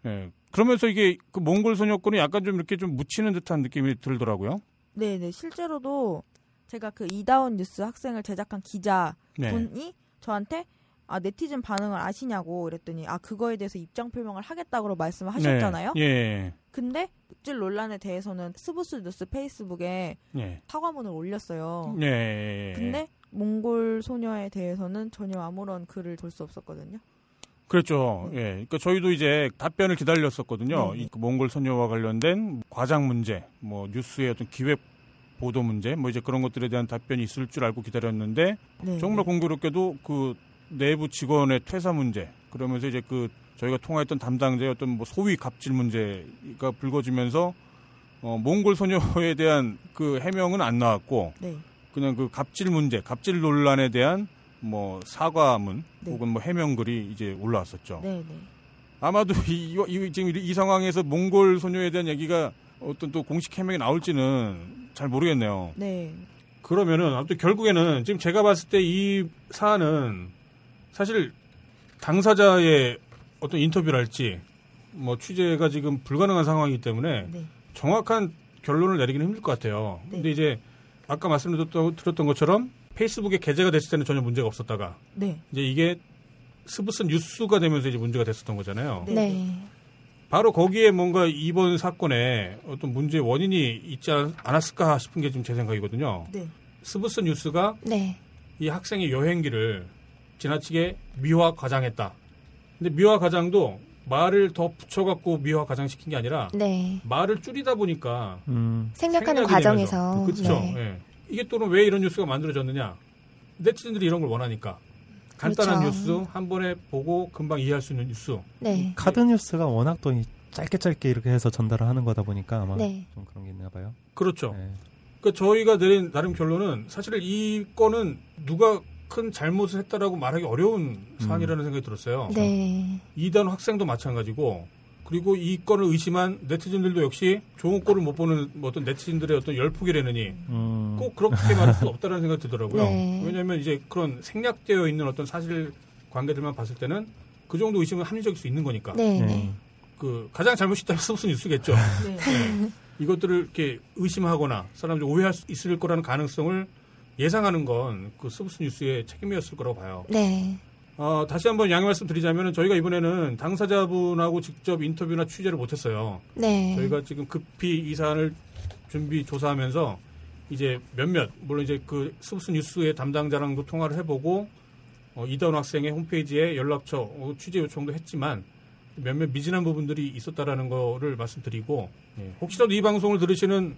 예, 그러면서 이게 그 몽골 소녀 건이 약간 좀 이렇게 좀 묻히는 듯한 느낌이 들더라고요.
네, 네. 실제로도 제가 그 이다운 뉴스 학생을 제작한 기자
네.
분이 저한테 아 네티즌 반응을 아시냐고 그랬더니 아 그거에 대해서 입장 표명을 하겠다고 말씀을 하셨잖아요.
네. 예,
근데 갑질 논란에 대해서는 스브스 뉴스 페이스북에
예,
사과문을 올렸어요.
예, 예.
근데 몽골 소녀에 대해서는 전혀 아무런 글을 볼 수 없었거든요.
그렇죠.
네.
예, 그러니까 저희도 이제 답변을 기다렸었거든요.
네, 네.
이 그 몽골 소녀와 관련된 과장 문제, 뭐 뉴스의 어떤 기획 보도 문제, 뭐 이제 그런 것들에 대한 답변이 있을 줄 알고 기다렸는데
네.
정말 공교롭게도 그 내부 직원의 퇴사 문제 그러면서 이제 그 저희가 통화했던 담당자의 어떤 뭐 소위 갑질 문제가 불거지면서 어, 몽골 소녀에 대한 그 해명은 안 나왔고
네.
그냥 그 갑질 문제, 갑질 논란에 대한 뭐 사과문
네.
혹은 뭐 해명글이 이제 올라왔었죠.
네, 네.
아마도 이, 이- 지금 이, 이 상황에서 몽골 소녀에 대한 얘기가 어떤 또 공식 해명이 나올지는 잘 모르겠네요.
네.
그러면은 아무튼 결국에는 지금 제가 봤을 때 이 사안은 사실 당사자의 어떤 인터뷰랄지 뭐 취재가 지금 불가능한 상황이기 때문에
네.
정확한 결론을 내리기는 힘들 것 같아요.
네.
근데 이제 아까 말씀드렸던 드렸던 것처럼 페이스북에 게재가 됐을 때는 전혀 문제가 없었다가
네.
이제 이게 스브스 뉴스가 되면서 이제 문제가 됐었던 거잖아요.
네.
네.
바로 거기에 뭔가 이번 사건에 어떤 문제의 원인이 있지 않- 않았을까 싶은 게 지금 제 생각이거든요.
네.
스브스 뉴스가
네.
이 학생의 여행기를 지나치게 미화 과장했다. 근데 미화 과장도 말을 더 붙여갖고 미화 과장시킨 게 아니라
네.
말을 줄이다 보니까
음,
생략하는 과정에서.
그렇죠.
네.
예. 이게 또는 왜 이런 뉴스가 만들어졌느냐? 네티즌들이 이런 걸 원하니까 간단한
그렇죠.
뉴스 한 번에 보고 금방 이해할 수 있는 뉴스.
네.
카드 뉴스가 워낙 또 이- 짧게 짧게 이렇게 해서 전달을 하는 거다 보니까 아마
네.
좀 그런 게 있나 봐요.
그렇죠.
네.
그 저희가 내린 나름 결론은 사실 이 건은 누가 큰 잘못을 했다라고 말하기 어려운 사안이라는 생각이 들었어요.
네.
이단 학생도 마찬가지고 그리고 이 건을 의심한 네티즌들도 역시 좋은 꼴을 못 보는 뭐 어떤 네티즌들의 어떤 열폭이라느니
음,
꼭 그렇게 말할 수 없다는 생각이 들더라고요.
네.
왜냐하면 이제 그런 생략되어 있는 어떤 사실 관계들만 봤을 때는 그 정도 의심은 합리적일 수 있는 거니까.
네.
네.
네.
그 가장 잘못이 있다면 스브스 뉴스겠죠.
네.
네. 이것들을 이렇게 의심하거나 사람들이 오해할 수 있을 거라는 가능성을 예상하는 건 그 스브스 뉴스의 책임이었을 거라고 봐요.
네.
어, 다시 한번 양해 말씀드리자면 저희가 이번에는 당사자분하고 직접 인터뷰나 취재를 못했어요.
네.
저희가 지금 급히 이 사안을 준비 조사하면서 이제 몇몇 물론 이제 그 스브스 뉴스의 담당자랑도 통화를 해보고 어, 이다운 학생의 홈페이지에 연락처 어, 취재 요청도 했지만 몇몇 미진한 부분들이 있었다라는 거를 말씀드리고 예, 혹시라도 이 방송을 들으시는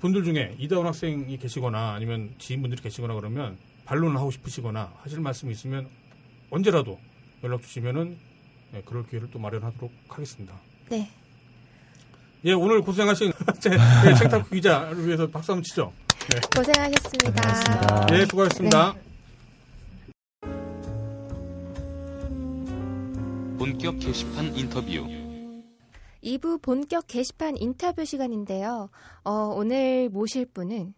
분들 중에 이다운 학생이 계시거나 아니면 지인분들이 계시거나 그러면 반론을 하고 싶으시거나 하실 말씀이 있으면 언제라도 연락 주시면은 예, 그럴 기회를 또 마련하도록 하겠습니다.
네.
예, 오늘 고생하신 제 예, 책탁 기자를 위해서 박수 한번 치죠.
고생하셨습니다.
고생하셨습니다.
예, 수고하셨습니다.
본격 게시판 인터뷰
2부 본격 게시판 인터뷰 시간인데요. 어, 오늘 모실 분은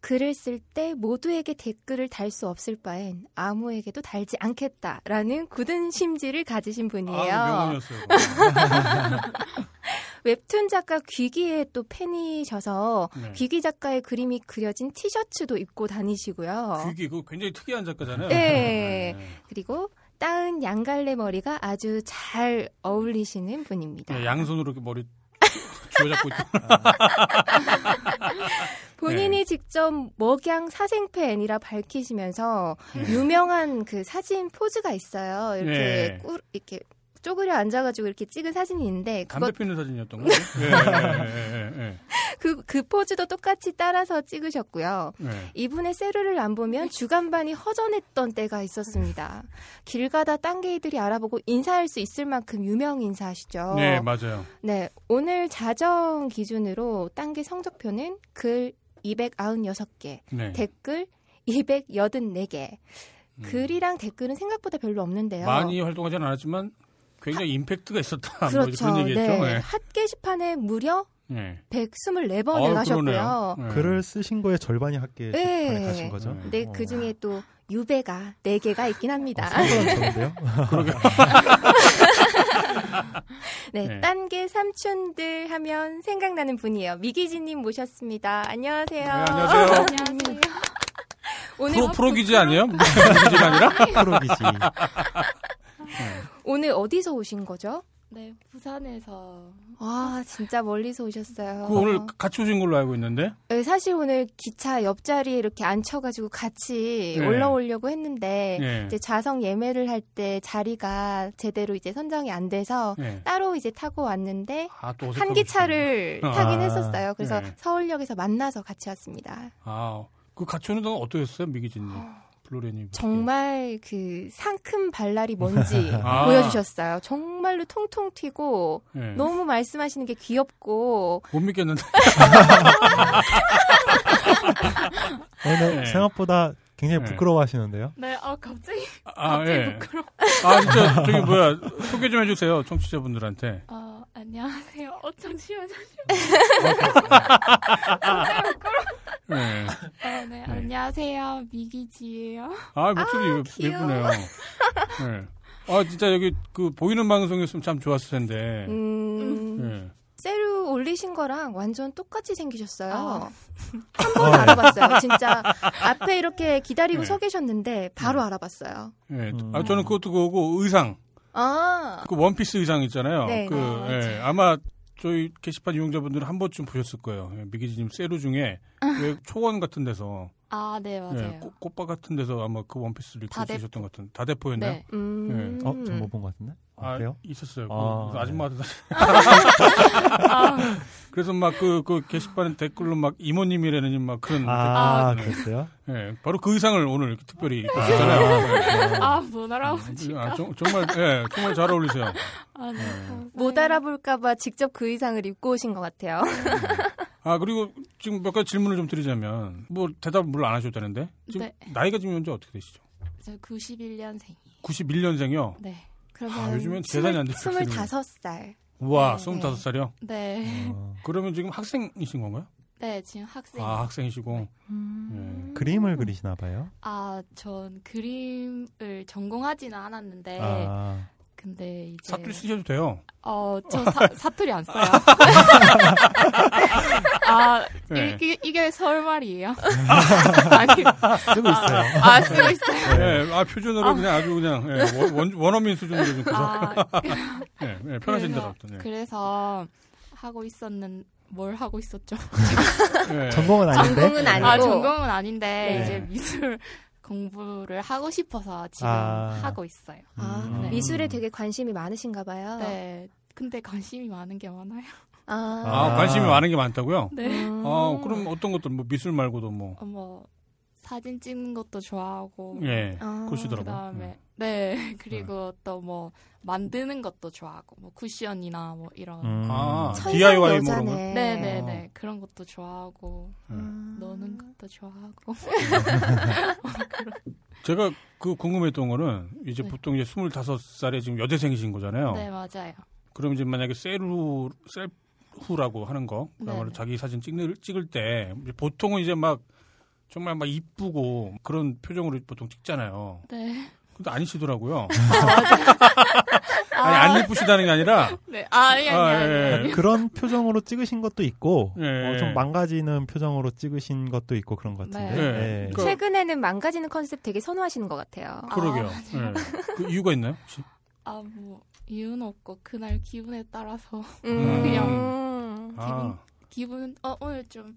글을 쓸 때 모두에게 댓글을 달 수 없을 바엔 아무에게도 달지 않겠다라는 굳은 심지를 가지신 분이에요.
아.
웹툰 작가 귀기의 또 팬이셔서
네.
귀기 작가의 그림이 그려진 티셔츠도 입고 다니시고요.
귀기 그 굉장히 특이한 작가잖아요.
네. 그리고 따은 양갈래 머리가 아주 잘 어울리시는 분입니다.
예, 양손으로 이렇게 머리 쥐어잡고 있다.
본인이
네.
직접 먹양 사생팬이라 밝히시면서
네.
유명한 그 사진 포즈가 있어요. 이렇게
네.
꾸, 이렇게 쪼그려 앉아가지고 이렇게 찍은 사진이 있는데
담배
그것
피는 사진이었던 거죠? 예, 예, 예, 예,
그, 그 포즈도 똑같이 따라서 찍으셨고요.
예. 예.
이분의 세르를 안 보면 주간반이 허전했던 때가 있었습니다. 길 가다 딴게이들이 알아보고 인사할 수 있을 만큼 유명 인사시죠.
네, 맞아요.
네, 오늘 자정 기준으로 딴게 성적표는 글 296개,
네.
댓글 284개.
음.
글이랑 댓글은 생각보다 별로 없는데요.
많이 활동하지는 않았지만 굉장히 임팩트가 있었다. 뭐
그렇죠.
그런 얘기했죠.
네.
예.
핫 게시판에 무려
예.
124번을
어,
하셨고요.
예.
글을 쓰신 거에 절반이 학계
네.
판에 가신 거죠.
네.
근데 그 중에 또 유배가 4개가 있긴 합니다.
적은데요?
네,
네.
딴게 삼촌들 하면 생각나는 분이에요. 미기진님 모셨습니다. 안녕하세요.
네, 안녕하세요.
오늘
프로, 프로기지 아니에요? 기지가 아니라?
프로기지.
오늘 어디서 오신 거죠?
네, 부산에서
와, 진짜 멀리서 오셨어요.
그 오늘 같이 오신 걸로 알고 있는데.
네, 사실 오늘 기차 옆자리에 이렇게 앉혀가지고 같이
네.
올라오려고 했는데
예.
이제 좌석 예매를 할 때 자리가 제대로 이제 선정이 안 돼서
예.
따로 이제 타고 왔는데
아,
한 기차를
싶네.
타긴
아,
했었어요. 그래서
네.
서울역에서 만나서 같이 왔습니다.
아, 그 같이 오는 동안 어떠셨어요, 미기진님? 플로레님.
정말 그 상큼 발랄이 뭔지
아.
보여주셨어요. 정말로 통통 튀고
예.
너무 말씀하시는 게 귀엽고
못 믿겠는데.
오늘
네.
생각보다 굉장히
네.
부끄러워하시는데요.
네, 아 갑자기
아,
갑자기
예.
부끄러워.
아, 진짜, 저기 뭐야. 소개 좀 해주세요, 청취자분들한테.
어, 안녕하세요. 어, 잠시만, 잠시만.
예.
어, 네, 안녕하세요. 미기지예요.
아, 목소리 예-
귀여워.
예쁘네요. 예. 아, 진짜 여기 그 보이는 방송이었으면 참 좋았을 텐데.
음,
예.
세루 올리신 거랑 완전 똑같이 생기셨어요.
아.
한번 알아봤어요. 진짜 앞에 이렇게 기다리고
네.
서 계셨는데 바로 알아봤어요.
예.
음.
아, 저는 그것도 그거고 의상.
아,
그 원피스 의상 있잖아요.
네.
그,
아,
예. 아마 저희 게시판 이용자분들은 한 번쯤 보셨을 거예요. 예, 미기지님 세루 중에 왜 초원 같은 데서
아, 네, 맞아요.
예, 꽃, 꽃밭 같은 데서 아마 그 원피스를 입고
다대포.
쓰셨던 것 같은 다대포였나요?
네.
음.
어, 좀못본 것 같은데?
아,
그래요?
있었어요.
아,
그 아줌마들
아,
그래서 막 그 그 게시판 댓글로 막 이모님이라는 막 그런
아,
댓글이
그랬어요?
예, 바로 그 의상을 오늘 특별히 입고 오셨잖아요.
아, 못 알아보지.
아, 정, 정말 예, 정말 잘 어울리세요.
아, 네. 감사해요.
못 알아볼까봐 직접 그 의상을 입고 오신 것 같아요.
아 그리고 지금 몇 가지 질문을 좀 드리자면 뭐 대답 물론 안 하셨다는데 지금
네.
나이가 지금 현재 어떻게 되시죠?
저 91년생이에요.
91년생이요.
네.
그러면
아, 요즘엔 계산이 안 돼요,
스물다섯 살.
우와,
네.
25살이요?
네.
어,
그러면 지금 학생이신 건가요?
네, 지금 학생.
아, 학생이시고.
음.
예.
그림을 그리시나 봐요?
아, 전 그림을 전공하지는 않았는데,
아,
근데 이제.
사투리 쓰셔도 돼요.
어, 저 사, 사투리 안 써요. 아,
네.
이게, 이게 서울 말이에요. 아니,
쓰고 있어요.
아, 쓰고 있어요.
예, 아, 표준어로 그냥 아주 그냥, 예, 원, 원- 원어민 수준으로 좀 그래서.
아,
예, 예, 편하신 대로. 예.
그래서 하고 있었는, 뭘 하고 있었죠?
예.
전공은 아닌데?
전공은 아니고.
아, 전공은 아닌데,
네.
이제 미술 공부를 하고 싶어서 지금
아.
하고 있어요.
아,
음.
미술에 되게 관심이 많으신가 봐요.
네. 근데 관심이 많은 게 많아요.
아,
아, 관심이 많은 게 많다고요?
네.
음.
아, 그럼 어떤 것들, 뭐 미술 말고도 뭐.
어, 뭐, 사진 찍는 것도 좋아하고.
예,
아,
그러시더라고요.
그다음에 네 그리고 또뭐 만드는 것도 좋아하고 뭐 쿠션이나 뭐 이런.
음.
아, DIY 뭐.
네네네 그런 것도 좋아하고
음.
노는 것도 좋아하고.
제가 그 궁금했던 거는 이제
네.
보통 이제 25살에 지금 여대생이신 거잖아요.
네 맞아요.
그럼 이제 만약에 셀후 셀 후라고 하는 거 그야말로
네네.
자기 사진 찍는 찍을 때 보통은 이제 막 정말 막 이쁘고 그런 표정으로 보통 찍잖아요.
네.
근데 아니시더라고요. 아니 안 예쁘시다는 게 아니라
네. 아, 아니, 아니,
아,
아니.
예.
아니.
그런 표정으로 찍으신 것도 있고
예.
어, 좀 망가지는 표정으로 찍으신 것도 있고 그런 것 같은데.
네.
예.
그러니까-
최근에는 망가지는 컨셉 되게 선호하시는 것 같아요.
그러게요. 예. 그 이유가 있나요? 혹시?
아, 뭐, 이유는 없고, 그날 기분에 따라서.
음.
그냥
아,
기분, 어, 오늘 좀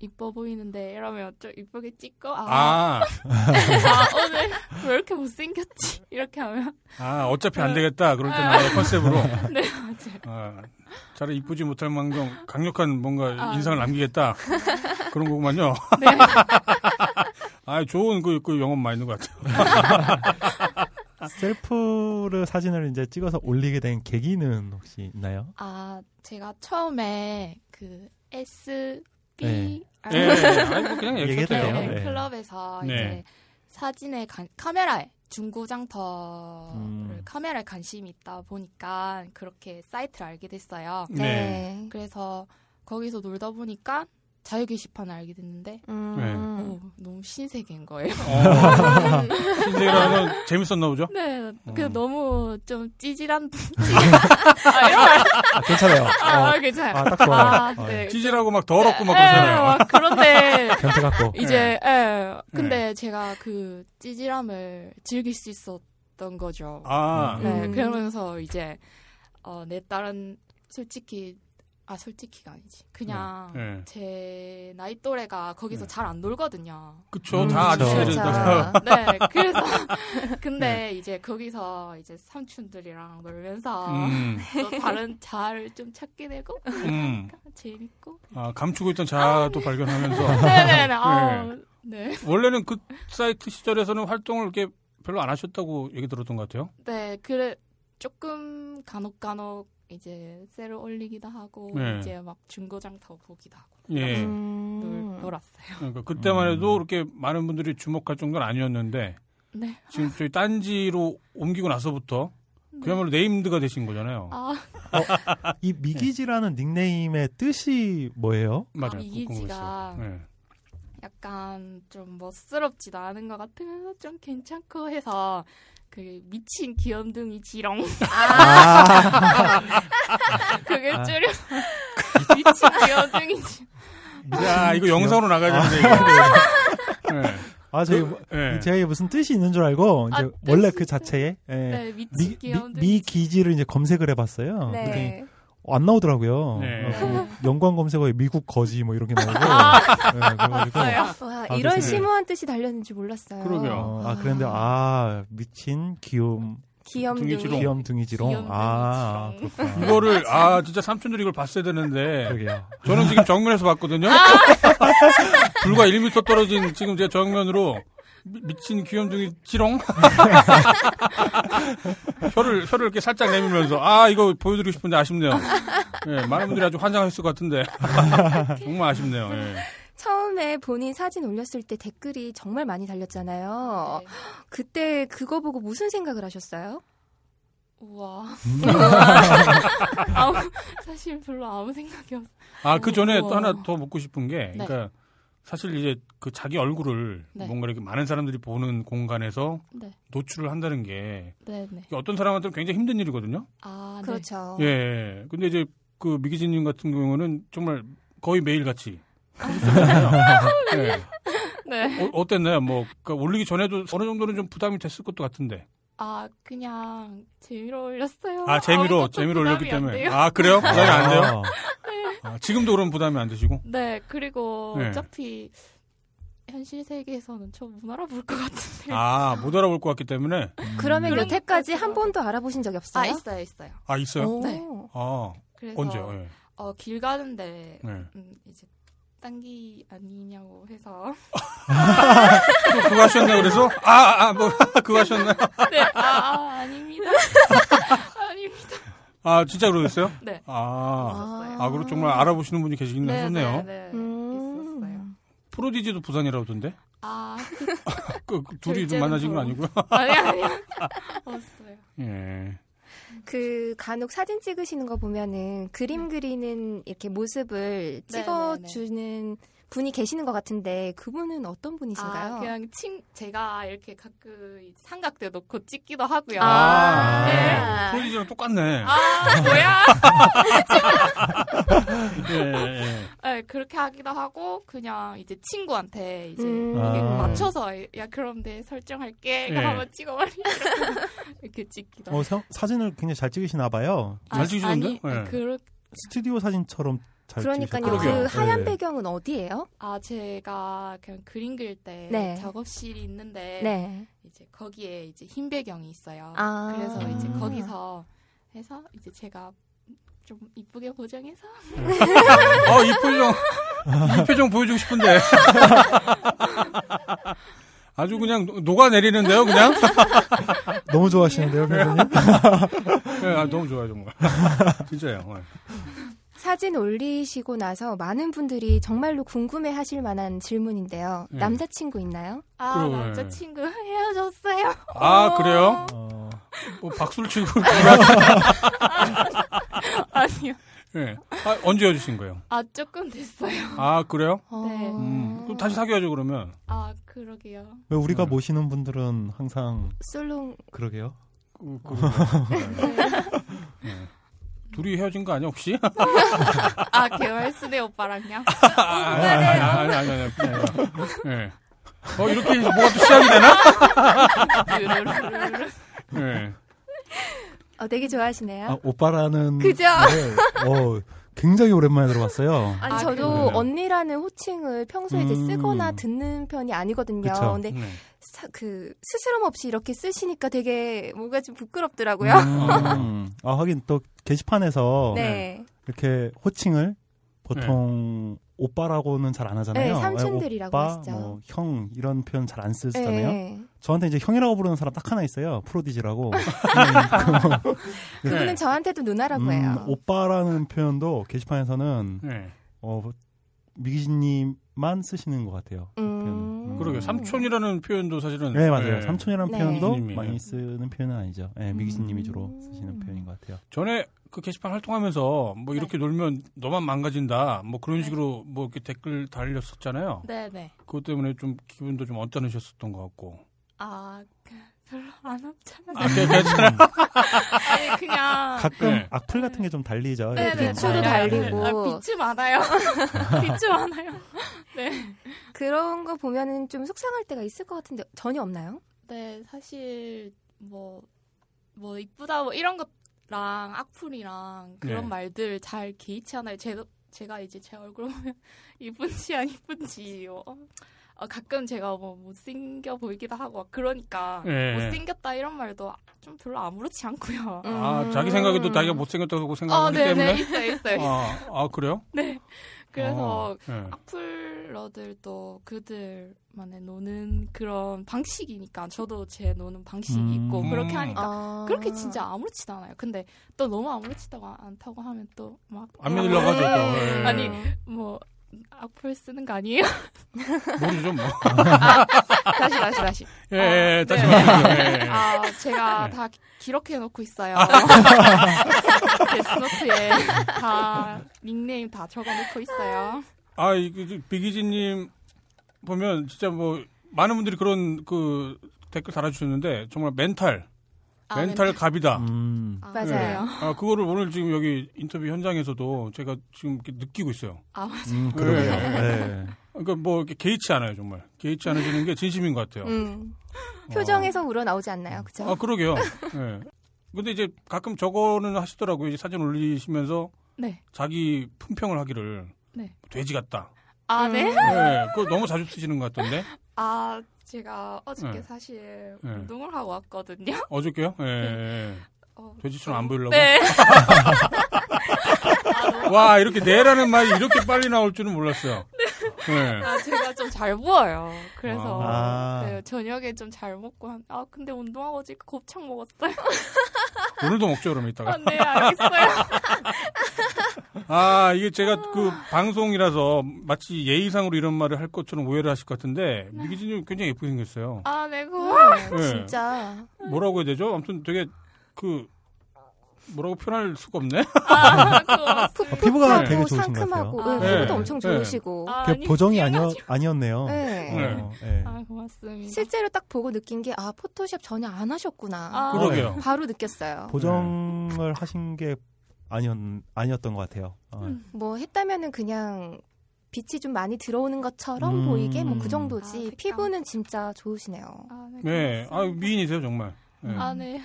이뻐 보이는데, 이러면 좀 이쁘게 찍고, 아,
아,
아, 오늘 왜 이렇게 못생겼지? 이렇게 하면.
아, 어차피 안 되겠다. 그럴 때 나의 컨셉으로.
네, 맞아요.
아, 차라리 이쁘지 못할 망정 강력한 뭔가
아,
인상을 남기겠다. 그런 거구만요.
네.
아, 좋은 그, 그 영업 많이 있는 것 같아요.
셀프를 사진을 이제 찍어서 올리게 된 계기는 혹시 있나요?
아, 제가 처음에 그 S, B,
네.
R,
예, 예. 아니, 뭐 그냥
얘기해도 돼요.
네,
네.
클럽에서
네.
이제 사진에 관- 카메라에 중고장터를
음.
카메라에 관심이 있다 보니까 그렇게 사이트를 알게 됐어요.
네.
네.
그래서 거기서 놀다 보니까 자유 게시판을 알게 됐는데
음.
오, 너무 신세계인 거예요.
어, 신세계라는 재밌었나 보죠?
네, 그
음.
너무 좀 찌질한 아,
아, 괜찮아요.
아,
어,
괜찮아요.
아, 딱 좋아요.
아,
어,
네.
찌질하고 막 더럽고 막
예,
그러잖아요.
막 그런데
변태 같고.
이제 예. 근데 제가 그 찌질함을 즐길 수 있었던 거죠.
아,
네,
음.
그러면서 이제 어, 내 딸은 솔직히 아 솔직히가 아니지. 그냥
네.
제 나이 또래가 거기서
네.
잘안 놀거든요.
그쵸.
음,
다
그쵸.
아저씨들이 다.
그렇죠.
네, 그래서 근데 이제 거기서 이제 삼촌들이랑 놀면서
음,
또 다른 자아를 좀 찾게 되고
음.
재밌고.
아, 감추고 있던 자아도 발견하면서.
네네네. 아, 네.
원래는 그 사이트 시절에서는 활동을 이렇게 별로 안 하셨다고 얘기 들었던 것 같아요.
네, 그래 조금 간혹 간혹 이제 셀을 올리기도 하고
네.
이제 막 중고장터 보기도 하고
예.
음.
놀, 놀았어요.
그러니까 그때만
음.
해도 그렇게 많은 분들이 주목할 정도는 아니었는데
네.
지금 저희 딴지로 옮기고 나서부터 그야말로 네임드가 되신 거잖아요.
아,
이 미기지라는 닉네임의 뜻이 뭐예요?
맞아요.
미기지가
궁금했어요. 네.
약간 좀 멋스럽지도 않은 것 같으면서 좀 괜찮고 해서 그 미친 귀염둥이 지렁
아,
그게
아.
줄여 미친 귀염둥이 지렁
야, 이거 영상으로 나가야 되는데 이게. 네.
아, 저희
네.
제가 이게 무슨 뜻이 있는 줄 알고 이제
아,
원래
뜻이
그 자체에 예.
네
미,
미친
미,
귀염둥이
미기지를 이제 검색을 해봤어요.
네.
안 나오더라고요.
네.
어, 그 연관 검색어에 미국 거지 뭐 이렇게 나오고.
아,
네,
맞아요.
와,
아,
이런 심오한 뜻이 달렸는지 몰랐어요.
그러게요.
어, 아 그런데 아 미친 귀염
귀염둥이.
둥이지롱.
귀염둥이지롱.
귀염둥이지롱.
아 그렇구나.
이거를 아 진짜 삼촌들이 이걸 봤어야 되는데
그러게요.
저는 지금 정면에서 봤거든요. 불과 1m 떨어진 지금 제 정면으로 미, 미친 귀염둥이 지롱 혀를 혀를 이렇게 살짝 내밀면서 아 이거 보여드리고 싶은데 아쉽네요. 예, 많은 분들이 아주 환장했을 것 같은데 정말 아쉽네요. 예.
처음에 본인 사진 올렸을 때 댓글이 정말 많이 달렸잖아요.
네.
그때 그거 보고 무슨 생각을 하셨어요?
우와.
음.
아무, 사실 별로 아무 생각이 없.
아그 전에 또. 하나 더 묻고 싶은 게
네.
그러니까 사실 이제 그 자기 얼굴을
네.
뭔가 이렇게 많은 사람들이 보는 공간에서
네,
노출을 한다는 게
네, 네.
어떤 사람한테는 굉장히 힘든 일이거든요.
아, 네.
그렇죠.
예. 근데 이제 그 미기진님 같은 경우는 정말 거의 매일 같이 하셨잖아요. 예.
네.
어, 어땠나요? 뭐 그러니까 올리기 전에도 어느 정도는 좀 부담이 됐을 것도 같은데.
아, 그냥 재미로 올렸어요.
아 재미로 재미로 올렸기
안
때문에.
돼요.
아 그래요? 부담이 안 돼요?
아,
아, 지금도 그런 부담이 안 되시고?
네, 그리고
네.
어차피 현실 세계에서는 저 못 알아볼 것 같은데.
아못 알아볼 것 같기 때문에.
그러면
그런
여태까지 한 번도 알아보신 적이 없어요?
아, 있어요, 있어요.
아 있어요?
오.
네.
아
그래서
언제요? 예.
어, 길 가는데
네.
음, 이제 딴기 아니냐고 해서
또 그거 하셨나 그래서 아아 뭐 그거 하셨나요?
네, 아, 아 아닙니다. 아닙니다.
아 진짜 그러셨어요?
네.
아, 아, 그리고 정말 알아보시는 분이 계시긴
네,
하셨네요.
네, 네.
음.
있었어요.
프로디지도 부산이라던데?
아,
그, 그 둘이 좀 만나신 건
저-
아니고요?
아니 아니요. 없어요.
예.
그 간혹 사진 찍으시는 거 보면은 그림 그리는 이렇게 모습을 찍어주는 분이 계시는 것 같은데 그분은 어떤 분이신가요?
아, 그냥 친 제가 이렇게 가끔 삼각대 놓고 찍기도 하고요.
아,
네.
프로디지랑 똑같네.
아, 뭐야?
예, 예.
네, 그렇게 하기도 하고 그냥 이제 친구한테 이제
음.
아.
맞춰서 야 그런데 설정할게
네.
한번 찍어버리 이렇게, 이렇게 찍기도
어, 사, 사진을 굉장히 잘 찍으시나 봐요.
잘 찍으시는데?
아니,
네.
그렇
스튜디오 사진처럼 잘
그러니까요. 그
그러게요.
하얀
네.
배경은 어디예요?
아 제가 그냥 그림 그릴 때
네.
작업실이 있는데
네.
이제 거기에 이제 흰 배경이 있어요.
아.
그래서 이제
음.
거기서 해서 이제 제가 좀 이쁘게 보정해서
어, 이 표정, 이 표정 보여주고 싶은데. 아주 그냥 녹아내리는데요, 그냥?
너무 좋아하시는데요, 선생님?
네, 아, 너무 좋아요, 정말. 진짜요. 네.
사진 올리시고 나서 많은 분들이 정말로 궁금해 하실 만한 질문인데요.
네.
남자친구 있나요?
아
그러네.
남자친구 헤어졌어요.
아, 그래요?
어,
뭐 박수를 치고.
아니요.
네. 아, 언제 헤어지신 거예요?
아 조금 됐어요.
아, 그래요?
네.
음, 그럼 다시 사귀어야죠, 그러면.
아 그러게요.
왜 우리가
네.
모시는 분들은 항상
솔롱
그러게요.
그, 그, 네. 둘이 헤어진 거 아니야, 혹시?
아 개월스네 오빠랑요.
아, 아니, 아니, 아니, 아니, 아니, 아니. 네. 어, 이렇게 뭐가 또 시작이 되나?
르르르르르.
네.
어, 되게 좋아하시네요.
아, 오빠라는
그죠?
네, 어, 굉장히 오랜만에 들어봤어요.
아니
아,
저도
그래요?
언니라는 호칭을 평소에 이제
음.
쓰거나 듣는 편이 아니거든요.
그쵸.
근데
네.
사- 그 스스럼 없이 이렇게 쓰시니까 되게 뭔가 좀 부끄럽더라고요.
음, 아, 하긴 또 게시판에서
네.
이렇게 호칭을 보통 오빠라고는 잘 안 하잖아요.
네, 삼촌들이라고
오빠,
하시죠.
뭐, 형 이런 표현 잘 안 쓰시잖아요.
네.
저한테 이제 형이라고 부르는 사람 딱 하나 있어요. 프로디지라고.
그분은
네.
저한테도 누나라고 해요.
음, 오빠라는 표현도 게시판에서는
네.
어, 미기진님만 쓰시는 것 같아요. 그
음.
표현은. 음.
그러게요. 삼촌이라는 표현도 사실은.
네 맞아요.
네.
삼촌이라는
네.
표현도
미기진님이.
많이 쓰는 표현은 아니죠. 네, 미기진님이
음.
주로 쓰시는 표현인 것 같아요.
전에 그 게시판 활동하면서 뭐 이렇게 놀면 너만 망가진다. 뭐 그런 식으로 뭐 이렇게 댓글 달렸었잖아요.
네네.
그것 때문에 좀 기분도 좀 언짢으셨었던 것 같고.
아 그- 별로 안 없잖아요.
아, 그- 괜찮아.
아니 그냥
가끔
네.
악플 같은 게 좀 달리죠.
네,
이렇게.
비추도
달려요.
달리고.
아, 비추 많아요. 비추 많아요. 네.
그런 거 보면은 좀 속상할 때가 있을 것 같은데 전혀 없나요?
네, 사실 뭐, 뭐 이쁘다 뭐 이런 것랑 악플이랑 그런
네.
말들 잘 개의치 않아요. 제, 제가 이제 제 얼굴 보면 이쁜지 안 이쁜지 어, 어, 가끔 제가 뭐 못생겨 보이기도 하고 막 그러니까
네.
못생겼다 이런 말도 좀 별로 아무렇지 않고요.
아,
음.
자기 생각에도 자기가 못생겼다고
아,
생각하기
네,
때문에.
네, 있어요, 있어요.
아, 아, 그래요?
네. 그래서
어, 네.
악플러들도 그들만의 노는 그런 방식이니까 저도 제 노는 방식이
음.
있고 그렇게
음.
하니까
아.
그렇게 진짜 아무렇지도 않아요. 근데 또 너무 아무렇지도 않다고 하면
또막안 믿으려고 하죠, 또. 예.
아니 뭐 악플 쓰는 거 아니에요?
모르죠, 뭐.
다시 다시 다시.
예,
아,
예, 다시
네.
말씀해주세요. 예, 예.
아 제가
네.
다 기록해 놓고 있어요. 데스노트에 다 닉네임 다 적어 놓고 있어요.
아, 이게 비기진님 보면 진짜 뭐 많은 분들이 그런 그 댓글 달아주셨는데 정말 멘탈,
아,
멘탈 갑이다.
음.
아,
맞아요.
그래요?
아, 그거를 오늘 지금 여기 인터뷰 현장에서도 제가 지금 이렇게 느끼고 있어요.
아 맞아.
음, 그러게요.
네.
네.
그러니까 뭐 이렇게 개의치 않아요, 정말. 개의치 않으시는 게 진심인 것 같아요.
음. 표정에서 우러 나오지 않나요? 그죠?
아, 그러게요. 예. 근데 이제 가끔 저거는 하시더라고요. 이제 사진 올리시면서
네.
자기 품평을 하기를
네.
돼지 같다.
아 네.
예. 그거 너무 자주 쓰시는 것 같던데.
아, 제가 어저께
네.
사실
네.
운동을 하고 왔거든요.
어저께요? 예, 예.
어,
돼지처럼 안 보이려고.
네.
와, 이렇게 내라는 말이 이렇게 빨리 나올 줄은 몰랐어요. 네.
아, 제가 좀 잘 부어요. 그래서
아.
네, 저녁에 좀 잘 먹고 한, 아 근데 운동하고 지금 곱창 먹었어요.
오늘도 먹죠 그러면
아,
이따가.
네 알겠어요.
아 이게 제가 그 방송이라서 마치 예의상으로 이런 말을 할 것처럼 오해를 하실 것 같은데 미기진님 굉장히 예쁘게 생겼어요.
아네 고마워요.
네.
진짜.
뭐라고 해야 되죠? 아무튼 되게 그 뭐라고 표현할 수가 없네.
아.
풋풋하고
피부가 되게 좋으신 것
상큼하고
같아요.
네,
네.
피부도 엄청
네.
좋으시고.
아,
그
아니,
보정이. 아니었, 아니었네요.
네.
어, 네.
아 고맙습니다.
실제로 딱 보고 느낀 게 아 포토샵 전혀 안 하셨구나.
아,
그러게요.
바로 느꼈어요.
보정을 하신 게 아니었, 아니었던 것 같아요. 어.
음.
뭐 했다면은 그냥 빛이 좀 많이 들어오는 것처럼
음.
보이게 뭐그
아,
정도지.
색감.
피부는 진짜 좋으시네요.
아, 네.
네, 아. 미인이세요 정말. 네.
아 네.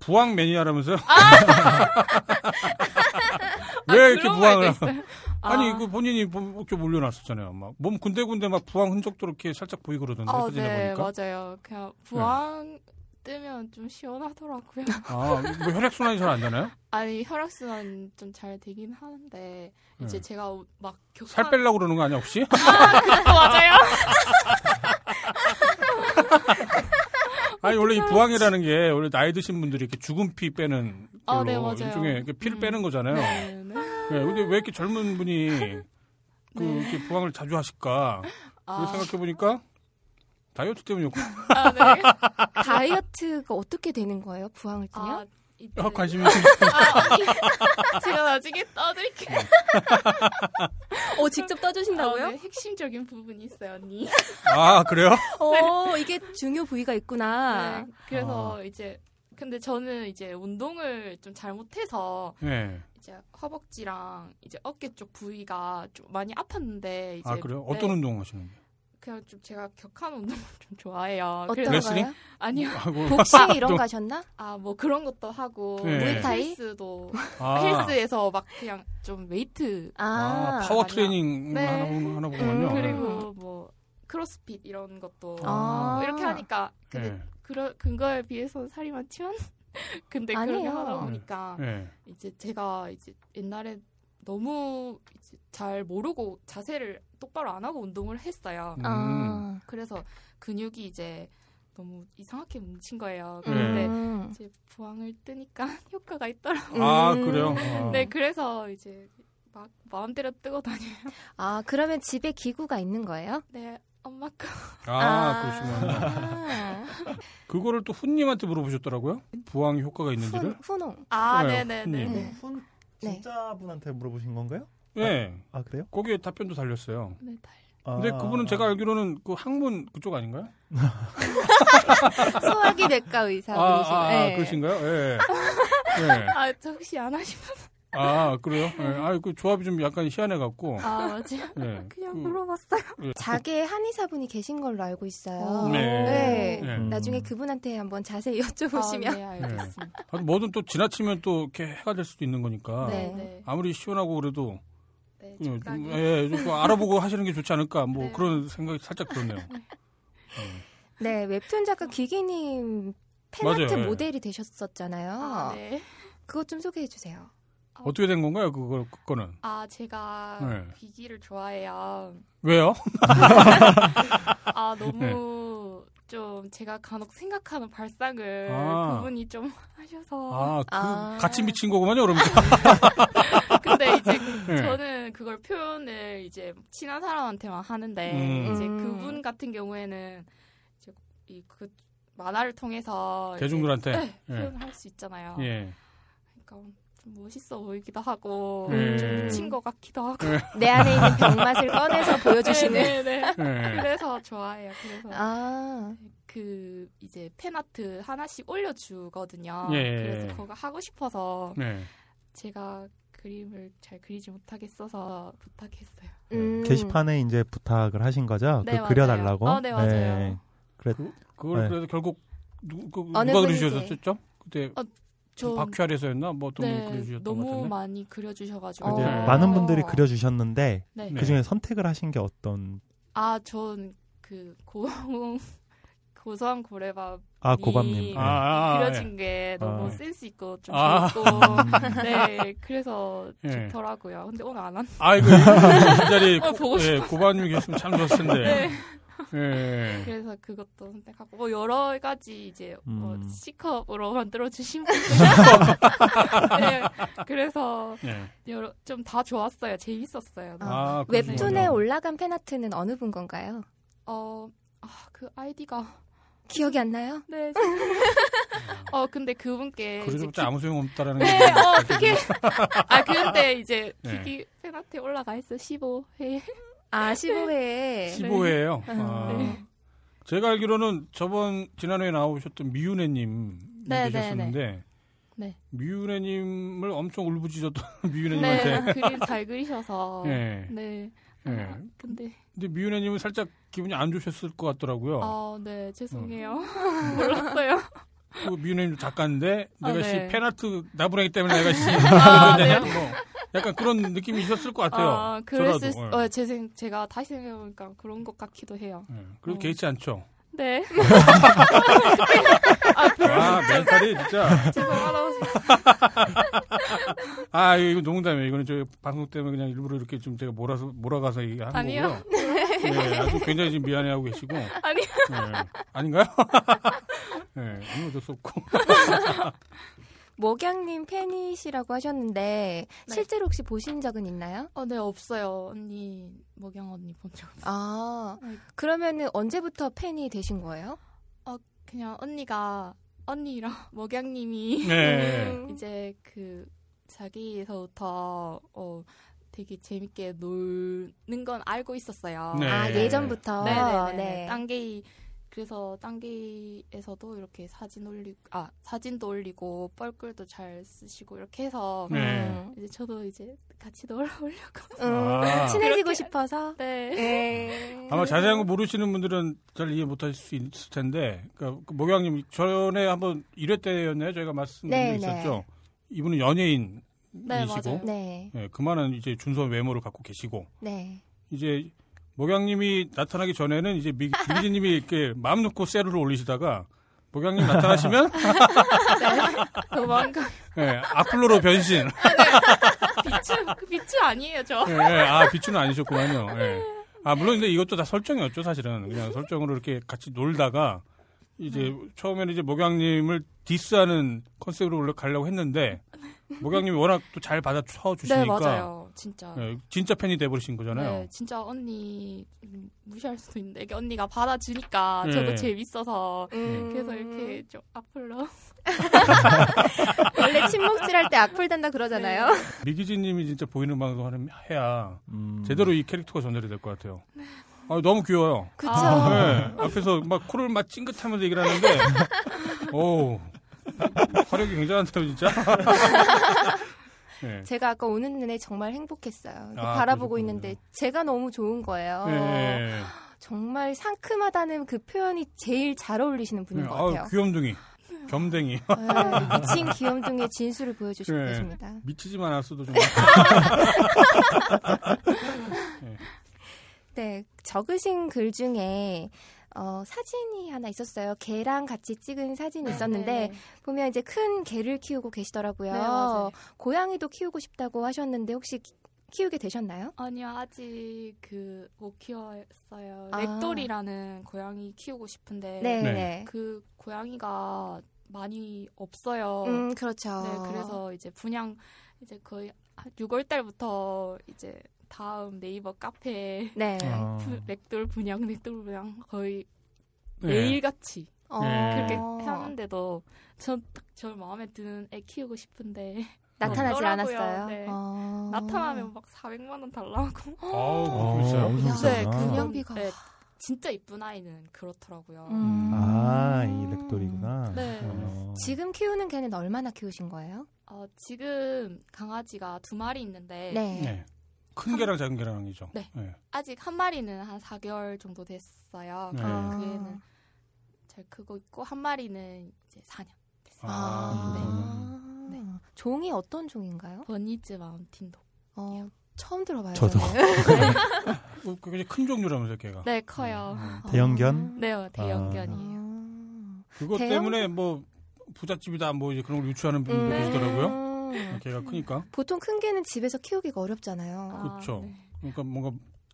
부항 매니아라면서요?
아,
왜 이렇게
그런
부항을?
있어요.
아니
아.
그 본인이 뭐 이렇게 올려놨었잖아요. 막 몸 군데군데 막 부항 흔적도 이렇게 살짝 보이고 그러던데
아, 네,
보니까.
맞아요. 그냥 부항 뜨면 좀 시원하더라고요.
아, 뭐 혈액 순환이 잘 안 되나요?
아니 혈액순환 좀 잘 되긴 하는데 이제
네.
제가 막 격한
살 빼려고 그러는 거 아니야 혹시?
아, 맞아요.
아니 원래 이 부항이라는 게 원래 나이 드신 분들이 이렇게 죽은 피 빼는 걸로
아, 네, 맞아요.
일종의 피를
음.
빼는 거잖아요.
네, 네.
네, 근데 왜 이렇게 젊은 분이 그
네.
이렇게 부항을 자주 하실까?
아,
생각해 보니까 다이어트 때문이었고.
아, 네.
다이어트가 어떻게 되는 거예요? 부항을 뜨면?
아,
아, 관심이 있으
아. 제가 나중에 떠드릴게요.
어, 직접
아,
떠주신다고요?
네, 핵심적인 부분이 있어요, 언니.
아 그래요?
어, 이게 중요 부위가 있구나.
네, 그래서 이제 근데 저는 이제 운동을 좀 잘못해서
네.
이제 허벅지랑 이제 어깨 쪽 부위가 좀 많이 아팠는데 이제
아 그래요?
네,
어떤 운동 하시는 거예요?
그냥 좀 제가 격한 운동을 좀 좋아해요.
어떤
그래서?
거요?
아니요.
하고
복싱 이런
또-
거 하셨나?
아 뭐 그런 것도 하고
네.
무에타이?
헬스도
아,
헬스에서 막 그냥 좀 웨이트
아,
아,
파워. 트레이닝
네.
하나, 보는- 하나 보군요.
음,
그리고 뭐 크로스핏 이런 것도
아.
뭐 이렇게 하니까 근데
네.
그러, 그런 거에 비해서 살이 많지만 근데 그렇게
아니에요.
하다 보니까
네.
이제 제가 이제 옛날에 너무 잘 모르고 자세를 똑바로 안 하고 운동을 했어요.
음.
아.
그래서 근육이 이제 너무 이상하게 뭉친 거예요.
네.
그런데
음.
이제 부항을 뜨니까 효과가 있더라고요.
아
음.
그래요? 아.
네, 그래서 이제 막 마음대로 뜨고 다녀요.
아, 그러면 집에 기구가 있는 거예요?
네, 엄마 거.
아, 그러시구나.
아.
그거를 또 훈님한테 물어보셨더라고요? 부항 효과가 있는지를?
후, 후농.
아,
네,
네, 네,
손님.
네.
훈
네.
진짜 분한테 물어보신 건가요?
네.
아 그래요?
거기에 답변도 달렸어요.
네, 달.
근데
아,
그분은 제가 알기로는 그 학문 그쪽 아닌가요?
소화기 내과 의사
아. 아, 아,
네.
그러신가요? 예. 네.
아, 저 혹시 안 하시면?
아, 그래요? 예. 아, 그 조합이 좀 약간 희한해 갖고.
아, 맞아요.
예.
그냥
그-
물어봤어요.
자개 한의사분이 계신 걸로 알고 있어요.
네.
네.
네.
음.
나중에 그분한테 한번 자세히
아,
여쭤보시면.
네, 알겠습니다.
아, 뭐든 또 지나치면 또 이렇게 해가 될 수도 있는 거니까.
네.
네,
아무리 시원하고 그래도
네,
예, 좀. 예, 좀 알아보고 하시는 게 좋지 않을까. 뭐
네.
그런 생각이 살짝 들었네요.
네, 웹툰 작가 귀기님 팬아트
맞아요, 네.
모델이 되셨었잖아요.
아, 네.
그것 좀 소개해 주세요.
어떻게 된 건가요? 그거 그거는
아, 제가
네.
귀기를 좋아해요.
왜요?
아, 너무 좀 제가 간혹 생각하는 발상을
아.
그분이 좀 하셔서.
아, 그
아.
같이 미친 거구만요, 그러면.
근데 이제
네.
저는 그걸 표현을 이제 친한 사람한테만 하는데
음.
이제
음.
그분 같은 경우에는 이제 이그 만화를 통해서
대중들한테.
네,
예.
표현할 수 있잖아요.
예.
그러니까 좀 멋있어 보이기도 하고
음.
좀 미친 것 같기도 하고.
내 안에 있는 병맛을 꺼내서 보여주시는.
네, 네, 네.
예.
그래서 좋아해요. 그래서
아,
그 이제 팬아트 하나씩 올려주거든요.
예, 예,
그래서
예.
그거 하고 싶어서
네.
제가 그림을 잘 그리지 못하겠어서 부탁했어요.
음.
게시판에 이제 부탁을 하신 거죠?
네,
그 그려달라고.
어, 네, 맞아요.
그래
그걸
네.
그래서 결국 누, 그, 누가? 그려주셨었죠? 그때
어, 좀
박휘알에서였나? 뭐 어떤 분이
네,
그려주셨던 것
너무
같은데.
많이 그려주셔가지고.
어.
이제
네.
많은 분들이 그려주셨는데
네.
네.
그 중에 선택을 하신 게 어떤?
아, 전 그 고성 고소한 고래밥
아, 고밤님.
아, 아, 아,
그려진 게 너무
아.
센스 있고 좀
아.
재밌고 네 그래서
예.
좋더라고요. 근데 오늘 안 왔.
아, 이거 이 자리에
어, 보고
예, 고바님이 계시면 참 좋았을 텐데.
네.
예.
그래서 그것도 선택하고 뭐 여러 가지 이제 뭐
음.
C컵으로 만들어 주신 분들 네 그래서
예.
여러 좀 다 좋았어요 재밌었어요
아,
웹툰에
그러시군요.
올라간 팬아트는 어느 분 건가요?
어 아 그 아이디가
기억이 안 나요?
네 어 근데 그분께 이제
그래도 아무 소용 없다라는
네,
게
어, 어떻게. 아, 근데 이제
네.
기기 팬한테 올라가 있어, 15회.
아, 15회에.
15회예요.
네.
아.
네.
제가 알기로는 저번 지난해에 나오셨던 미윤혜님
네,
계셨었는데
네.
미윤혜님을 엄청 울부짖었던
네,
미윤혜님한테
그림 잘 그리셔서.
예.
네.
예.
아, 근데,
근데 미윤혜님은 살짝 기분이 안 좋으셨을 것 같더라고요.
아, 네, 죄송해요.
음.
몰랐어요.
그 미윤혜님도 작가인데
아,
내가
네.
씨 팬아트 나부랭이 때문에 내가 씨
아? 네.
뭐 약간 그런 느낌이 있었을 것 같아요.
아, 그랬을,
저라도.
어, 제 생, 제가 다시 생각해보니까 그런 것 같기도 해요.
예. 그래도
어.
개의치 않죠.
네.
아 멘탈이 진짜.
죄송하다고
아 이거 농담이에요. 이거는 저 방송 때문에 그냥 일부러 이렇게 좀 제가 몰아서 몰아가서 얘기하는
아니요.
거고요. 네, 아주 굉장히 지금 미안해하고 계시고.
아니요.
네. 아닌가요? 네, 어쩔 수 없고.
목양님 팬이시라고 하셨는데
네.
실제로 혹시 보신 적은 있나요?
어, 네, 없어요. 언니, 목양 언니 본 적 없어요.
아,
네.
그러면은 언제부터 팬이 되신 거예요?
그냥 언니가, 언니랑 목양님이
네.
이제 그 자기에서부터 어 되게 재밌게 놀는 건 알고 있었어요.
네.
아, 예전부터.
네네네.
네.
딴게이 그래서 딴게이에서도 이렇게 사진 올리고 아 사진도 올리고 뻘글도 잘 쓰시고 이렇게 해서
네.
음.
이제 저도 이제 같이 놀아보려고.
음,
아.
친해지고
그렇게-
싶어서.
네.
네.
아마 자세한 거 모르시는 분들은 잘 이해 못하실 수 있을 텐데, 그러니까 그 목양님 전에 한번 1회 때였나요? 저희가 말씀드린
네,
적
네.
있었죠. 이분은 연예인이시고,
네, 맞아요.
네.
예, 그만한 이제 준수한 외모를 갖고 계시고,
네.
이제 목양님이 나타나기 전에는 이제 미, 미기진님이 이렇게 마음 놓고 세루를 올리시다가 목양님 나타나시면
도망가.
예, 악플로로 변신.
비추 그 비추 아니에요 저.
예, 예. 아 비추는 아니셨구만요. 예. 아 물론 근데 이것도 다 설정이었죠 사실은 그냥 설정으로 이렇게 같이 놀다가 이제 처음에는 이제 목양님을 디스하는 컨셉으로 원래 가려고 했는데 목양님이 워낙 또 잘 받아쳐
네
주시니까
맞아요. 진짜.
예, 진짜 팬이 돼버리신 거잖아요.
네, 진짜 언니 음, 무시할 수도 있는데 이게 언니가 받아주니까
네.
저도 재밌어서
음.
그래서 이렇게 좀 앞으로
원래 침묵질할 때 악플 단다 그러잖아요.
미기진님이 진짜 보이는 방송 하는 해야
음.
제대로 이 캐릭터가 전달이 될 것 같아요. 아, 너무 귀여워요.
그쵸.
네, 앞에서 막 코를 막 찡긋하면서 얘기를 하는데, 오, 화력이 굉장한데요, 진짜. 네.
제가 아까 오는 내내 정말 행복했어요.
아,
바라보고
그러셨군요.
있는데 제가 너무 좋은 거예요.
네.
정말 상큼하다는 그 표현이 제일 잘 어울리시는 분인
네.
것 같아요.
귀염둥이. 겸댕이.
네, 미친 귀염둥이의 진수를 보여주시고
네.
계십니다.
미치지만 않았어도 좀.
네, 적으신 글 중에 어, 사진이 하나 있었어요. 개랑 같이 찍은 사진이 있었는데
네, 네.
보면 이제 큰 개를 키우고 계시더라고요.
네, 맞아요.
고양이도 키우고 싶다고 하셨는데 혹시 키, 키우게 되셨나요?
아니요 아직 그 못 키웠어요.
아.
렉돌이라는 고양이 키우고 싶은데
네,
네.
네.
그 고양이가 많이 없어요.
음, 그렇죠.
네, 그래서 이제 분양 이제 거의 6월 달부터 이제 다음 네이버 카페에
네.
아.
부- ragdoll 분양, ragdoll 분양 거의
네.
매일같이
어,
네.
그렇게 하는데도 전 딱 저 마음에 드는 애 키우고 싶은데
나타나질
없더라고요.
않았어요.
네.
어.
나타나면 막 400만 원 달라고.
야,
비싸구나.
네,
분양비가.
네, 진짜 이쁜 아이는 그렇더라고요.
음.
아, 이 ragdoll이구나.
네.
어.
지금 키우는 개는 얼마나 키우신 거예요?
어, 지금 강아지가 두 마리 있는데
네.
네. 큰 개랑 작은 개랑이죠.
네. 아직 한 마리는 한 4개월 정도 됐어요.
네.
아.
그 애는 잘 크고 있고 한 마리는 이제 4년 됐어요.
아,
아.
네.
종이 어떤 종인가요?
버니즈 마운틴도.
어, 처음 들어봐요.
저도.
어, 굉장히 큰 종류라면서요, 개가.
네, 커요.
음.
대형견?
네, 대형견이에요.
아.
그것
대형-
때문에 뭐 부잣집이다 뭐 이제 그런 걸 유추하는 분도 계시더라고요.
음.
개가 크니까.
보통 큰 개는 집에서 키우기가 어렵잖아요.
아,
그렇죠.
네.
그러니까 뭔가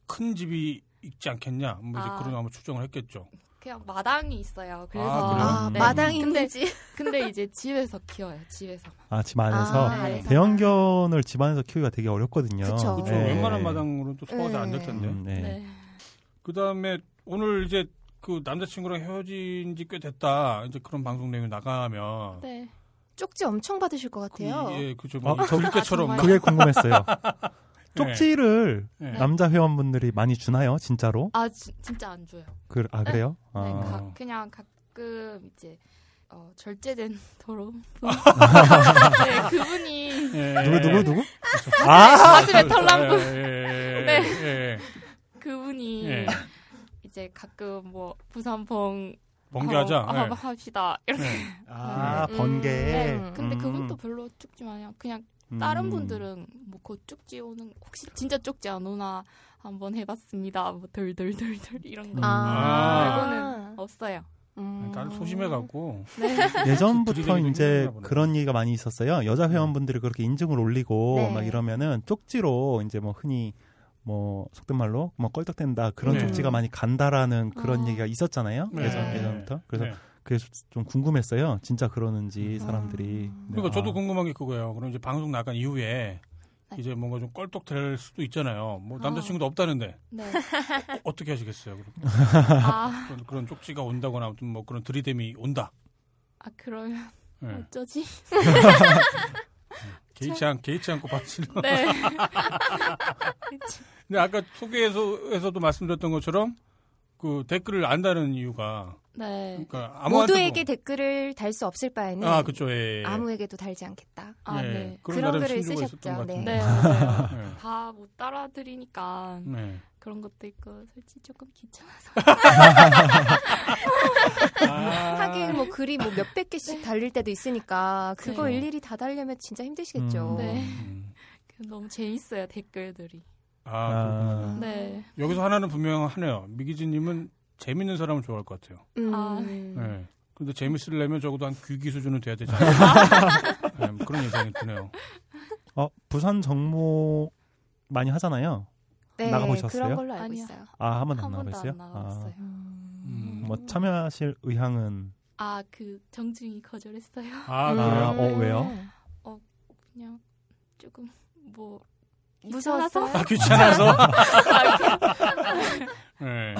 큰 집이 있지 않겠냐. 뭐 이제
아.
그런 아마 추정을 했겠죠.
그냥 마당이 있어요. 그래서
아?
아,
네.
마당이
근데-
있는지.
근데 이제 집에서 키워요. 집에서.
아, 집 안에서
아,
네.
대형견을 집 안에서 키우기가 되게 어렵거든요.
그쵸.
그렇죠.
네.
웬만한 마당으로는 또 소화가 잘안될 텐데.
음, 네.
네.
그 다음에 오늘 이제 그 남자친구랑 헤어진 지 꽤 됐다. 이제 그런 방송 내용이 나가면.
네.
쪽지 엄청 받으실 것 같아요.
예, 그죠.
어,
뭐
저-
들깨처럼
아,
막.
그게 궁금했어요. 쪽지를
네.
남자 회원분들이 많이 주나요? 진짜로?
아 지- 진짜 안 줘요.
그, 아, 그래요?
네,
아.
가- 그냥 가끔 이제 어, 절제된 도로. 네, 그분이
예.
누구, 누구, 누구?
가슴에 털남부.
예, 예,
네.
예.
그분이
예.
이제 가끔 뭐 부산봉
번개하자.
어,
예.
아, 합시다 이렇게.
네.
아,
음.
번개.
네, 근데
음.
그분도 별로 쪽지 마냥 그냥 다른
음.
분들은 뭐그 쪽지 오는 혹시 진짜 쪽지 안 오나 한번 해봤습니다. 뭐 덜덜덜덜 이런 거
아.
말고는 없어요.
음.
다들 소심해갖고.
예전부터
들이대기
이제. 그런 얘기가 많이 있었어요. 여자 회원분들이 그렇게 인증을 올리고
네.
막 이러면은 쪽지로 이제 뭐 흔히 뭐 속된 말로 뭐 껄떡댄다 그런
네.
쪽지가 많이 간다라는 그런
어.
얘기가 있었잖아요.
네.
예전 예전부터. 그래서
네.
그래서 좀 궁금했어요. 진짜 그러는지
음.
사람들이. 네.
그러니까 저도
아.
궁금한 게 그거예요. 그럼 이제 방송 나간 이후에
네.
이제 뭔가 좀 껄떡될 수도 있잖아요. 뭐
아.
남자친구도 없다는데
네.
어, 떻게 하시겠어요? 그럼?
아,
그런, 그런 쪽지가 온다거나 아무튼 뭐 그런 들이댐이 온다.
아 그러면
예.
어쩌지?
개의치, 않, 개의치 않고 받치는.
네.
근데 아까 소개에서도 말씀드렸던 것처럼 그 댓글을 안다는 이유가
네.
그러니까
모두에게 댓글을 달 수 없을 바에는
아 그쵸 예.
아무에게도 달지 않겠다.
아,
예.
네.
그런,
그런 글을 쓰셨죠. 네.
같은데.
네.
네.
다 못 따라드리니까
네.
그런 것도 있고 솔직히 조금 귀찮아서.
아.
하긴 뭐 글이 뭐 몇백 개씩 달릴 때도 있으니까 그거
네.
일일이 다 달려면 진짜 힘드시겠죠.
음.
네.
음.
너무 재밌어요 댓글들이.
아.
아.
네.
여기서 하나는 분명하네요. 미기진님은 재밌는 사람을 좋아할 것 같아요.
음.
아.
네. 근데 재밌으려면 적어도 한 귀기 수준은 돼야 되잖아요. 네, 뭐 그런 예상이 드네요.
어, 부산 정모 많이 하잖아요.
네,
나가보셨어요?
그런 걸로 알고
아니요.
있어요.
아, 한 번도 한안 나가봤어요?
안 나가봤어요.
음.
아, 뭐 참여하실 의향은
아 그 정중히 거절했어요.
아,
아,
그래요?
어, 왜요?
그냥 조금 뭐
무서웠어요?
아, 귀찮아서?
귀찮아서.
네.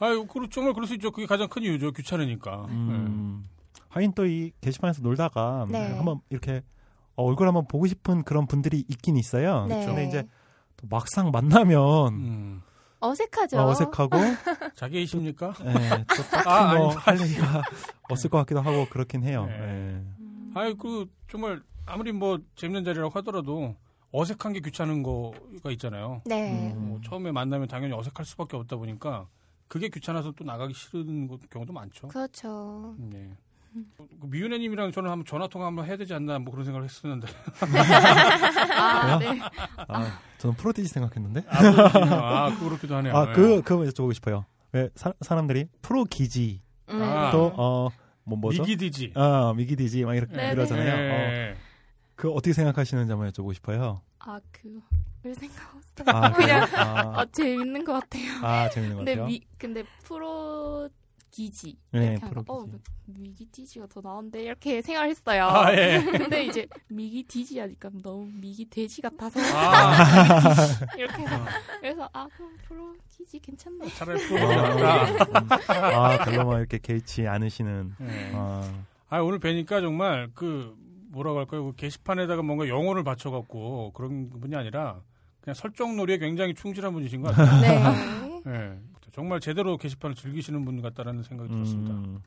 아유, 그 정말 그럴 수 있죠. 그게 가장 큰 이유죠. 귀찮으니까.
음. 하긴 또 이 게시판에서 놀다가
네.
한번 이렇게 어, 얼굴 한번 보고 싶은 그런 분들이 있긴 있어요.
네.
근데 이제 또 막상 만나면
음.
어색하죠.
어, 어색하고
자기이십니까?
예, 또 딱히
아,
뭐
아니,
할 얘기가 없을 것 같기도 하고 그렇긴 해요.
네.
예.
아유, 그, 정말, 아무리 뭐, 재밌는 자리라고 하더라도, 어색한 게 귀찮은 거가 있잖아요.
네.
음.
뭐 처음에 만나면 당연히 어색할 수밖에 없다 보니까, 그게 귀찮아서 또 나가기 싫은 것- 경우도 많죠.
그렇죠.
네. 그 미윤혜님이랑 저는 한번 전화 통화 한번 해야 되지 않나 뭐 그런 생각을 했었는데
아? 네.
아, 저는 프로디지 생각했는데.
아. 아 그렇기도 하네요.
아,
네.
그, 그거 여쭤보고 싶어요. 왜 사, 사람들이 프로기지
음.
아.
또, 어, 뭐, 뭐죠?
미기디지.
아, 미기디지 막 이렇게
네,
이러잖아요. 어,
네.
그 어떻게 생각하시는지 한번 여쭤보고 싶어요.
아, 그, 별 생각 없어요.
아,
그냥?
아,
아, 재밌는 것 같아요.
아, 재밌는 것 같아요.
미, 근데 프로 기지.
네, 프로 기지.
어, 미기 디지가 더 나은데 이렇게 생각을 했어요.
아, 예.
근데 이제 미기 디지 하니까 너무 미기 돼지 같아서
아,
이렇게 해서 그래서 아 그럼 프로 기지 괜찮네.
차라리 프로가
아, 별로 뭐 이렇게 개의치 않으시는.
네.
아,
아 오늘 뵈니까 정말 그 뭐라고 할까요? 그 게시판에다가 뭔가 영혼을 바쳐갖고 그런 분이 아니라 그냥 설정놀이에 굉장히 충실한 분이신 것 같아요.
네.
네. 정말 제대로 게시판을 즐기시는 분 같다라는 생각이 들었습니다.
음,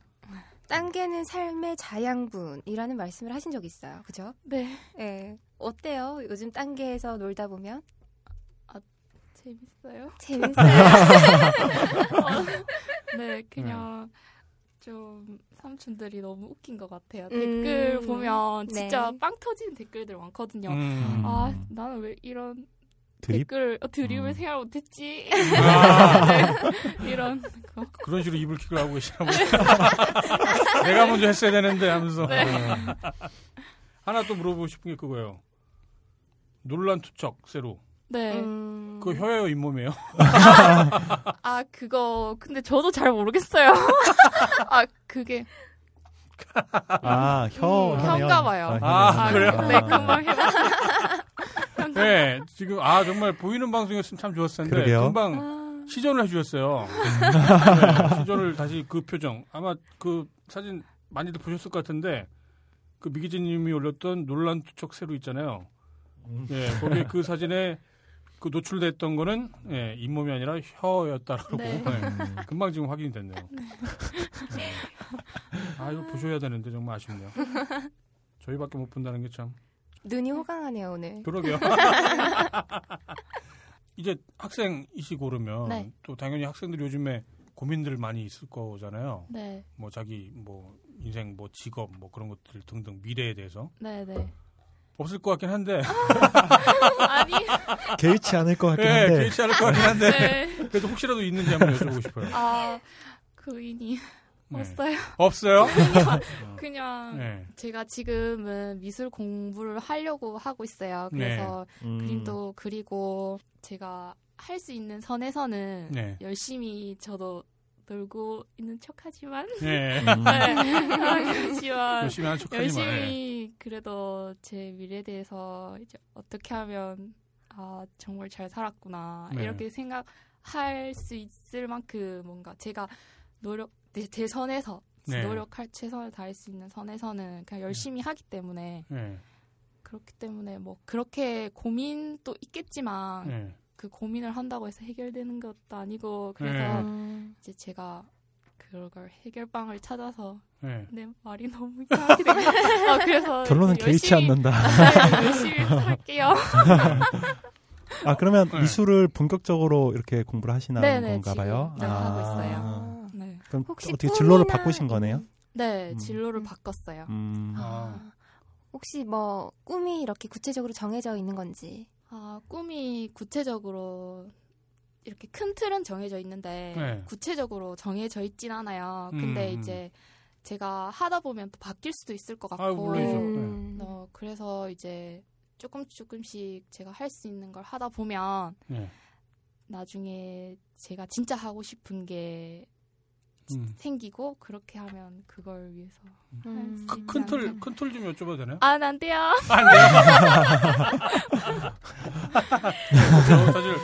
딴개는 삶의 자양분이라는 말씀을 하신 적 있어요. 그죠?
네
네. 어때요? 요즘 딴개에서 놀다 보면
재밌어요.
재밌어요.
어, 네 그냥 좀 삼촌들이 너무 웃긴 것 같아요. 댓글
음,
보면 진짜
네.
빵 터지는 댓글들 많거든요.
음.
아 나는 왜 이런
드립?
댓글 어, 드립을
음.
생각 못했지.
아.
네, 이런 거.
그런 식으로 입을 킥을 하고 계시나 보다. 내가 먼저 했어야 되는데 하면서.
네.
하나 또 물어보고 싶은 게 그거예요. 논란 투척, 세로.
네.
음.
그거 혀예요, 잇몸이에요?
아 그거 근데 저도 잘 모르겠어요. 아 그게
아, 혀,
음. 혀인가 봐요.
아,
아,
그래요?
네 금방 해.
네, 지금, 아, 정말 보이는 방송이었으면 참 좋았을 텐데.
그러게요.
금방
아,
시전을 해주셨어요. 네, 시전을 다시 그 표정. 아마 그 사진 많이들 보셨을 것 같은데, 그 미기진 님이 올렸던 논란 투척 세로 있잖아요. 예, 거기에 그 사진에 그 노출됐던 거는 예, 잇몸이 아니라 혀였다라고
네.
예, 금방 지금 확인이 됐네요. 네. 아 이거 보셔야 되는데 정말 아쉽네요. 저희밖에 못 본다는 게 참
눈이 호강하네요 오늘.
그러게요. 이제 학생이시고 그러면
네.
또 당연히 학생들이 요즘에 고민들 많이 있을 거잖아요.
네,
뭐 자기 뭐 인생 뭐 직업 뭐 그런 것들 등등 미래에 대해서
네, 네.
없을 것 같긴 한데
아니,
개의치 않을 것 같긴
예,
한데.
개의치 않을 것 같긴 한데
네.
그래도 혹시라도 있는지 한번 여쭤보고 싶어요.
아 그인이
네.
없어요.
없어요?
그냥
네.
제가 지금은 미술 공부를 하려고 하고 있어요. 그래서
음.
그림도 그리고 제가 할 수 있는 선에서는
네.
열심히 저도 놀고 있는 척하지만
네.
음.
네. 그렇지만
열심히 하는 척하지만 예.
열심히 그래도 제 미래에 대해서 이제 어떻게 하면 아 정말 잘 살았구나
네.
이렇게 생각할 수 있을 만큼 뭔가 제가 노력 내, 제 선에서
네.
노력할 최선을 다할 수 있는 선에서는 그냥 열심히 하기 때문에
네.
그렇기 때문에 뭐 그렇게 고민도 있겠지만
네.
그 고민을 한다고 해서 해결되는 것도 아니고 그래서
네.
음.
이제 제가 그걸 해결방을 찾아서
네.
내 말이 너무 이상하게 되고 아, 그래서
결론은 개의치
열심히-
않는다.
네, 열심히 할게요.
아, 그러면
네.
미술을 본격적으로 이렇게 공부를 하시는
네네,
건가
지금
봐요?
네, 하고 있어요.
아.
네,
그럼
혹시
어떻게 진로를
꿈이나
바꾸신 거네요?
네
음.
진로를 바꿨어요.
음.
아. 혹시 뭐 꿈이 이렇게 구체적으로 정해져 있는 건지.
아 꿈이 구체적으로 이렇게 큰 틀은 정해져 있는데
네.
구체적으로 정해져 있진 않아요. 근데
음.
이제 제가 하다 보면 또 바뀔 수도 있을 것 같고
아, 물론이죠.
음.
어, 그래서 이제 조금 조금씩 제가 할 수 있는 걸 하다 보면
네.
나중에 제가 진짜 하고 싶은 게
음.
생기고 그렇게 하면 그걸 위해서
음.
할수 있지
큰 틀,
않을까.
큰틀 좀 여쭤봐도 되나요?
아, 안 돼요.
안 돼요. 저 사실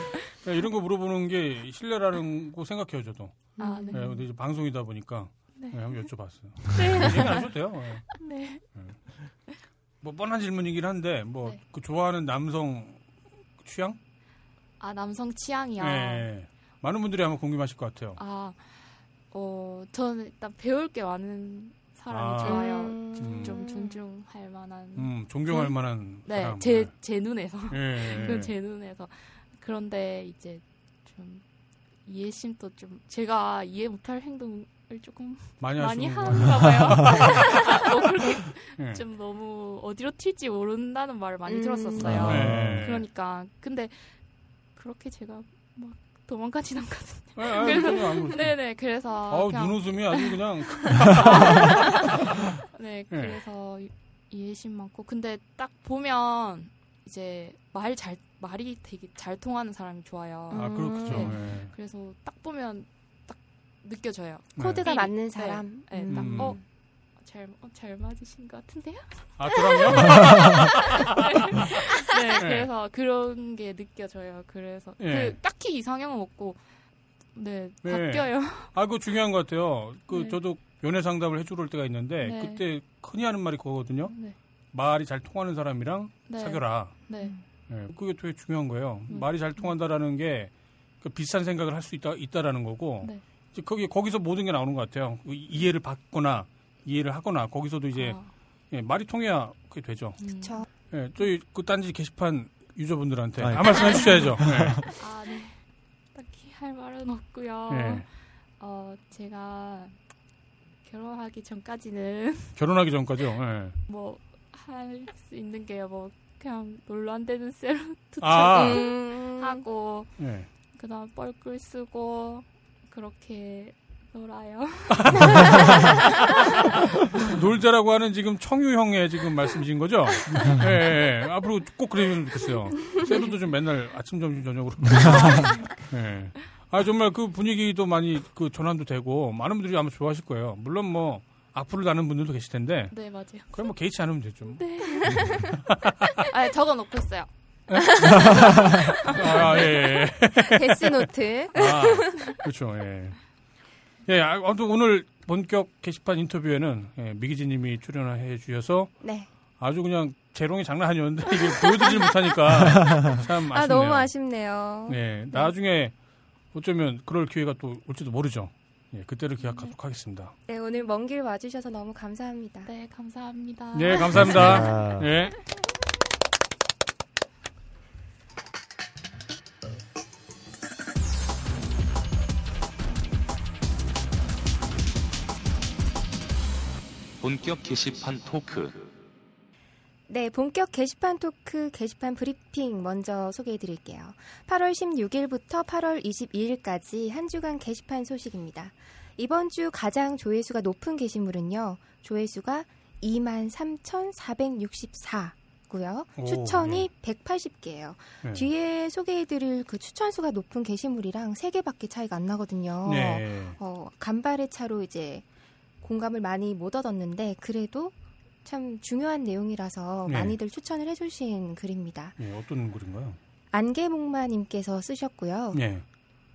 이런 거 물어보는 게 신뢰라는 거 생각해요, 저도.
아, 네.
네, 근데 이제 방송이다 보니까
네.
네, 한번 여쭤봤어요.
네.
얘기 안 하셔도 돼요. 네.
네.
뭐 뻔한 질문이긴 한데 뭐
네.
그 좋아하는 남성 취향?
아, 남성 취향이요.
네. 많은 분들이 아마 궁금하실 것 같아요.
아, 어, 저는 일단 배울 게 많은 사람이
아.
좋아요.
음.
좀 존중할 만한.
음, 존경할
그-
만한
네,
사람.
제, 제 눈에서.
예, 예.
그건 제 눈에서. 그런데 이제 좀 이해심도 좀, 제가 이해 못할 행동을 조금
많이
많이 하는가 봐요. 뭐 그렇게
예.
좀 너무 어디로 튈지 모른다는 말을 많이
음.
들었었어요.
아.
네.
그러니까 근데 그렇게 제가 막 도망가진 않거든요.
예, 예,
그래서-
그래서 아무-
네네 그래서
아우
그냥
눈웃음이 아주 그냥
네 그래서 이- 이해심 많고 근데 딱 보면 이제 말 잘 말이 되게 잘 통하는 사람이 좋아요.
아 그렇죠.
네.
예.
그래서 딱 보면 딱 느껴져요.
코드가
네.
맞는 사람.
네,
음.
딱
음.
어. 잘, 어, 잘 맞으신 것 같은데요?
아 저랑요?
네, 그래서 그런 게 느껴져요. 그래서
예.
그 딱히 이상형은 없고, 네,
네.
바뀌어요.
아, 그거 중요한 것 같아요. 그
네.
저도 연애 상담을 해주러 올 때가 있는데
네.
그때 흔히 하는 말이 그거거든요.
네,
말이 잘 통하는 사람이랑
네,
사귀어라.
네,
예, 그게 되게 중요한 거예요.
음.
말이 잘 통한다라는 게 그 비슷한 생각을 할 수 있다 있다라는 거고
네.
이제 거기 거기서 모든 게 나오는 것 같아요. 그 이해를 받거나 이해를 하거나 거기서도 이제
아,
예, 말이 통해야 그게 되죠.
음.
그쵸.
예, 저희 그 딴지 게시판 유저분들한테
아이.
한 말씀 해 주셔야죠.
아, 네. 딱히 할 말은 없고요.
예, 예.
어, 제가 결혼하기 전까지는
결혼하기 전까지요. 예.
뭐할 수 있는 게뭐 그냥 놀러 안 되는 셀
아.
음.
하고
예.
그다음 뻘글 쓰고 그렇게 놀아요.
놀자라고 하는 지금 청유형의 지금 말씀이신 거죠? 예, 예, 예. 앞으로 꼭 그러면 좋겠어요. 세로도 좀 맨날 아침, 점심, 저녁으로. 예. 아, 정말 그 분위기도 많이 그 전환도 되고 많은 분들이 아마 좋아하실 거예요. 물론 뭐 악플을 다는 분들도 계실 텐데
네 맞아요.
그럼 뭐 개의치 않으면 되죠. 뭐.
네. 아 적어 놓고 있어요.
아, 예, 예.
데스노트.
아, 그렇죠. 예. 예, 아, 아무튼 오늘 본격 게시판 인터뷰에는 예, 미기진님이 출연해 주셔서
네.
아주 그냥 재롱이 장난 아니었는데 이게 보여드리지 못하니까 참 아쉽네요.
아 너무 아쉽네요.
예, 나중에 어쩌면 그럴 기회가 또 올지도 모르죠. 예, 그때를 기약하도록 하겠습니다.
네 오늘 먼 길 와주셔서 너무 감사합니다.
네 감사합니다.
네, 감사합니다.
아.
예.
본격 게시판 토크.
네, 본격 게시판 토크 게시판 브리핑 먼저 소개해 드릴게요. 8월 16일부터 8월 22일까지 한 주간 게시판 소식입니다. 이번 주 가장 조회수가 높은 게시물은요. 조회수가 23,464 고요.
오,
추천이 180개예요.
네.
뒤에 소개해 드릴 그 추천 수가 높은 게시물이랑 3개밖에 차이가 안 나거든요.
네.
어, 간발의 차로 이제 공감을 많이 못 얻었는데 그래도 참 중요한 내용이라서
네.
많이들 추천을 해주신 글입니다.
예, 어떤 글인가요?
안개목마님께서 쓰셨고요.
예.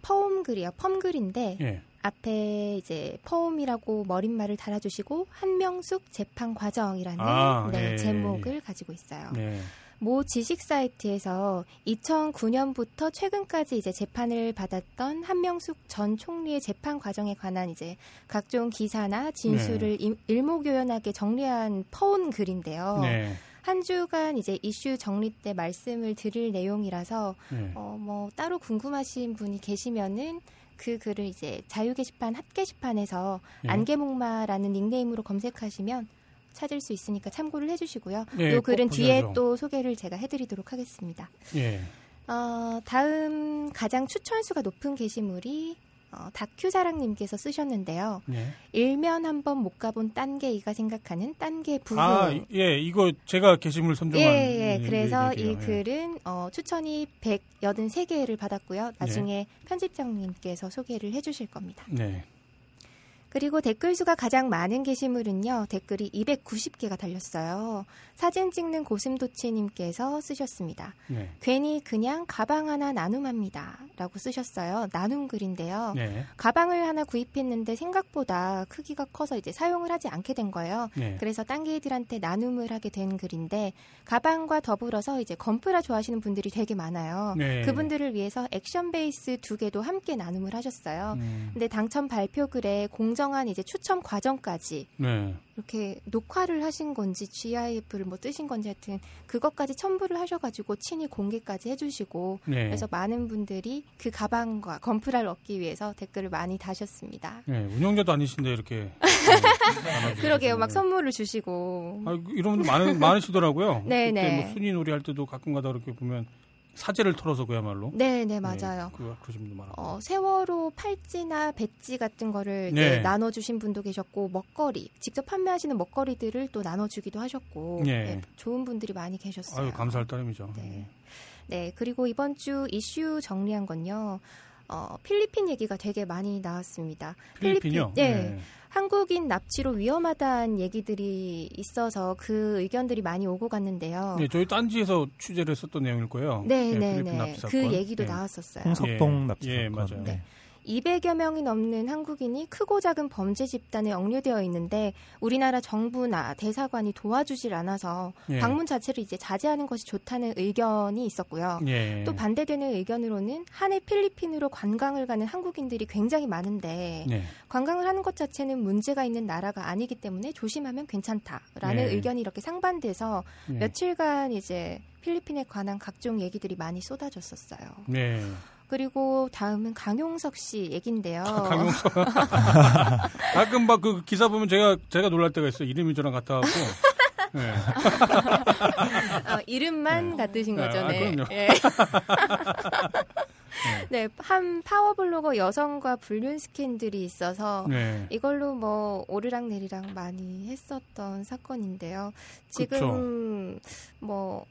퍼옴 글이요. 펌 글인데
예.
앞에 이제 퍼옴이라고 머릿말을 달아주시고 한명숙 재판 과정이라는
아,
네,
예,
제목을 가지고 있어요.
네.
모 지식 사이트에서 2009년부터 최근까지 이제 재판을 받았던 한명숙 전 총리의 재판 과정에 관한 이제 각종 기사나 진술을 임- 일목요연하게 정리한 퍼온 글인데요.
네.
한 주간 이제 이슈 정리 때 말씀을 드릴 내용이라서
네.
어, 뭐 따로 궁금하신 분이 계시면은 그 글을 이제 자유 게시판 핫 게시판에서
예.
안개목마라는 닉네임으로 검색하시면 찾을 수 있으니까 참고를 해주시고요.
예, 이꼭
글은 뒤에. 또 소개를 제가 해드리도록 하겠습니다.
예.
어, 다음 가장 추천수가 높은 게시물이 어, 다큐사랑님께서 쓰셨는데요.
네.
일면 한번 못 가본 딴개이가 생각하는 딴개 부부.
아, 예, 이거 제가 게시물 선정한.
예, 예. 그래서 이
얘기예요. 예.
글은 어, 추천이 183개를 받았고요. 나중에 편집장님께서 소개를 해주실 겁니다.
네.
그리고 댓글 수가 가장 많은 게시물은요. 댓글이 290개가 달렸어요. 사진 찍는 고슴도치님께서 쓰셨습니다.
네.
괜히 그냥 가방 하나 나눔합니다. 라고 쓰셨어요. 나눔 글인데요.
네.
가방을 하나 구입했는데 생각보다 크기가 커서 이제 사용을 하지 않게 된 거예요.
네.
그래서 딴개이들한테 나눔을 하게 된 글인데 가방과 더불어서 이제 건프라 좋아하시는 분들이 되게 많아요.
네.
그분들을 위해서 액션 베이스 두 개도 함께 나눔을 하셨어요.
음,
근데 당첨 발표 글에 공정 한 이제 추첨 과정까지
네.
이렇게 녹화를 하신 건지 GIF를 뭐 뜨신 건지 하여튼 그것까지 첨부를 하셔가지고 친히 공개까지 해주시고
네.
그래서 많은 분들이 그 가방과 건프라를 얻기 위해서 댓글을 많이 다셨습니다.
네. 운영자도 아니신데 이렇게. 네.
그러게요, 막 선물을 주시고
아, 이런 분들 많으, 많으시더라고요.
네, 네.
뭐 순위 놀이 할 때도 가끔가다 그렇게 보면 사제를 털어서 그야말로.
네, 네 맞아요.
그, 그러신 분도 많아.
어, 세월호 팔찌나 배지 같은 거를
네.
나눠주신 분도 계셨고 먹거리 직접 판매하시는 먹거리들을 또 나눠주기도 하셨고
네.
네, 좋은 분들이 많이 계셨어요.
아유, 감사할 따름이죠.
네. 네, 그리고 이번 주 이슈 정리한 건요. 어, 필리핀 얘기가 되게 많이 나왔습니다.
필리핀이요?
네.
네.
한국인 납치로 위험하다는 얘기들이 있어서 그 의견들이 많이 오고 갔는데요.
네, 저희 딴지에서 취재를 했었던 내용일 거예요.
네,
예,
네,
필리핀
네.
납치
그. 얘기도
예.
나왔었어요.
홍석동
예.
납치
예,
사건.
맞아요.
네.
200여 명이 넘는 한국인이 크고 작은 범죄 집단에 억류되어 있는데 우리나라 정부나 대사관이 도와주질 않아서
예.
방문 자체를 이제 자제하는 것이 좋다는 의견이 있었고요.
예.
또 반대되는 의견으로는 한해 필리핀으로 관광을 가는 한국인들이 굉장히 많은데
네.
관광을 하는 것 자체는 문제가 있는 나라가 아니기 때문에 조심하면 괜찮다라는
네.
의견이 이렇게 상반돼서
네.
며칠간 이제 필리핀에 관한 각종 얘기들이 많이 쏟아졌었어요.
네.
그리고 다음은 강용석 씨 얘긴데요.
강용석. 가끔 막 그 기사 보면 제가 제가 놀랄 때가 있어요. 이름이 저랑 같아갖고. 네.
어, 이름만
네.
같으신
아,
거죠,
아,
네. 예. 네, 한 파워블로거 여성과 불륜 스캔들이 있어서
네.
이걸로 뭐 오르락 내리락 많이 했었던 사건인데요. 지금 뭐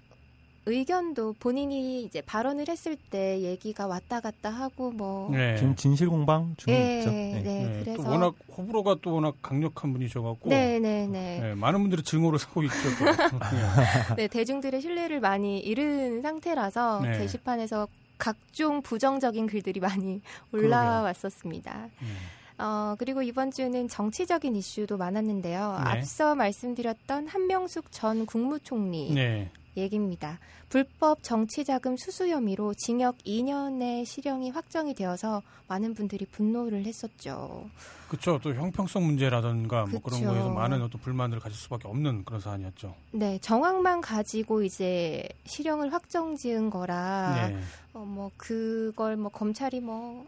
의견도 본인이 이제 발언을 했을 때 얘기가 왔다 갔다 하고 뭐
네.
지금 진실 공방 중에
예,
있죠.
네,
네.
네,
그래서
또 워낙 호불호가 또 워낙 강력한 분이셔갖고
네, 네, 네.
네, 많은 분들이 증오를 사고 있죠. 또. 네.
네, 대중들의 신뢰를 많이 잃은 상태라서
네.
게시판에서 각종 부정적인 글들이 많이 올라왔었습니다.
음.
어, 그리고 이번 주는 정치적인 이슈도 많았는데요.
네.
앞서 말씀드렸던 한명숙 전 국무총리
네.
얘기입니다. 불법 정치자금 수수 혐의로 징역 2년의 실형이 확정이 되어서 많은 분들이 분노를 했었죠.
그렇죠. 또 형평성 문제라든가 뭐 그런. 거에서 많은 어떤 불만들을 가질 수밖에 없는 그런 사안이었죠.
네, 정황만 가지고 이제 실형을 확정 지은 거라
네.
어, 뭐 그걸 뭐 검찰이 뭐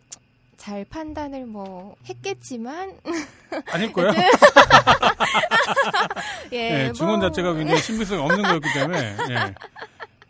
잘 판단을 뭐 했겠지만
아닐 거야.
예,
네, 증언
뭐
자체가 굉장히 신빙성이 없는 거였기 때문에. 예.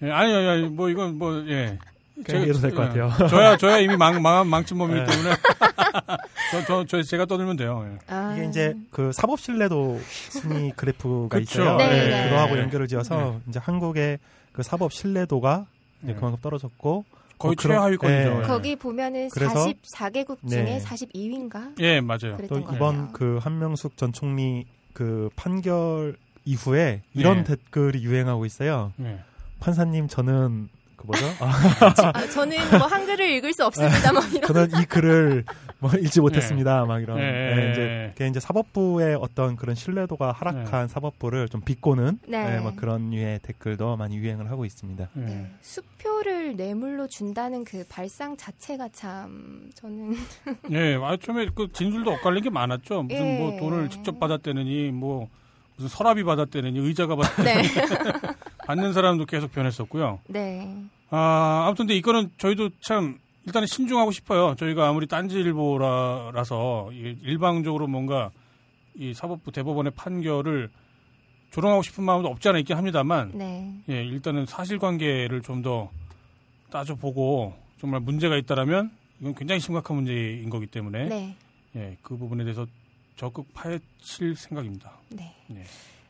예, 아니, 아니, 아니, 뭐 이건 뭐 예.
그냥 이해도 될것
예,
같아요.
저야 저야 이미 망, 망한 망친 몸이기
네.
때문에 저, 저, 저 제가 떠들면 돼요. 예.
아,
이게 이제 그 사법 신뢰도 순위 그래프가. 있어요.
네,
네,
네.
그거하고 연결을 지어서 이제 한국의 그 사법 신뢰도가 이제
네.
그만큼 떨어졌고
거의
뭐 그런-
최하위권이죠.
네.
예.
거기 보면은
그래서-
44개국 중에
네.
42위인가?
예, 맞아요.
또것
이번. 그 한명숙 전 총리 그 판결 이후에 이런
네.
댓글이 유행하고 있어요.
예.
판사님 저는 그 뭐죠? 아,
아, 저는 뭐 한글을 읽을 수 없습니다. 뭐 이런.
저는 이 글을 뭐 읽지 못했습니다. 막 이런
예,
네,
예,
이제
예.
그게 이제 사법부의 어떤 그런 신뢰도가 하락한 사법부를 좀 비꼬는
네.
네, 뭐 그런 류의 댓글도 많이 유행을 하고 있습니다.
예.
네. 수표를 뇌물로 준다는 그 발상 자체가 참 저는
예, 아, 처음에 그 진술도 엇갈린 게 많았죠. 무슨
예.
뭐 돈을 직접 받았다느니 뭐 무슨 서랍이 받았다느니 의자가 받았다느니
네.
받는 사람도 계속 변했었고요.
네.
아, 아무튼 근데 이거는 저희도 참 일단은 신중하고 싶어요. 저희가 아무리 딴지일보라서 이 일방적으로 뭔가 이 사법부 대법원의 판결을 조롱하고 싶은 마음도 없지 않아 있긴 합니다만
네.
예, 일단은 사실관계를 좀 더 따져보고 정말 문제가 있다라면 이건 굉장히 심각한 문제인 거기 때문에
네.
예, 그 부분에 대해서 적극 파헤칠 생각입니다.
네.
네.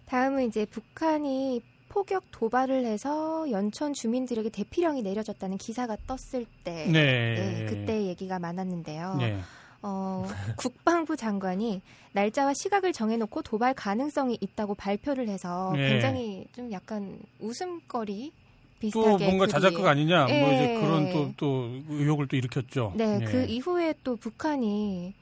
다음은 이제 북한이 포격 도발을 해서 연천 주민들에게 대피령이 내려졌다는 기사가 떴을 때
네.
네, 그때 얘기가 많았는데요.
네.
어, 국방부 장관이 날짜와 시각을 정해놓고 도발 가능성이 있다고 발표를 해서
네.
굉장히 좀 약간 웃음거리
또
비슷하게
뭔가 자작극 아니냐, 뭐 이제
예.
그런 또, 또 의혹을 또 일으켰죠.
네,
예.
그 이후에 또 북한이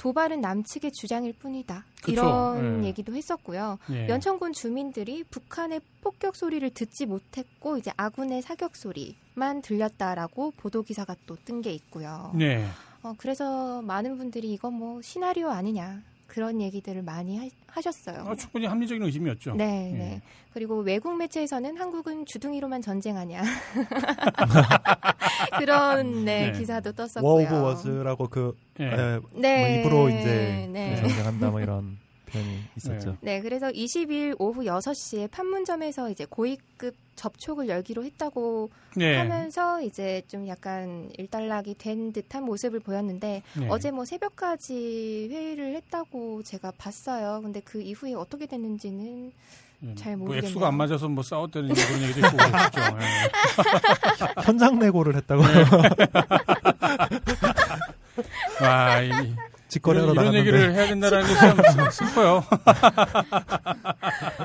도발은 남측의 주장일 뿐이다.
그쵸,
이런
예.
얘기도 했었고요.
예.
연천군 주민들이 북한의 폭격 소리를 듣지 못했고 이제 아군의 사격 소리만 들렸다라고 보도 기사가 또 뜬 게 있고요.
네.
어, 그래서 많은 분들이 이거 뭐 시나리오 아니냐 그런 얘기들을 많이 하, 셨어요
아, 충분히 합리적인 의심이었죠.
네,
예.
네. 그리고 외국 매체에서는 한국은 주둥이로만 전쟁하냐 그런 네,
네.
기사도
워
떴었고요.
of Words라고 그
예.
예,
네,
뭐 입으로 이제
네.
전쟁한다 뭐 이런 표현이 있었죠.
네, 그래서 20일 오후 6시에 판문점에서 이제 고위급 접촉을 열기로 했다고
네.
하면서 이제 좀 약간 일단락이 된 듯한 모습을 보였는데
네.
어제 뭐 새벽까지 회의를 했다고 제가 봤어요. 근데 그 이후에 어떻게 됐는지는
예. 잘뭐
모르겠네요.
액수가 안 맞아서 뭐 싸웠다는 그런 얘기도 있고 그렇죠. 예.
현장 내고를 했다고
네. 와, 이,
직거래로
이런, 이런
나갔는데
얘기를 해야 된다는 게참 슬퍼요.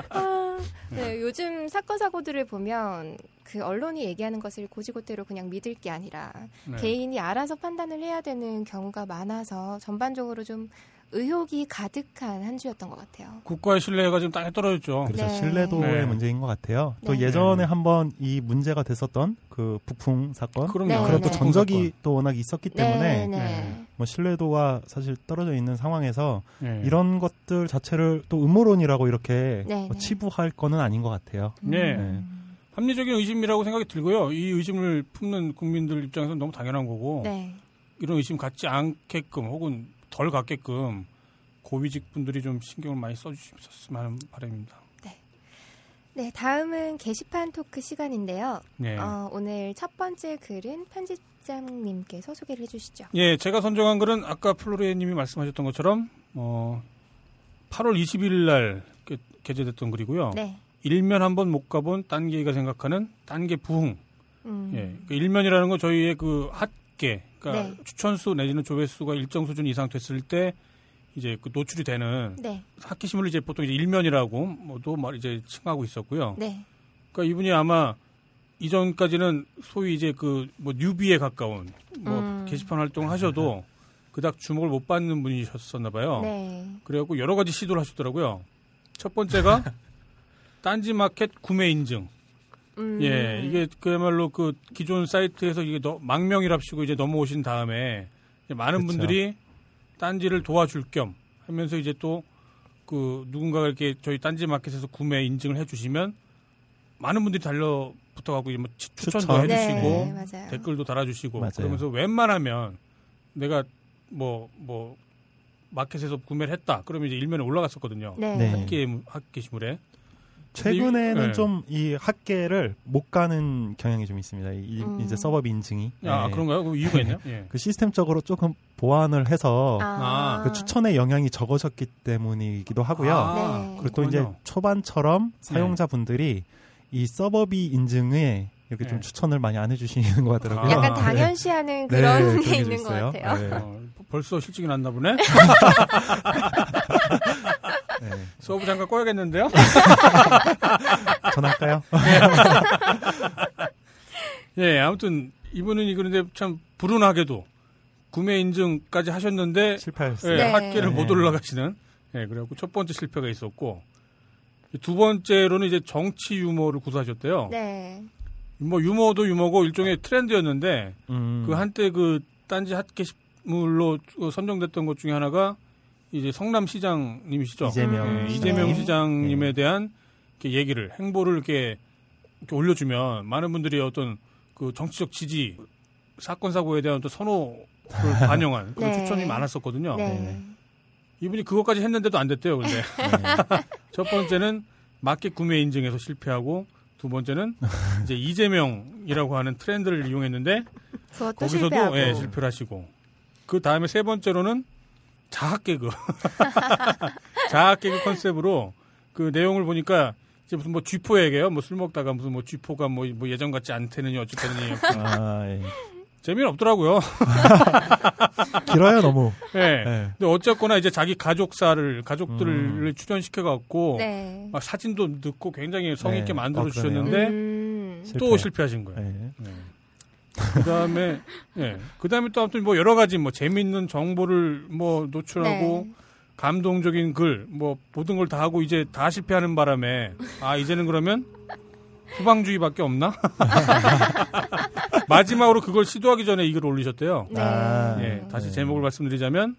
아, 네, 요즘 사건 사고들을 보면 그 언론이 얘기하는 것을 고지고대로 그냥 믿을 게 아니라
네.
개인이 알아서 판단을 해야 되는 경우가 많아서 전반적으로 좀 의혹이 가득한 한 주였던 것 같아요.
국가의 신뢰가 지금 땅에 떨어졌죠.
그래서
네.
신뢰도의
네.
문제인 것 같아요. 또
네.
예전에 한번 이 문제가 됐었던 그 북풍 사건
그럼요.
네,
그런 또
네.
전적이 또 워낙 있었기 때문에
네, 네.
네.
뭐 신뢰도가 사실 떨어져 있는 상황에서
예.
이런 것들 자체를 또 음모론이라고 이렇게
네,
뭐
네.
치부할 거는 아닌 것 같아요.
네.
음.
합리적인 의심이라고 생각이 들고요. 이 의심을 품는 국민들 입장에서는 너무 당연한 거고
네.
이런 의심 갖지 않게끔 혹은 덜 갖게끔 고위직 분들이 좀 신경을 많이 써주셨으면 하는 바람입니다.
네, 다음은 게시판 토크 시간인데요.
네.
어, 오늘 첫 번째 글은 편집장님께서 소개를 해주시죠.
예, 제가 선정한 글은 아까 플로리에님이 말씀하셨던 것처럼 어, 8월 21일 날 게- 게재됐던 글이고요.
네.
일면 한번 못 가본 딴개가 생각하는 딴개 부흥.
음.
예, 그 일면이라는 건 저희의 그 핫계, 그러니까
네.
추천수 내지는 조회수가 일정 수준 이상 됐을 때 이제 그 노출이 되는
네.
핫계신문을 이제 보통 이제 일면이라고 뭐도 말 이제 칭하고 있었고요.
네.
그러니까 이분이 아마 이전까지는 소위 이제 그 뭐 뉴비에 가까운 뭐
음.
게시판 활동을 하셔도 그닥 주목을 못 받는 분이셨었나 봐요.
네.
그래갖고 여러 가지 시도를 하셨더라고요. 첫 번째가 딴지마켓 구매 인증.
음.
예, 이게 그야말로 그 기존 사이트에서 이게 너, 망명이랍시고 이제 넘어오신 다음에 이제 많은
그쵸.
분들이 딴지를 도와줄 겸 하면서 이제 또 그 누군가가 이렇게 저희 딴지 마켓에서 구매 인증을 해주시면 많은 분들이 달려 붙어 가고 이제 뭐 치- 추천도
추천.
해주시고
네.
댓글도 달아주시고
맞아요.
그러면서 웬만하면 내가 뭐뭐 마켓에서 구매를 했다 그러면 이제 일면에 올라갔었거든요.
네.
네.
학계 학계시물에
최근에는
네.
좀이 학계를 못 가는 경향이 좀 있습니다. 이,
음.
이제 서버비 인증이.
아
네.
그런가요? 그 이유가 있나요? 예.
그 시스템적으로 조금 보완을 해서
아,
그 추천의 영향이 적어졌기 때문이기도 하고요.
아,
네.
그리고 또 이제
그렇군요.
초반처럼 사용자분들이 이 서버비 인증에 이렇게 좀
네.
추천을 많이 안 해주시는 것 같더라고요.
약간
아,
당연시하는
네,
그런 게
게
있는 좀것
있어요.
같아요.
네.
어, 벌써 실직이 났나 보네.
네.
서브 잠깐 꺼야겠는데요.
전할까요?
예, 아무튼 이분은 그런데 참 불운하게도 구매 인증까지 하셨는데
실패했어요.
예,
네.
학계를 못
네.
올라가시는. 예, 그래갖고 첫 번째 실패가 있었고 두 번째로는 이제 정치 유머를 구사하셨대요.
네.
뭐 유머도 유머고 일종의 트렌드였는데
음.
그 한때 그 딴지 핫게시물로 선정됐던 것 중에 하나가 이제 성남 시장님이시죠.
이재명.
예, 이재명
네.
시장님에
네.
대한 이렇게 얘기를 행보를 이렇게, 이렇게 올려주면 많은 분들이 어떤 그 정치적 지지 사건 사고에 대한 또 선호를 반영한 그런
네.
추천이 많았었거든요.
네.
이분이 그것까지 했는데도 안 됐대요. 근데
네.
첫 번째는 마켓 구매 인증에서 실패하고 두 번째는 이제 이재명이라고 하는 트렌드를 이용했는데 거기서도
실패하고.
예, 실패를 하시고 그 다음에 세 번째로는 자학 개그 자학 개그 컨셉으로 그 내용을 보니까 이제 무슨 뭐 쥐포 얘기예요 뭐 술 먹다가 무슨 뭐 쥐포가 뭐, 뭐 예전 같지 않다느니 어쨌다느니
아, 예.
재미는 없더라고요
길어요 너무.
예
네.
근데 어쨌거나 이제 자기 가족사를 가족들을 출연시켜 갖고
네.
막 사진도 넣고 굉장히 성의 있게
네.
만들어
어,
주셨는데
음.
또 실패하신 거예요.
네.
그 다음에, 예. 그 다음에 또 아무튼 뭐 여러 가지 뭐 재밌는 정보를 뭐 노출하고
네.
감동적인 글, 뭐 모든 걸 다 하고 이제 다 실패하는 바람에 아, 이제는 그러면 후방주의밖에 없나? 마지막으로 그걸 시도하기 전에 이걸 올리셨대요.
네.
아,
예. 다시
네.
제목을 말씀드리자면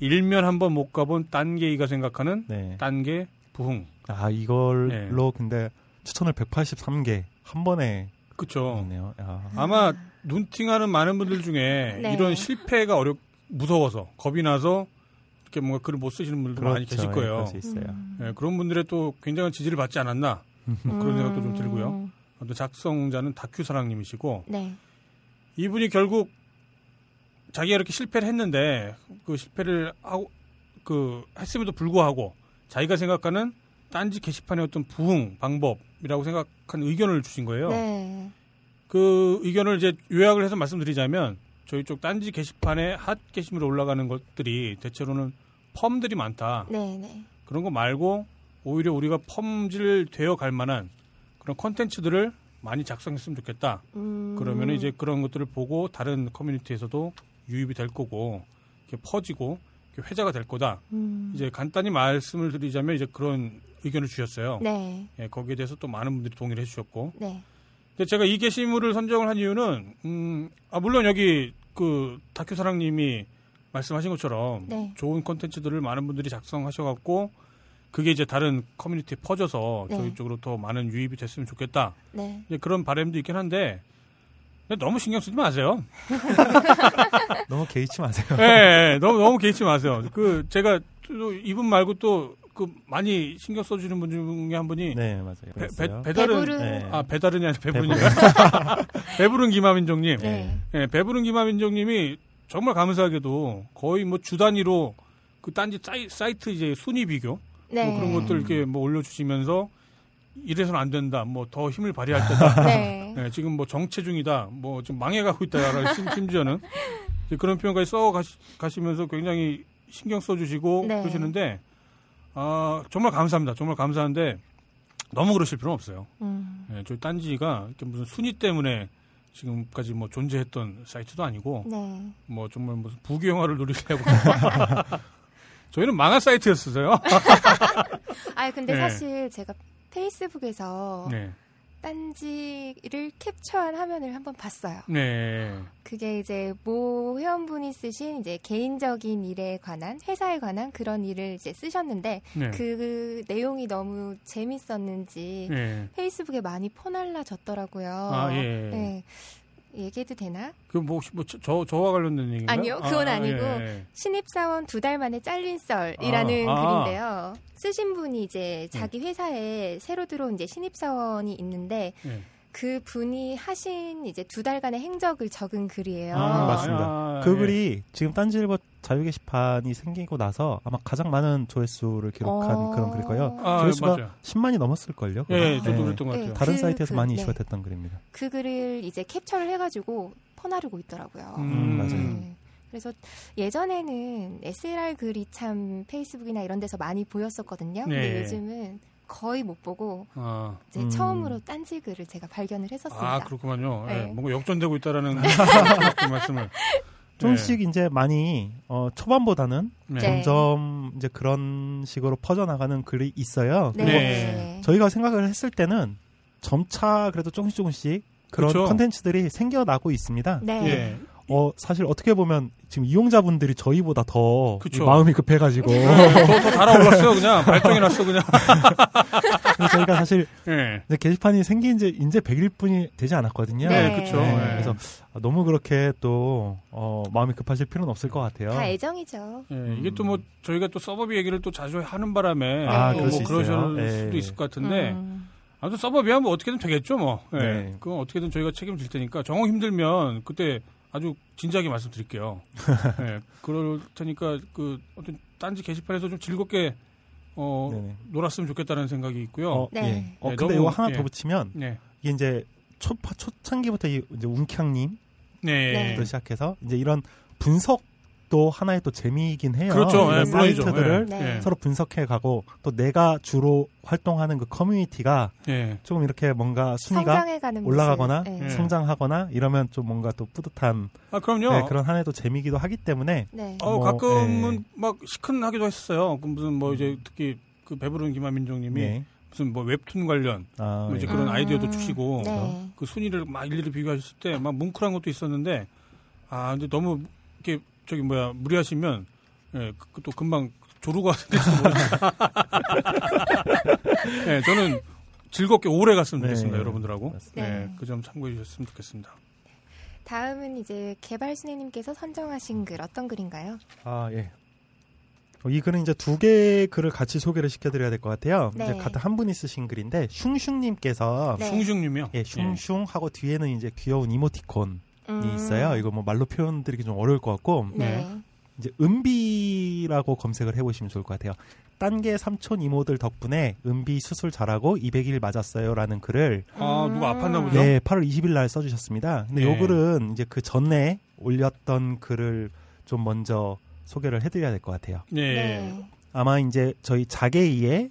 일면 한번 못 가본 딴개이가 생각하는
네.
딴개 부흥.
아 이걸로
네.
근데 추천을 183개 한 번에 아,
아마 눈팅하는 많은 분들 중에
네.
이런 실패가 어렵 무서워서 겁이 나서 이렇게 뭔가 글을 못 쓰시는 분들도 많이
그렇죠.
계실
예,
거예요.
수 있어요.
음.
예, 그런 분들의 또 굉장한 지지를 받지 않았나 뭐 그런 생각도 좀 들고요.
음.
또 작성자는 다큐 사랑님이시고
네.
이분이 결국 자기가 이렇게 실패를 했는데 그 실패를 하고 그 했음에도 불구하고 자기가 생각하는 딴지 게시판의 어떤 부흥 방법 이라고 생각한 의견을 주신 거예요.
네.
그 의견을 이제 요약을 해서 말씀드리자면 저희 쪽 딴지 게시판에 핫 게시물에 올라가는 것들이 대체로는 펌들이 많다.
네. 네.
그런 거 말고 오히려 우리가 펌질 되어 갈 만한 그런 컨텐츠들을 많이 작성했으면 좋겠다.
음.
그러면 이제 그런 것들을 보고 다른 커뮤니티에서도 유입이 될 거고 이렇게 퍼지고 이렇게 회자가 될 거다.
음.
이제 간단히 말씀을 드리자면 이제 그런 의견을 주셨어요.
네.
예, 거기에 대해서 또 많은 분들이 동의를 해주셨고
네.
근데 제가 이 게시물을 선정을 한 이유는 음, 아 물론 여기 그 다큐 사랑님이 말씀하신 것처럼
네.
좋은 콘텐츠들을 많은 분들이 작성하셔갖고 그게 이제 다른 커뮤니티에 퍼져서
네.
저희 쪽으로 더 많은 유입이 됐으면 좋겠다.
네.
이제 그런 바람도 있긴 한데 너무 신경 쓰지 마세요.
너무 개의치 마세요.
예, 예, 너무 너무 개의치 마세요. 그 제가 또 이분 말고 또 그 많이 신경 써주는 분 중에 한 분이
네, 맞아요.
배. 배, 배달은
배부른
네.
아 배달은이 아니라 배부른이
배부른.
배부른 김하민정님.
네.
예, 배부른 김하민정님이 정말 감사하게도 거의 뭐 주 단위로 그 딴지 사이, 사이 트 이제 순위 비교
네.
뭐 그런 것들 이렇게 뭐 올려주시면서 이래서는 안 된다. 뭐 더 힘을 발휘할 때다.
네.
예, 지금 뭐 정체 중이다. 뭐좀 망해가고 있다. 심- 심지어는 그런 표현까지 써 가시, 가시면서 굉장히 신경 써주시고
네.
그러시는데 아 정말 감사합니다. 정말 감사한데 너무 그러실 필요는 없어요.
음.
예, 저희 딴지가 이렇게 무슨 순위 때문에 지금까지 뭐 존재했던 사이트도 아니고
네.
뭐 정말 무슨 부귀 영화를 누리려고 저희는 망한 사이트였어요.
아 근데
네.
사실 제가 페이스북에서
네,
딴지를 캡처한 화면을 한번 봤어요.
네,
그게 이제 모 회원분이 쓰신 이제 개인적인 일에 관한 회사에 관한 그런 일을 이제 쓰셨는데
네,
그 내용이 너무 재밌었는지
네.
페이스북에 많이 퍼날라졌더라고요.
아 예.
네. 얘기해도 되나?
그뭐 혹시 뭐저 저와 관련된 얘기인가요?
아니요, 그건 아 니고.
예.
신입사원 두 달 만에 잘린 썰이라는
아, 아.
글인데요. 쓰신 분이 이제 자기 회사에 새로 들어온 이제 신입사원이 있는데
예.
그 분이 하신 이제 두 달간의 행적을 적은 글이에요.
아, 맞습니다.
아,
그
예.
글이 지금 딴지일보 자유 게시판이 생기고 나서 아마 가장 많은 조회수를 기록한
어.
그런 글일 거예요.
아,
조회수가
맞아요.
10만이 넘었을 걸요.
예,
그거?
저도
네.
그랬던 것 같아요.
네.
다른
그
사이트에서
글,
많이
네.
이슈가 됐던 글입니다.
그 글을 이제 캡처를 해가지고 퍼나르고 있더라고요.
음,
맞아요.
네. 그래서 예전에는 SLR 글이 참 페이스북이나 이런 데서 많이 보였었거든요. 근데
네.
요즘은 거의 못 보고
아,
이제
음.
처음으로 딴지 글을 제가 발견을 했었습니다.
아 그렇구만요. 예,
네.
뭔가 역전되고 있다라는 그 말씀을
조금씩 이제 많이 어, 초반보다는
네.
네.
점점 이제 그런 식으로 퍼져나가는 글이 있어요.
네.
네.
저희가 생각을 했을 때는 점차 그래도 조금씩 조금씩 그런
그렇죠.
컨텐츠들이 생겨나고 있습니다.
네.
예.
어, 사실 어떻게 보면 지금 이용자분들이 저희보다 더
그쵸.
마음이 급해가지고
네, 더, 더 달아올랐어요, 그냥. 발정이 났어, 그냥.
그래서 저희가 사실
예.
이제 게시판이 생긴 지 이제 100일 뿐이 되지 않았거든요.
네,
그쵸.
네,
예.
그래서 너무 그렇게 또 어, 마음이 급하실 필요는 없을 것 같아요.
다 애정이죠.
예, 이게 또 뭐, 저희가 또 서버비 얘기를 또 자주 하는 바람에.
아,
또
그럴 뭐수
그러실.
예.
수도 있을 것 같은데.
음.
아무튼 서버비 하면 어떻게든 되겠죠, 뭐. 예.
네.
그건 어떻게든 저희가 책임질 테니까. 정말 힘들면 그때 아주 진지하게 말씀드릴게요. 예. 그럴 테니까 그 어떤 딴지 게시판에서 좀 즐겁게 어,
네네.
놀았으면 좋겠다는 생각이 있고요.
어,
네.
예. 어,
네,
근데
너무,
이거 하나
예.
더 붙이면
네.
이게 이제 초, 초창기부터 이- 이제 웅캉님
네.
네.
부터 시작해서 이제 이런 분석 도 하나의 또 재미이긴 해요.
그렇죠.
이런
예, 물론이죠.
사이트들을
네.
예.
서로 분석해 가고 또 내가 주로 활동하는 그 커뮤니티가
예.
조금 이렇게 뭔가 순위가. 올라가거나
네.
예.
성장하거나 이러면 좀 뭔가 또 뿌듯한
아, 그럼요.
네, 그런 한 해도 재미기도 하기 때문에
네.
어,
뭐,
가끔은
예.
막 시큰하기도 했어요. 그 무슨 뭐 이제 특히 그 배부른 김한민정님이
네.
무슨 뭐 웹툰 관련
아,
뭐 이제
예.
그런
음,
아이디어도 주시고
네.
그 순위를 막 일일이 비교하셨을 때 막 뭉클한 것도 있었는데 아 근데 너무 이렇게 저기 뭐야 무리하시면 예, 그- 그또 금방 조루가 될지도 모르니까. 예, 저는 즐겁게 오래 갔으면
네.
좋겠습니다, 여러분들하고.
맞습니다.
네.
예, 그점 참고해 주셨으면 좋겠습니다.
다음은 이제 개발순애님께서 선정하신 글 어떤 글인가요?
아, 예. 어, 이 글은 이제 두 개의 글을 같이 소개를 시켜드려야 될 것 같아요.
네.
이제 같은 한 분이 쓰신 글인데 슝슝님께서
네.
슝슝님이요.
예, 슝슝 하고 뒤에는 이제 귀여운 이모티콘이
음.
있어요. 이거 뭐 말로 표현드리기 좀 어려울 것 같고
네.
이제 은비라고 검색을 해보시면 좋을 것 같아요. 딴게 삼촌 이모들 덕분에 은비 수술 잘하고 200일 맞았어요라는 글을
아, 누가 아팠나 보죠?
네, 8월 20일 날 써주셨습니다. 근데
네.
요 글은 이제 그 전에 올렸던 글을 좀 먼저 소개를 해드려야 될 것 같아요.
네.
네.
아마 이제 저희 자개이의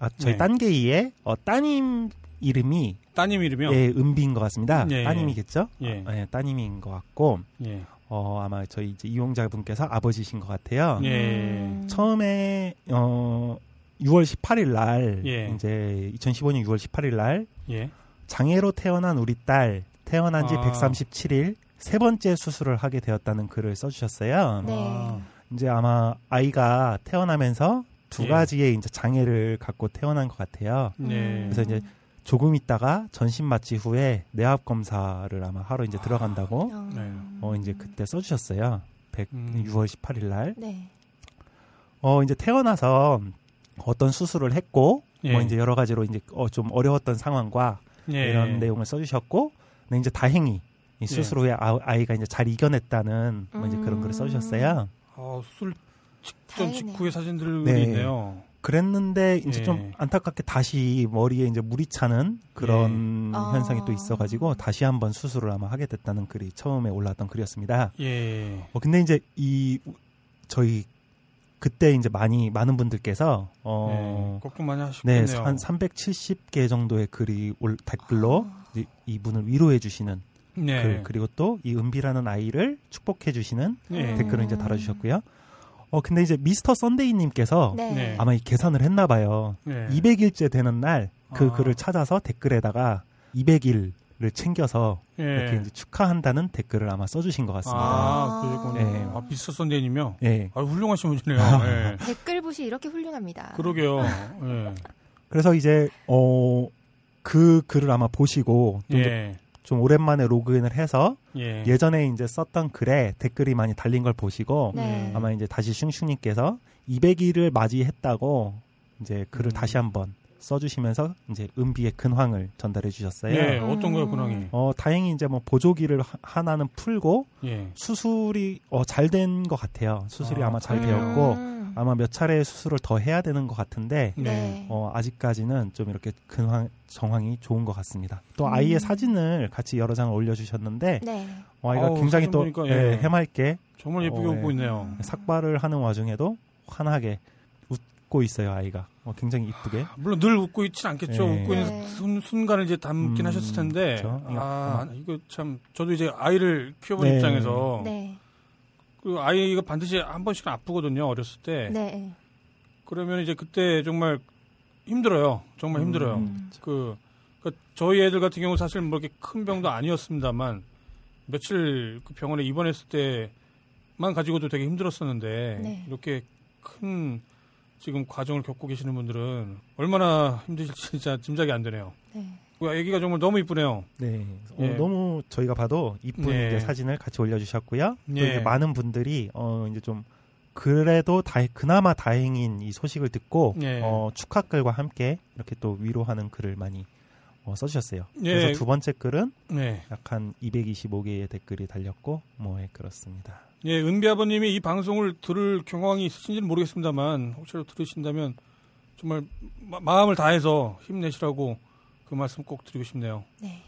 아 저희
네.
딴개이의 어, 따님 이름이
따님 이름이요?
예, 은비인 것 같습니다.
예,
따님이겠죠?
예.
어, 예, 따님인 것 같고
예.
어, 아마 저희 이제 이용자분께서 아버지신 것 같아요.
예.
음.
처음에 어 6월 18일 날
예.
이제 2015년 6월 18일 날
예.
장애로 태어난 우리 딸 태어난 지
아.
137일 세 번째 수술을 하게 되었다는 글을 써주셨어요.
네.
아,
이제 아마 아이가 태어나면서 두
예.
가지의 이제 장애를 갖고 태어난 것 같아요.
네.
그래서 이제 조금 있다가 전신 마취 후에 뇌압 검사를 아마 하러 이제 들어간다고
어.
네.
어 이제 그때 써주셨어요. 100,
음.
6월 18일 날.
네.
어 이제 태어나서 어떤 수술을 했고
예.
뭐 이제 여러 가지로 이제 어, 좀 어려웠던 상황과
예.
이런 내용을 써주셨고 근데 이제 다행히 이 수술 후에 아, 아이가 이제 잘 이겨냈다는 뭐 이제 그런 글을 써주셨어요.
아, 수술 직전
다행이네요.
직후의 사진들이
네.
있네요.
그랬는데 이제
예.
좀 안타깝게 다시 머리에 이제 물이 차는 그런
아.
현상이 또 있어가지고 다시 한번 수술을 아마 하게 됐다는 글이 처음에 올라왔던 글이었습니다.
예.
어 근데 이제 이 저희 그때 이제 많이 많은 분들께서 어
예. 걱정 많이
네,
하셨겠네요.
한 370개 정도의 글이 올 댓글로 이제 이분을 위로해 주시는
네.
글 그리고 또 이 은비라는 아이를 축복해 주시는
예.
댓글을 이제 달아 주셨고요. 어 근데 이제 미스터 썬데이님께서
네.
네.
아마 이 계산을 했나 봐요.
예.
200일째 되는 날그
아.
글을 찾아서 댓글에다가 200일을 챙겨서
예.
이렇게 이제 축하한다는 댓글을 아마 써주신 것 같습니다.
아, 그러셨군요.
예.
아, 미스터 선대님이요?
예.
아, 훌륭하신 분이네요. 예.
댓글 봇이 이렇게 훌륭합니다.
그러게요. 예.
그래서 이제 어 그 글을 아마 보시고 또 이제
예.
좀 오랜만에 로그인을 해서
예.
예전에 이제 썼던 글에 댓글이 많이 달린 걸 보시고
네.
아마 이제 다시 슝슝님께서 200일을 맞이했다고 이제 글을
음.
다시 한번 써주시면서 이제 은비의 근황을 전달해 주셨어요.
예, 어떤 거요, 근황이?
어 다행히 이제 뭐 보조기를 하- 하나는 풀고
예.
수술이 어, 잘 된 것 같아요. 수술이
아,
아, 마잘
음.
되었고
음.
아마 몇 차례 수술을 더 해야 되는 것 같은데
네.
어, 아직까지는 좀 이렇게 근황 정황이 좋은 것 같습니다. 또
음.
아이의 사진을 같이 여러 장을 올려주셨는데
네.
어, 아이가
아우,
굉장히 또
보니까,
예,
예.
해맑게
정말 예쁘게
어,
웃고
예.
있네요.
삭발을 하는 와중에도 환하게 웃고 있어요 아이가. 어, 굉장히 이쁘게.
물론 늘 웃고 있진 않겠죠.
예.
웃고
네.
있는 순, 순간을 이제 담긴
음,
하셨을 텐데.
그렇죠.
아, 이거 참, 저도 이제 아이를 키워본
네.
입장에서.
네.
그 아이가 반드시 한 번씩은 아프거든요, 어렸을 때.
네.
그러면 이제 그때 정말 힘들어요. 정말 힘들어요.
음.
그, 그 저희 애들 같은 경우 사실 뭐 이렇게 큰 병도 아니었습니다만 며칠 그 병원에 입원했을 때만 가지고도 되게 힘들었었는데
네.
이렇게 큰 지금 과정을 겪고 계시는 분들은 얼마나 힘드실지 진짜 짐작이 안 되네요.
네.
그 아기가 정말 너무 이쁘네요.
네. 어,
예.
너무 저희가 봐도 이쁜
네.
이제 사진을 같이 올려주셨고요. 또
예.
이제 많은 분들이 어 이제 좀 그래도 다 그나마 다행인 이 소식을 듣고
예.
어 축하 글과 함께 이렇게 또 위로하는 글을 많이 어, 써주셨어요.
예.
그래서 두 번째 글은
네.
약한 225개의 댓글이 달렸고 뭐 예, 그렇습니다.
예, 은비 아버님이 이 방송을 들을 경황이 있으신지는 모르겠습니다만 혹시라도 들으신다면 정말 마, 마음을 다해서 힘내시라고 그 말씀 꼭 드리고 싶네요.
네.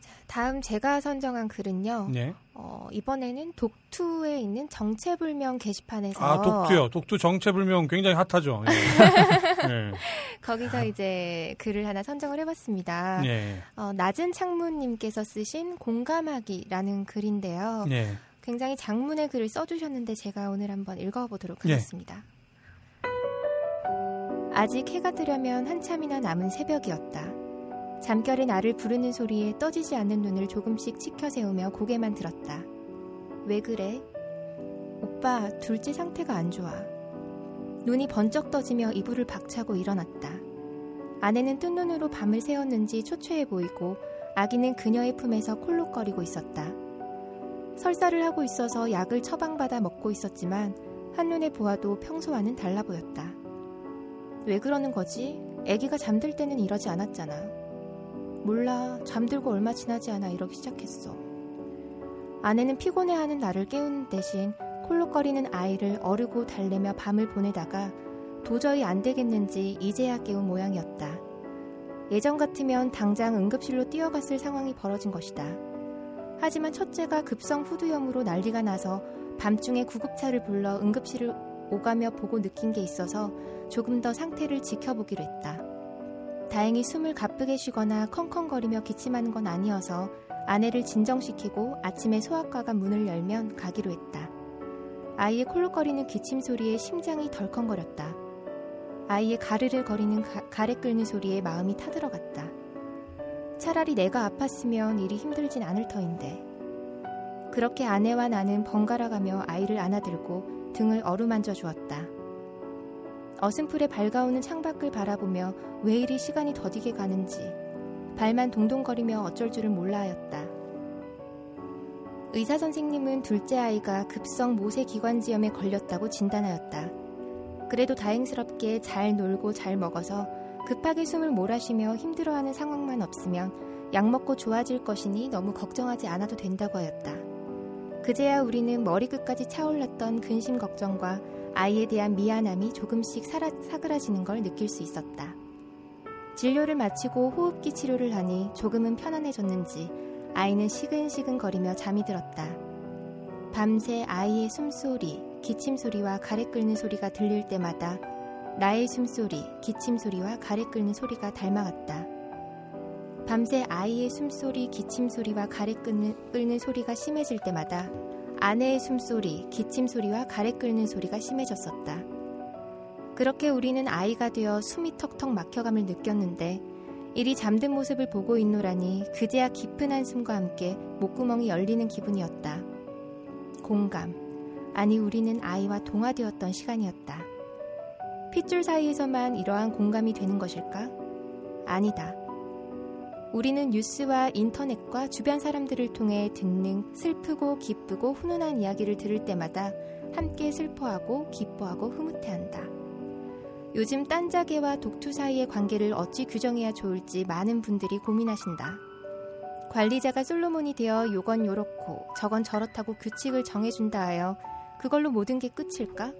자, 다음 제가 선정한 글은요.
네.
어, 이번에는 독투에 있는 정체불명 게시판에서
아, 독투요. 독투 정체불명 굉장히 핫하죠. 예. 예.
거기서 이제 글을 하나 선정을 해봤습니다.
예.
어, 낮은 창문님께서 쓰신 공감하기라는 글인데요.
예.
굉장히 장문의 글을 써주셨는데 제가 오늘 한번 읽어보도록
예.
하겠습니다. 아직 해가 뜨려면 한참이나 남은 새벽이었다. 잠결에 나를 부르는 소리에 떠지지 않는 눈을 조금씩 치켜 세우며 고개만 들었다. 왜 그래? 오빠, 둘째 상태가 안 좋아. 눈이 번쩍 떠지며 이불을 박차고 일어났다. 아내는 뜬 눈으로 밤을 새웠는지 초췌해 보이고 아기는 그녀의 품에서 콜록거리고 있었다. 설사를 하고 있어서 약을 처방받아 먹고 있었지만 한눈에 보아도 평소와는 달라 보였다. 왜 그러는 거지? 아기가 잠들 때는 이러지 않았잖아. 몰라. 잠들고 얼마 지나지 않아 이러기 시작했어. 아내는 피곤해하는 나를 깨우는 대신 콜록거리는 아이를 어르고 달래며 밤을 보내다가 도저히 안 되겠는지 이제야 깨운 모양이었다. 예전 같으면 당장 응급실로 뛰어갔을 상황이 벌어진 것이다. 하지만 첫째가 급성 후두염으로 난리가 나서 밤중에 구급차를 불러 응급실을 오가며 보고 느낀 게 있어서 조금 더 상태를 지켜보기로 했다. 다행히 숨을 가쁘게 쉬거나 컹컹거리며 기침하는 건 아니어서 아내를 진정시키고 아침에 소아과가 문을 열면 가기로 했다. 아이의 콜록거리는 기침 소리에 심장이 덜컹거렸다. 아이의 가르르 거리는 가, 가래 끓는 소리에 마음이 타들어갔다. 차라리 내가 아팠으면 일이 힘들진 않을 터인데. 그렇게 아내와 나는 번갈아가며 아이를 안아들고 등을 어루만져 주었다. 어슴풀에 밝아오는 창밖을 바라보며 왜 이리 시간이 더디게 가는지 발만 동동거리며 어쩔 줄을 몰라 하였다. 의사 선생님은 둘째 아이가 급성 모세 기관지염에 걸렸다고 진단하였다. 그래도 다행스럽게 잘 놀고 잘 먹어서 급하게 숨을 몰아쉬며 힘들어하는 상황만 없으면 약 먹고 좋아질 것이니 너무 걱정하지 않아도 된다고 하였다. 그제야 우리는 머리끝까지 차올랐던 근심 걱정과 아이에 대한 미안함이 조금씩 사라, 사그라지는 걸 느낄 수 있었다. 진료를 마치고 호흡기 치료를 하니 조금은 편안해졌는지 아이는 시근시근 거리며 잠이 들었다. 밤새 아이의 숨소리, 기침 소리와 가래 끓는 소리가 들릴 때마다 나의 숨소리, 기침 소리와 가래 끓는 소리가 닮아갔다. 밤새 아이의 숨소리, 기침 소리와 가래 끓는, 끓는 소리가 심해질 때마다 아내의 숨소리, 기침 소리와 가래 끓는 소리가 심해졌었다. 그렇게 우리는 아이가 되어 숨이 턱턱 막혀감을 느꼈는데 이리 잠든 모습을 보고 있노라니 그제야 깊은 한숨과 함께 목구멍이 열리는 기분이었다. 공감. 아니 우리는 아이와 동화되었던 시간이었다. 핏줄 사이에서만 이러한 공감이 되는 것일까? 아니다. 우리는 뉴스와 인터넷과 주변 사람들을 통해 듣는 슬프고 기쁘고 훈훈한 이야기를 들을 때마다 함께 슬퍼하고 기뻐하고 흐뭇해한다. 요즘 딴자개와 독투 사이의 관계를 어찌 규정해야 좋을지 많은 분들이 고민하신다. 관리자가 솔로몬이 되어 요건 요렇고 저건 저렇다고 규칙을 정해준다 하여 그걸로 모든 게 끝일까?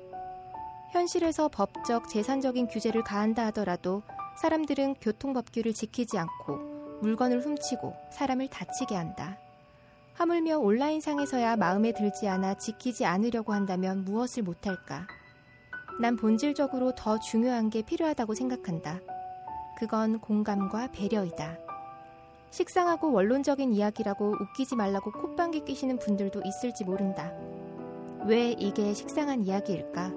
현실에서 법적, 재산적인 규제를 가한다 하더라도 사람들은 교통법규를 지키지 않고 물건을 훔치고 사람을 다치게 한다. 하물며 온라인상에서야 마음에 들지 않아 지키지 않으려고 한다면 무엇을 못할까? 난 본질적으로 더 중요한 게 필요하다고 생각한다. 그건 공감과 배려이다. 식상하고 원론적인 이야기라고 웃기지 말라고 콧방귀 끼시는 분들도 있을지 모른다. 왜 이게 식상한 이야기일까?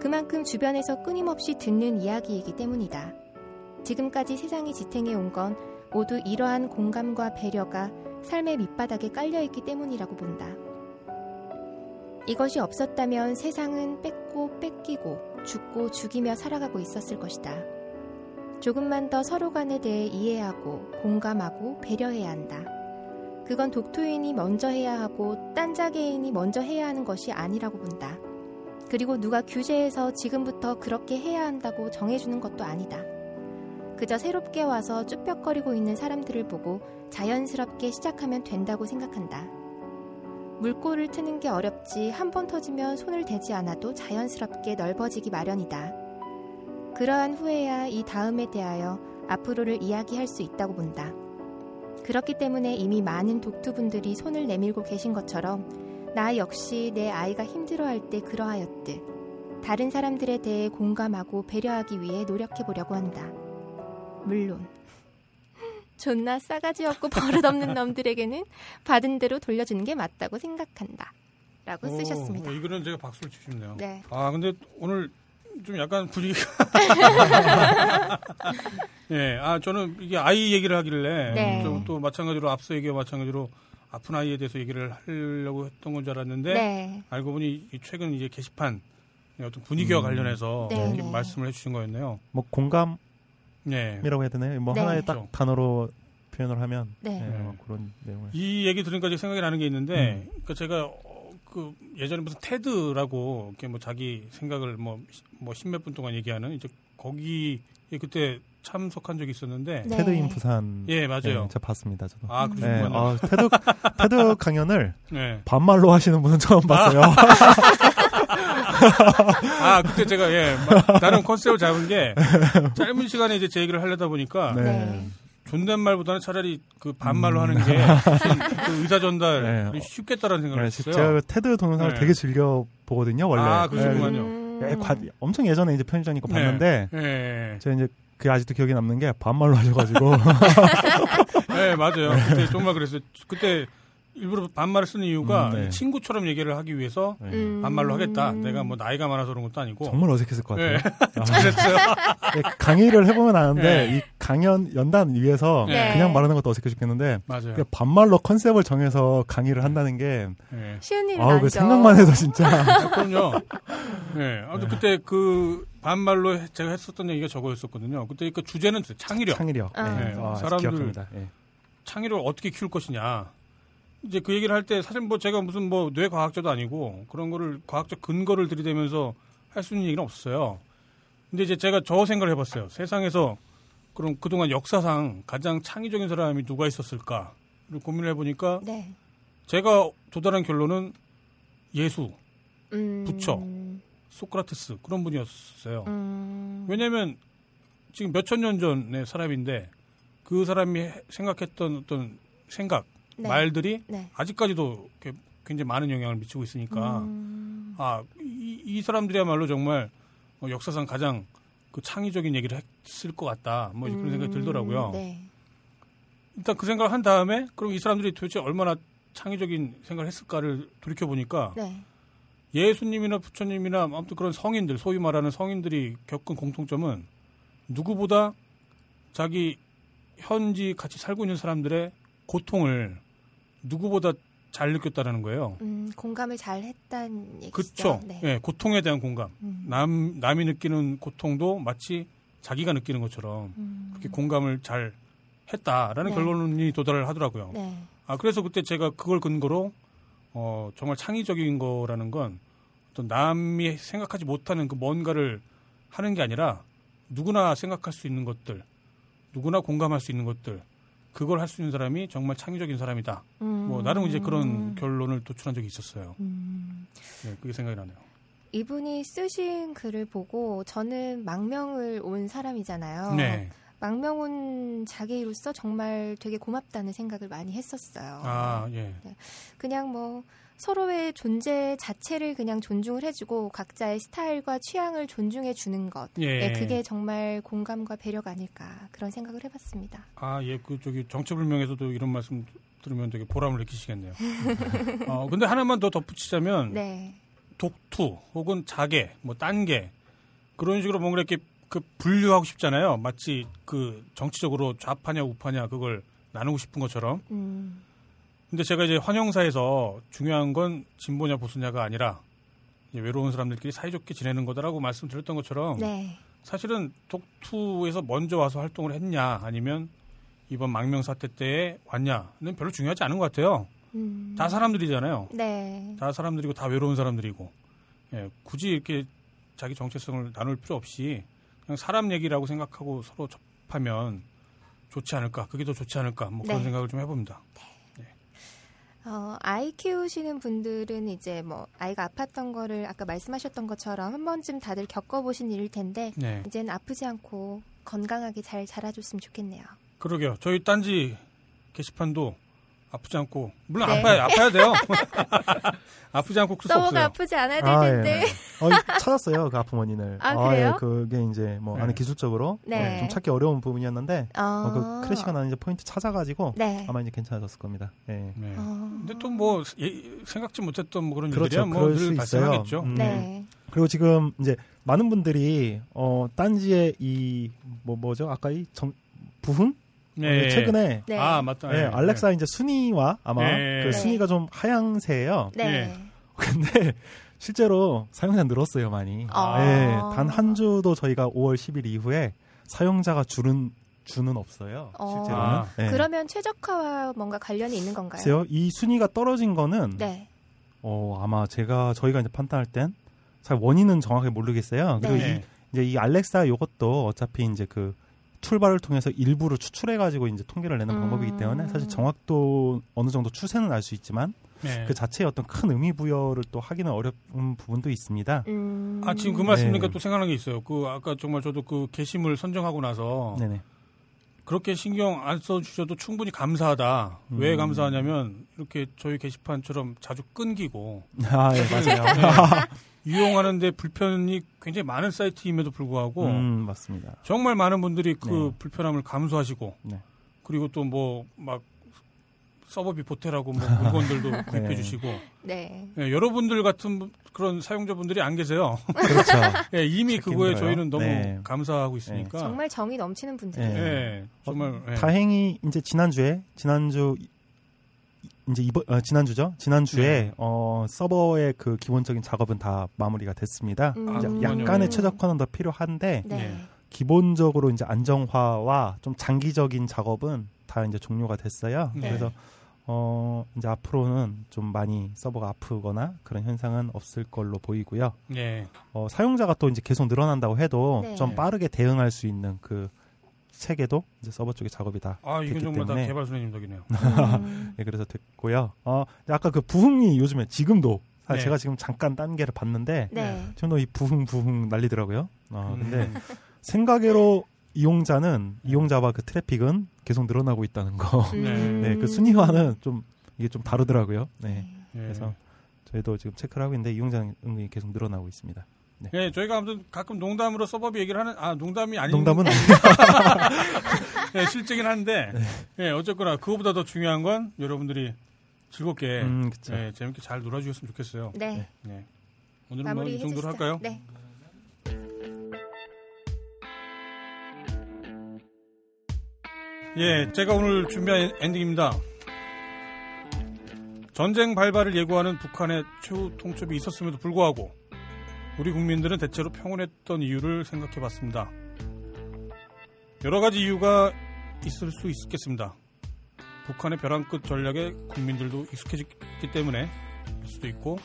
그만큼 주변에서 끊임없이 듣는 이야기이기 때문이다. 지금까지 세상이 지탱해 온 건 모두 이러한 공감과 배려가 삶의 밑바닥에 깔려 있기 때문이라고 본다. 이것이 없었다면 세상은 뺏고 뺏기고 죽고 죽이며 살아가고 있었을 것이다. 조금만 더 서로 간에 대해 이해하고 공감하고 배려해야 한다. 그건 독토인이 먼저 해야 하고 딴자개인이 먼저 해야 하는 것이 아니라고 본다. 그리고 누가 규제해서 지금부터 그렇게 해야 한다고 정해주는 것도 아니다. 그저 새롭게 와서 쭈뼛거리고 있는 사람들을 보고 자연스럽게 시작하면 된다고 생각한다. 물꼬를 트는 게 어렵지 한 번 터지면 손을 대지 않아도 자연스럽게 넓어지기 마련이다. 그러한 후에야 이 다음에 대하여 앞으로를 이야기할 수 있다고 본다. 그렇기 때문에 이미 많은 독투분들이 손을 내밀고 계신 것처럼 나 역시 내 아이가 힘들어할 때 그러하였듯 다른 사람들에 대해 공감하고 배려하기 위해 노력해 보려고 한다. 물론 존나 싸가지 없고 버릇없는 놈들에게는 받은 대로 돌려주는 게 맞다고 생각한다. 라고
오,
쓰셨습니다.
어, 이거는 제가 박수를 치고 싶네요.
네.
아 근데 오늘 좀 약간 분위기가 예, 아 저는 이게 아이 얘기를 하길래
네.
좀또 마찬가지로 앞서 얘기와 마찬가지로 아픈 아이에 대해서 얘기를 하려고 했던 건 줄 알았는데
네.
알고 보니 이 최근 이제 게시판 어떤 분위기와
음.
관련해서
네.
이렇게 말씀을 해주신 거였네요.
뭐 공감 이라고
네.
해야 되나요? 뭐
네.
하나의 딱
그렇죠.
단어로 표현을 하면
네.
네, 뭐 그런 내용을
이 얘기 들으니까 생각이 나는 게 있는데,
음.
그러니까 제가 어, 그 예전에 무슨 테드라고 이렇게 뭐 자기 생각을 뭐뭐 십몇 분 동안 얘기하는 이제 거기에 그때 참석한 적이 있었는데,
네.
테드인 부산
예 맞아요.
네, 제가 봤습니다. 저도.
아
네,
그러시군요.
어, 테드 테드 강연을
네.
반말로 하시는 분은 처음 봤어요.
아 그때 제가 예 마- 나름 컨셉을 잡은 게 짧은 시간에 이제 제 얘기를 하려다 보니까
네.
네.
존댓말보다는 차라리 그 반말로 하는 게 그 의사 전달
네.
쉽겠다라는 생각을
네,
했어요.
제가 그 테드 동영상을
네.
되게 즐겨 보거든요. 원래.
아, 그러시구만요.
음.
예, 과- 엄청 예전에 이제 편집자니까 봤는데
네. 예.
제가 이제 그게 아직도 기억에 남는 게 반말로 하셔가지고
네, 맞아요. 그때 정말 그랬어요. 그때 일부러 반말을 쓰는 이유가
음, 네.
친구처럼 얘기를 하기 위해서
네.
음.
반말로 하겠다. 내가 뭐 나이가 많아서 그런 것도 아니고.
정말 어색했을 것 같아요.
네.
아,
그랬어요.
예, 강의를 해보면 아는데
네.
이 강연 연단 위에서
네.
그냥 말하는 것도 어색해 죽겠는데
맞아요.
그 반말로 컨셉을 정해서 강의를 한다는 게
네.
쉬운
그
아니죠.
생각만 해도 진짜
아, 그럼요. 네. 아무튼 그때 그 반말로 해- 제가 했었던 얘기가 저거였었거든요. 그때 그 주제는 창의력.
창의력.
아.
네.
네,
아,
사람들-
기억합니다. 예.
창의력을 어떻게 키울 것이냐. 이제 그 얘기를 할 때 사실 뭐 제가 무슨 뭐 뇌과학자도 아니고 그런 거를 과학적 근거를 들이대면서 할할수 있는 얘기는 없어요. 근데 이제 제가 저 생각을 해봤어요. 세상에서 그럼 그동안 역사상 가장 창의적인 사람이 누가 있었을까를 고민을 해보니까
네.
제가 도달한 결론은 예수,
음,
부처. 소크라테스 그런 분이었어요.
음,
왜냐하면 지금 몇 천 년 전의 사람인데 그 사람이 해- 생각했던 어떤 생각,
네.
말들이
네.
아직까지도 굉장히 많은 영향을 미치고 있으니까
음,
아, 이, 이 사람들이야말로 정말 어, 역사상 가장 그 창의적인 얘기를 했을 것 같다. 뭐 그런 생각이 들더라고요.
네.
일단 그 생각을 한 다음에 그럼 이 사람들이 도대체 얼마나 창의적인 생각을 했을까를 돌이켜 보니까
네.
예수님이나 부처님이나 아무튼 그런 성인들 소위 말하는 성인들이 겪은 공통점은 누구보다 자기 현지 같이 살고 있는 사람들의 고통을 누구보다 잘 느꼈다라는 거예요.
음, 공감을 잘 했다는 얘기죠.
그렇죠.
네.
예, 고통에 대한 공감.
음.
남 남이 느끼는 고통도 마치 자기가 느끼는 것처럼
음,
그렇게 공감을 잘 했다라는
네.
결론이 도달을 하더라고요.
네.
아 그래서 그때 제가 그걸 근거로 어 정말 창의적인 거라는 건 어떤 남이 생각하지 못하는 그 뭔가를 하는 게 아니라 누구나 생각할 수 있는 것들, 누구나 공감할 수 있는 것들, 그걸 할 수 있는 사람이 정말 창의적인 사람이다.
음,
뭐 나름 이제 그런 결론을 도출한 적이 있었어요.
음.
네, 그게 생각이 나네요.
이분이 쓰신 글을 보고 저는 망명을 온 사람이잖아요.
네.
망명 온 자기로서 정말 되게 고맙다는 생각을 많이 했었어요.
아 예.
그냥 뭐 서로의 존재 자체를 그냥 존중을 해주고 각자의 스타일과 취향을 존중해 주는 것.
예.
네, 그게 정말 공감과 배려가 아닐까 그런 생각을 해봤습니다.
아, 예, 그, 저기, 정체불명에서도 이런 말씀 들으면 되게 보람을 느끼시겠네요. 어, 근데 하나만 더 덧붙이자면,
네.
독투, 혹은 자계, 뭐, 딴계, 그런 식으로 뭔가 이렇게 그 분류하고 싶잖아요. 마치 그 정치적으로 좌파냐 우파냐 그걸 나누고 싶은 것처럼.
음,
근데 제가 이제 환영사에서 중요한 건 진보냐 보수냐가 아니라 외로운 사람들끼리 사이좋게 지내는 거다라고 말씀드렸던 것처럼
네.
사실은 독투에서 먼저 와서 활동을 했냐 아니면 이번 망명 사태 때에 왔냐는 별로 중요하지 않은 것 같아요.
음,
다 사람들이잖아요.
네.
다 사람들이고 다 외로운 사람들이고 예, 굳이 이렇게 자기 정체성을 나눌 필요 없이 그냥 사람 얘기라고 생각하고 서로 접하면 좋지 않을까 그게 더 좋지 않을까 뭐 그런
네.
생각을 좀 해봅니다.
어, 아이 키우시는 분들은 이제 뭐 아이가 아팠던 거를 아까 말씀하셨던 것처럼 한 번쯤 다들 겪어보신 일일 텐데
네,
이제는 아프지 않고 건강하게 잘 자라줬으면 좋겠네요.
그러게요. 저희 딴지 게시판도 아프지 않고 물론
네.
아파야 아파야 돼요. 아프지 않고 클 수
서버가
없어요.
아프지 않아야 될
아,
텐데.
예. 어, 찾았어요. 그 아픈 원인을.
아, 그래요?
예, 그게 이제 뭐 안에
네.
기술적으로
네.
어, 좀 찾기 어려운 부분이었는데
어,
어, 그 crash가 나는 이제 포인트 찾아가지고
네.
아마 이제 괜찮아졌을 겁니다. 예.
네.
어,
근데 또 뭐 생각지 못했던 뭐 그런
그렇죠.
일들이야
수
뭐 늘
있어요.
발생하겠죠.
음.
네.
그리고 지금 이제 많은 분들이 어 딴지의 이 뭐 뭐죠? 아까 이 정, 부흥
네.
최근에
네.
아 맞다.
예, 알렉사 이제 순위와 아마
네.
그
네.
순위가 좀 하향세예요.
네.
예.
근데 실제로 사용자 늘었어요 많이.
아.
예, 단한 주도 저희가 5월 10일 이후에 사용자가 줄은 주는 없어요.
어.
실제로는.
아.
예.
그러면 최적화와 뭔가 관련이 있는 건가요?
글쎄요, 이 순위가 떨어진 거는
네.
어, 아마 제가 저희가 이제 판단할 땐 잘 원인은 정확하게 모르겠어요. 그리고
네.
이, 이제 이 Alexa 요것도 어차피 이제 그 toolbar를 통해서 일부를 추출해 가지고 이제 통계를 내는
음.
방법이기 때문에 사실 정확도 어느 정도 추세는 알 수 있지만
네.
그 자체의 어떤 큰 의미 부여를 또 하기는 어려운 부분도 있습니다.
음.
아 지금 그 말씀이니까
네.
또 생각난 게 있어요. 그 아까 정말 저도 그 게시물 선정하고 나서
네네.
그렇게 신경 안 써주셔도 충분히 감사하다. 왜
음.
감사하냐면 이렇게 저희 게시판처럼 자주 끊기고
아, 예, 맞아요.
이용하는데 불편이 굉장히 많은 사이트임에도 불구하고
음, 맞습니다.
정말 많은 분들이 그
네.
불편함을 감수하시고
네.
그리고 또 뭐 막 서버비 보태라고 뭐 물건들도 구입해
네.
주시고
네.
예, 여러분들 같은 분- 그런 사용자분들이 안 계세요.
그렇죠.
예, 이미 그거에
힘들어요.
저희는 너무
네.
감사하고 있으니까
정말 정이 넘치는 분들이에요.
네.
예, 정말 예.
다행히 이제 지난주에 지난주 이제 이번 어, 지난주죠. 지난주에
네.
어, 서버의 그 기본적인 작업은 다 마무리가 됐습니다.
음.
이제
아,
약간의
그렇군요.
최적화는 더 필요한데
네.
예.
기본적으로 이제 안정화와 좀 장기적인 작업은 다 이제 종료가 됐어요.
네.
그래서 어, 이제 앞으로는 좀 많이 서버가 아프거나 그런 현상은 없을 걸로 보이고요.
예.
어, 사용자가 또 이제 계속 늘어난다고 해도
네.
좀 빠르게 대응할 수 있는 그 체계도 이제 서버 쪽의 작업이 다
아, 이건
됐기
정말 다
때문에
개발 선생님 덕이네요.
음.
예, 그래서 됐고요. 어, 근데 아까 그 부흥이 요즘에 지금도 사실
네.
제가 지금 잠깐 단계를 봤는데
네.
지금도 이 부흥 부흥 난리더라고요. 어, 근데
음.
생각외로 이용자는 이용자와 그 트래픽은 계속 늘어나고 있다는 거.
음.
네, 그 순위와는 좀 이게 좀 다르더라고요. 네.
예.
그래서 저희도 지금 체크를 하고 있는데 이용자는 은근히 계속 늘어나고 있습니다.
예, 저희가 아무튼 가끔 농담으로 서버비 얘기를 하는 아 농담이 아닌
농담은 아니에요.
예, 실제긴 한데
네.
예, 어쨌거나 그거보다 더 중요한 건 여러분들이 즐겁게
음, 그쵸.
예, 재밌게 잘 놀아주셨으면 좋겠어요.
네.
네. 오늘은 뭐
마무리
이 정도로
해주시죠.
할까요?
네.
예, 제가 오늘 준비한 엔딩입니다. 전쟁 발발을 예고하는 북한의 최후 통첩이 있었음에도 불구하고 우리 국민들은 대체로 평온했던 이유를 생각해 봤습니다. 여러 가지 이유가 있을 수 있겠습니다. 북한의 벼랑 끝 전략에 국민들도 익숙해졌기 때문에 일 수도 있고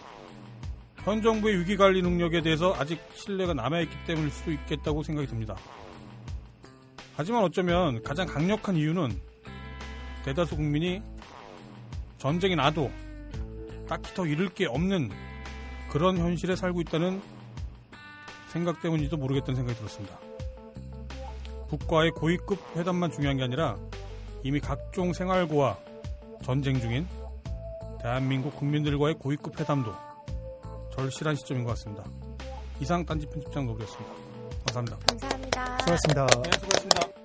현 정부의 위기 관리 능력에 대해서 아직 신뢰가 남아있기 때문일 수도 있겠다고 생각이 듭니다. 하지만 어쩌면 가장 강력한 이유는 대다수 국민이 전쟁이 나도 딱히 더 잃을 게 없는 그런 현실에 살고 있다는 생각 때문인지도 모르겠다는 생각이 들었습니다. 북과의 고위급 회담만 중요한 게 아니라 이미 각종 생활고와 전쟁 중인 대한민국 국민들과의 고위급 회담도 절실한 시점인 것 같습니다. 이상 딴지 편집장 노브였습니다. 감사합니다.
감사합니다.
수고하셨습니다.
네, 수고하셨습니다.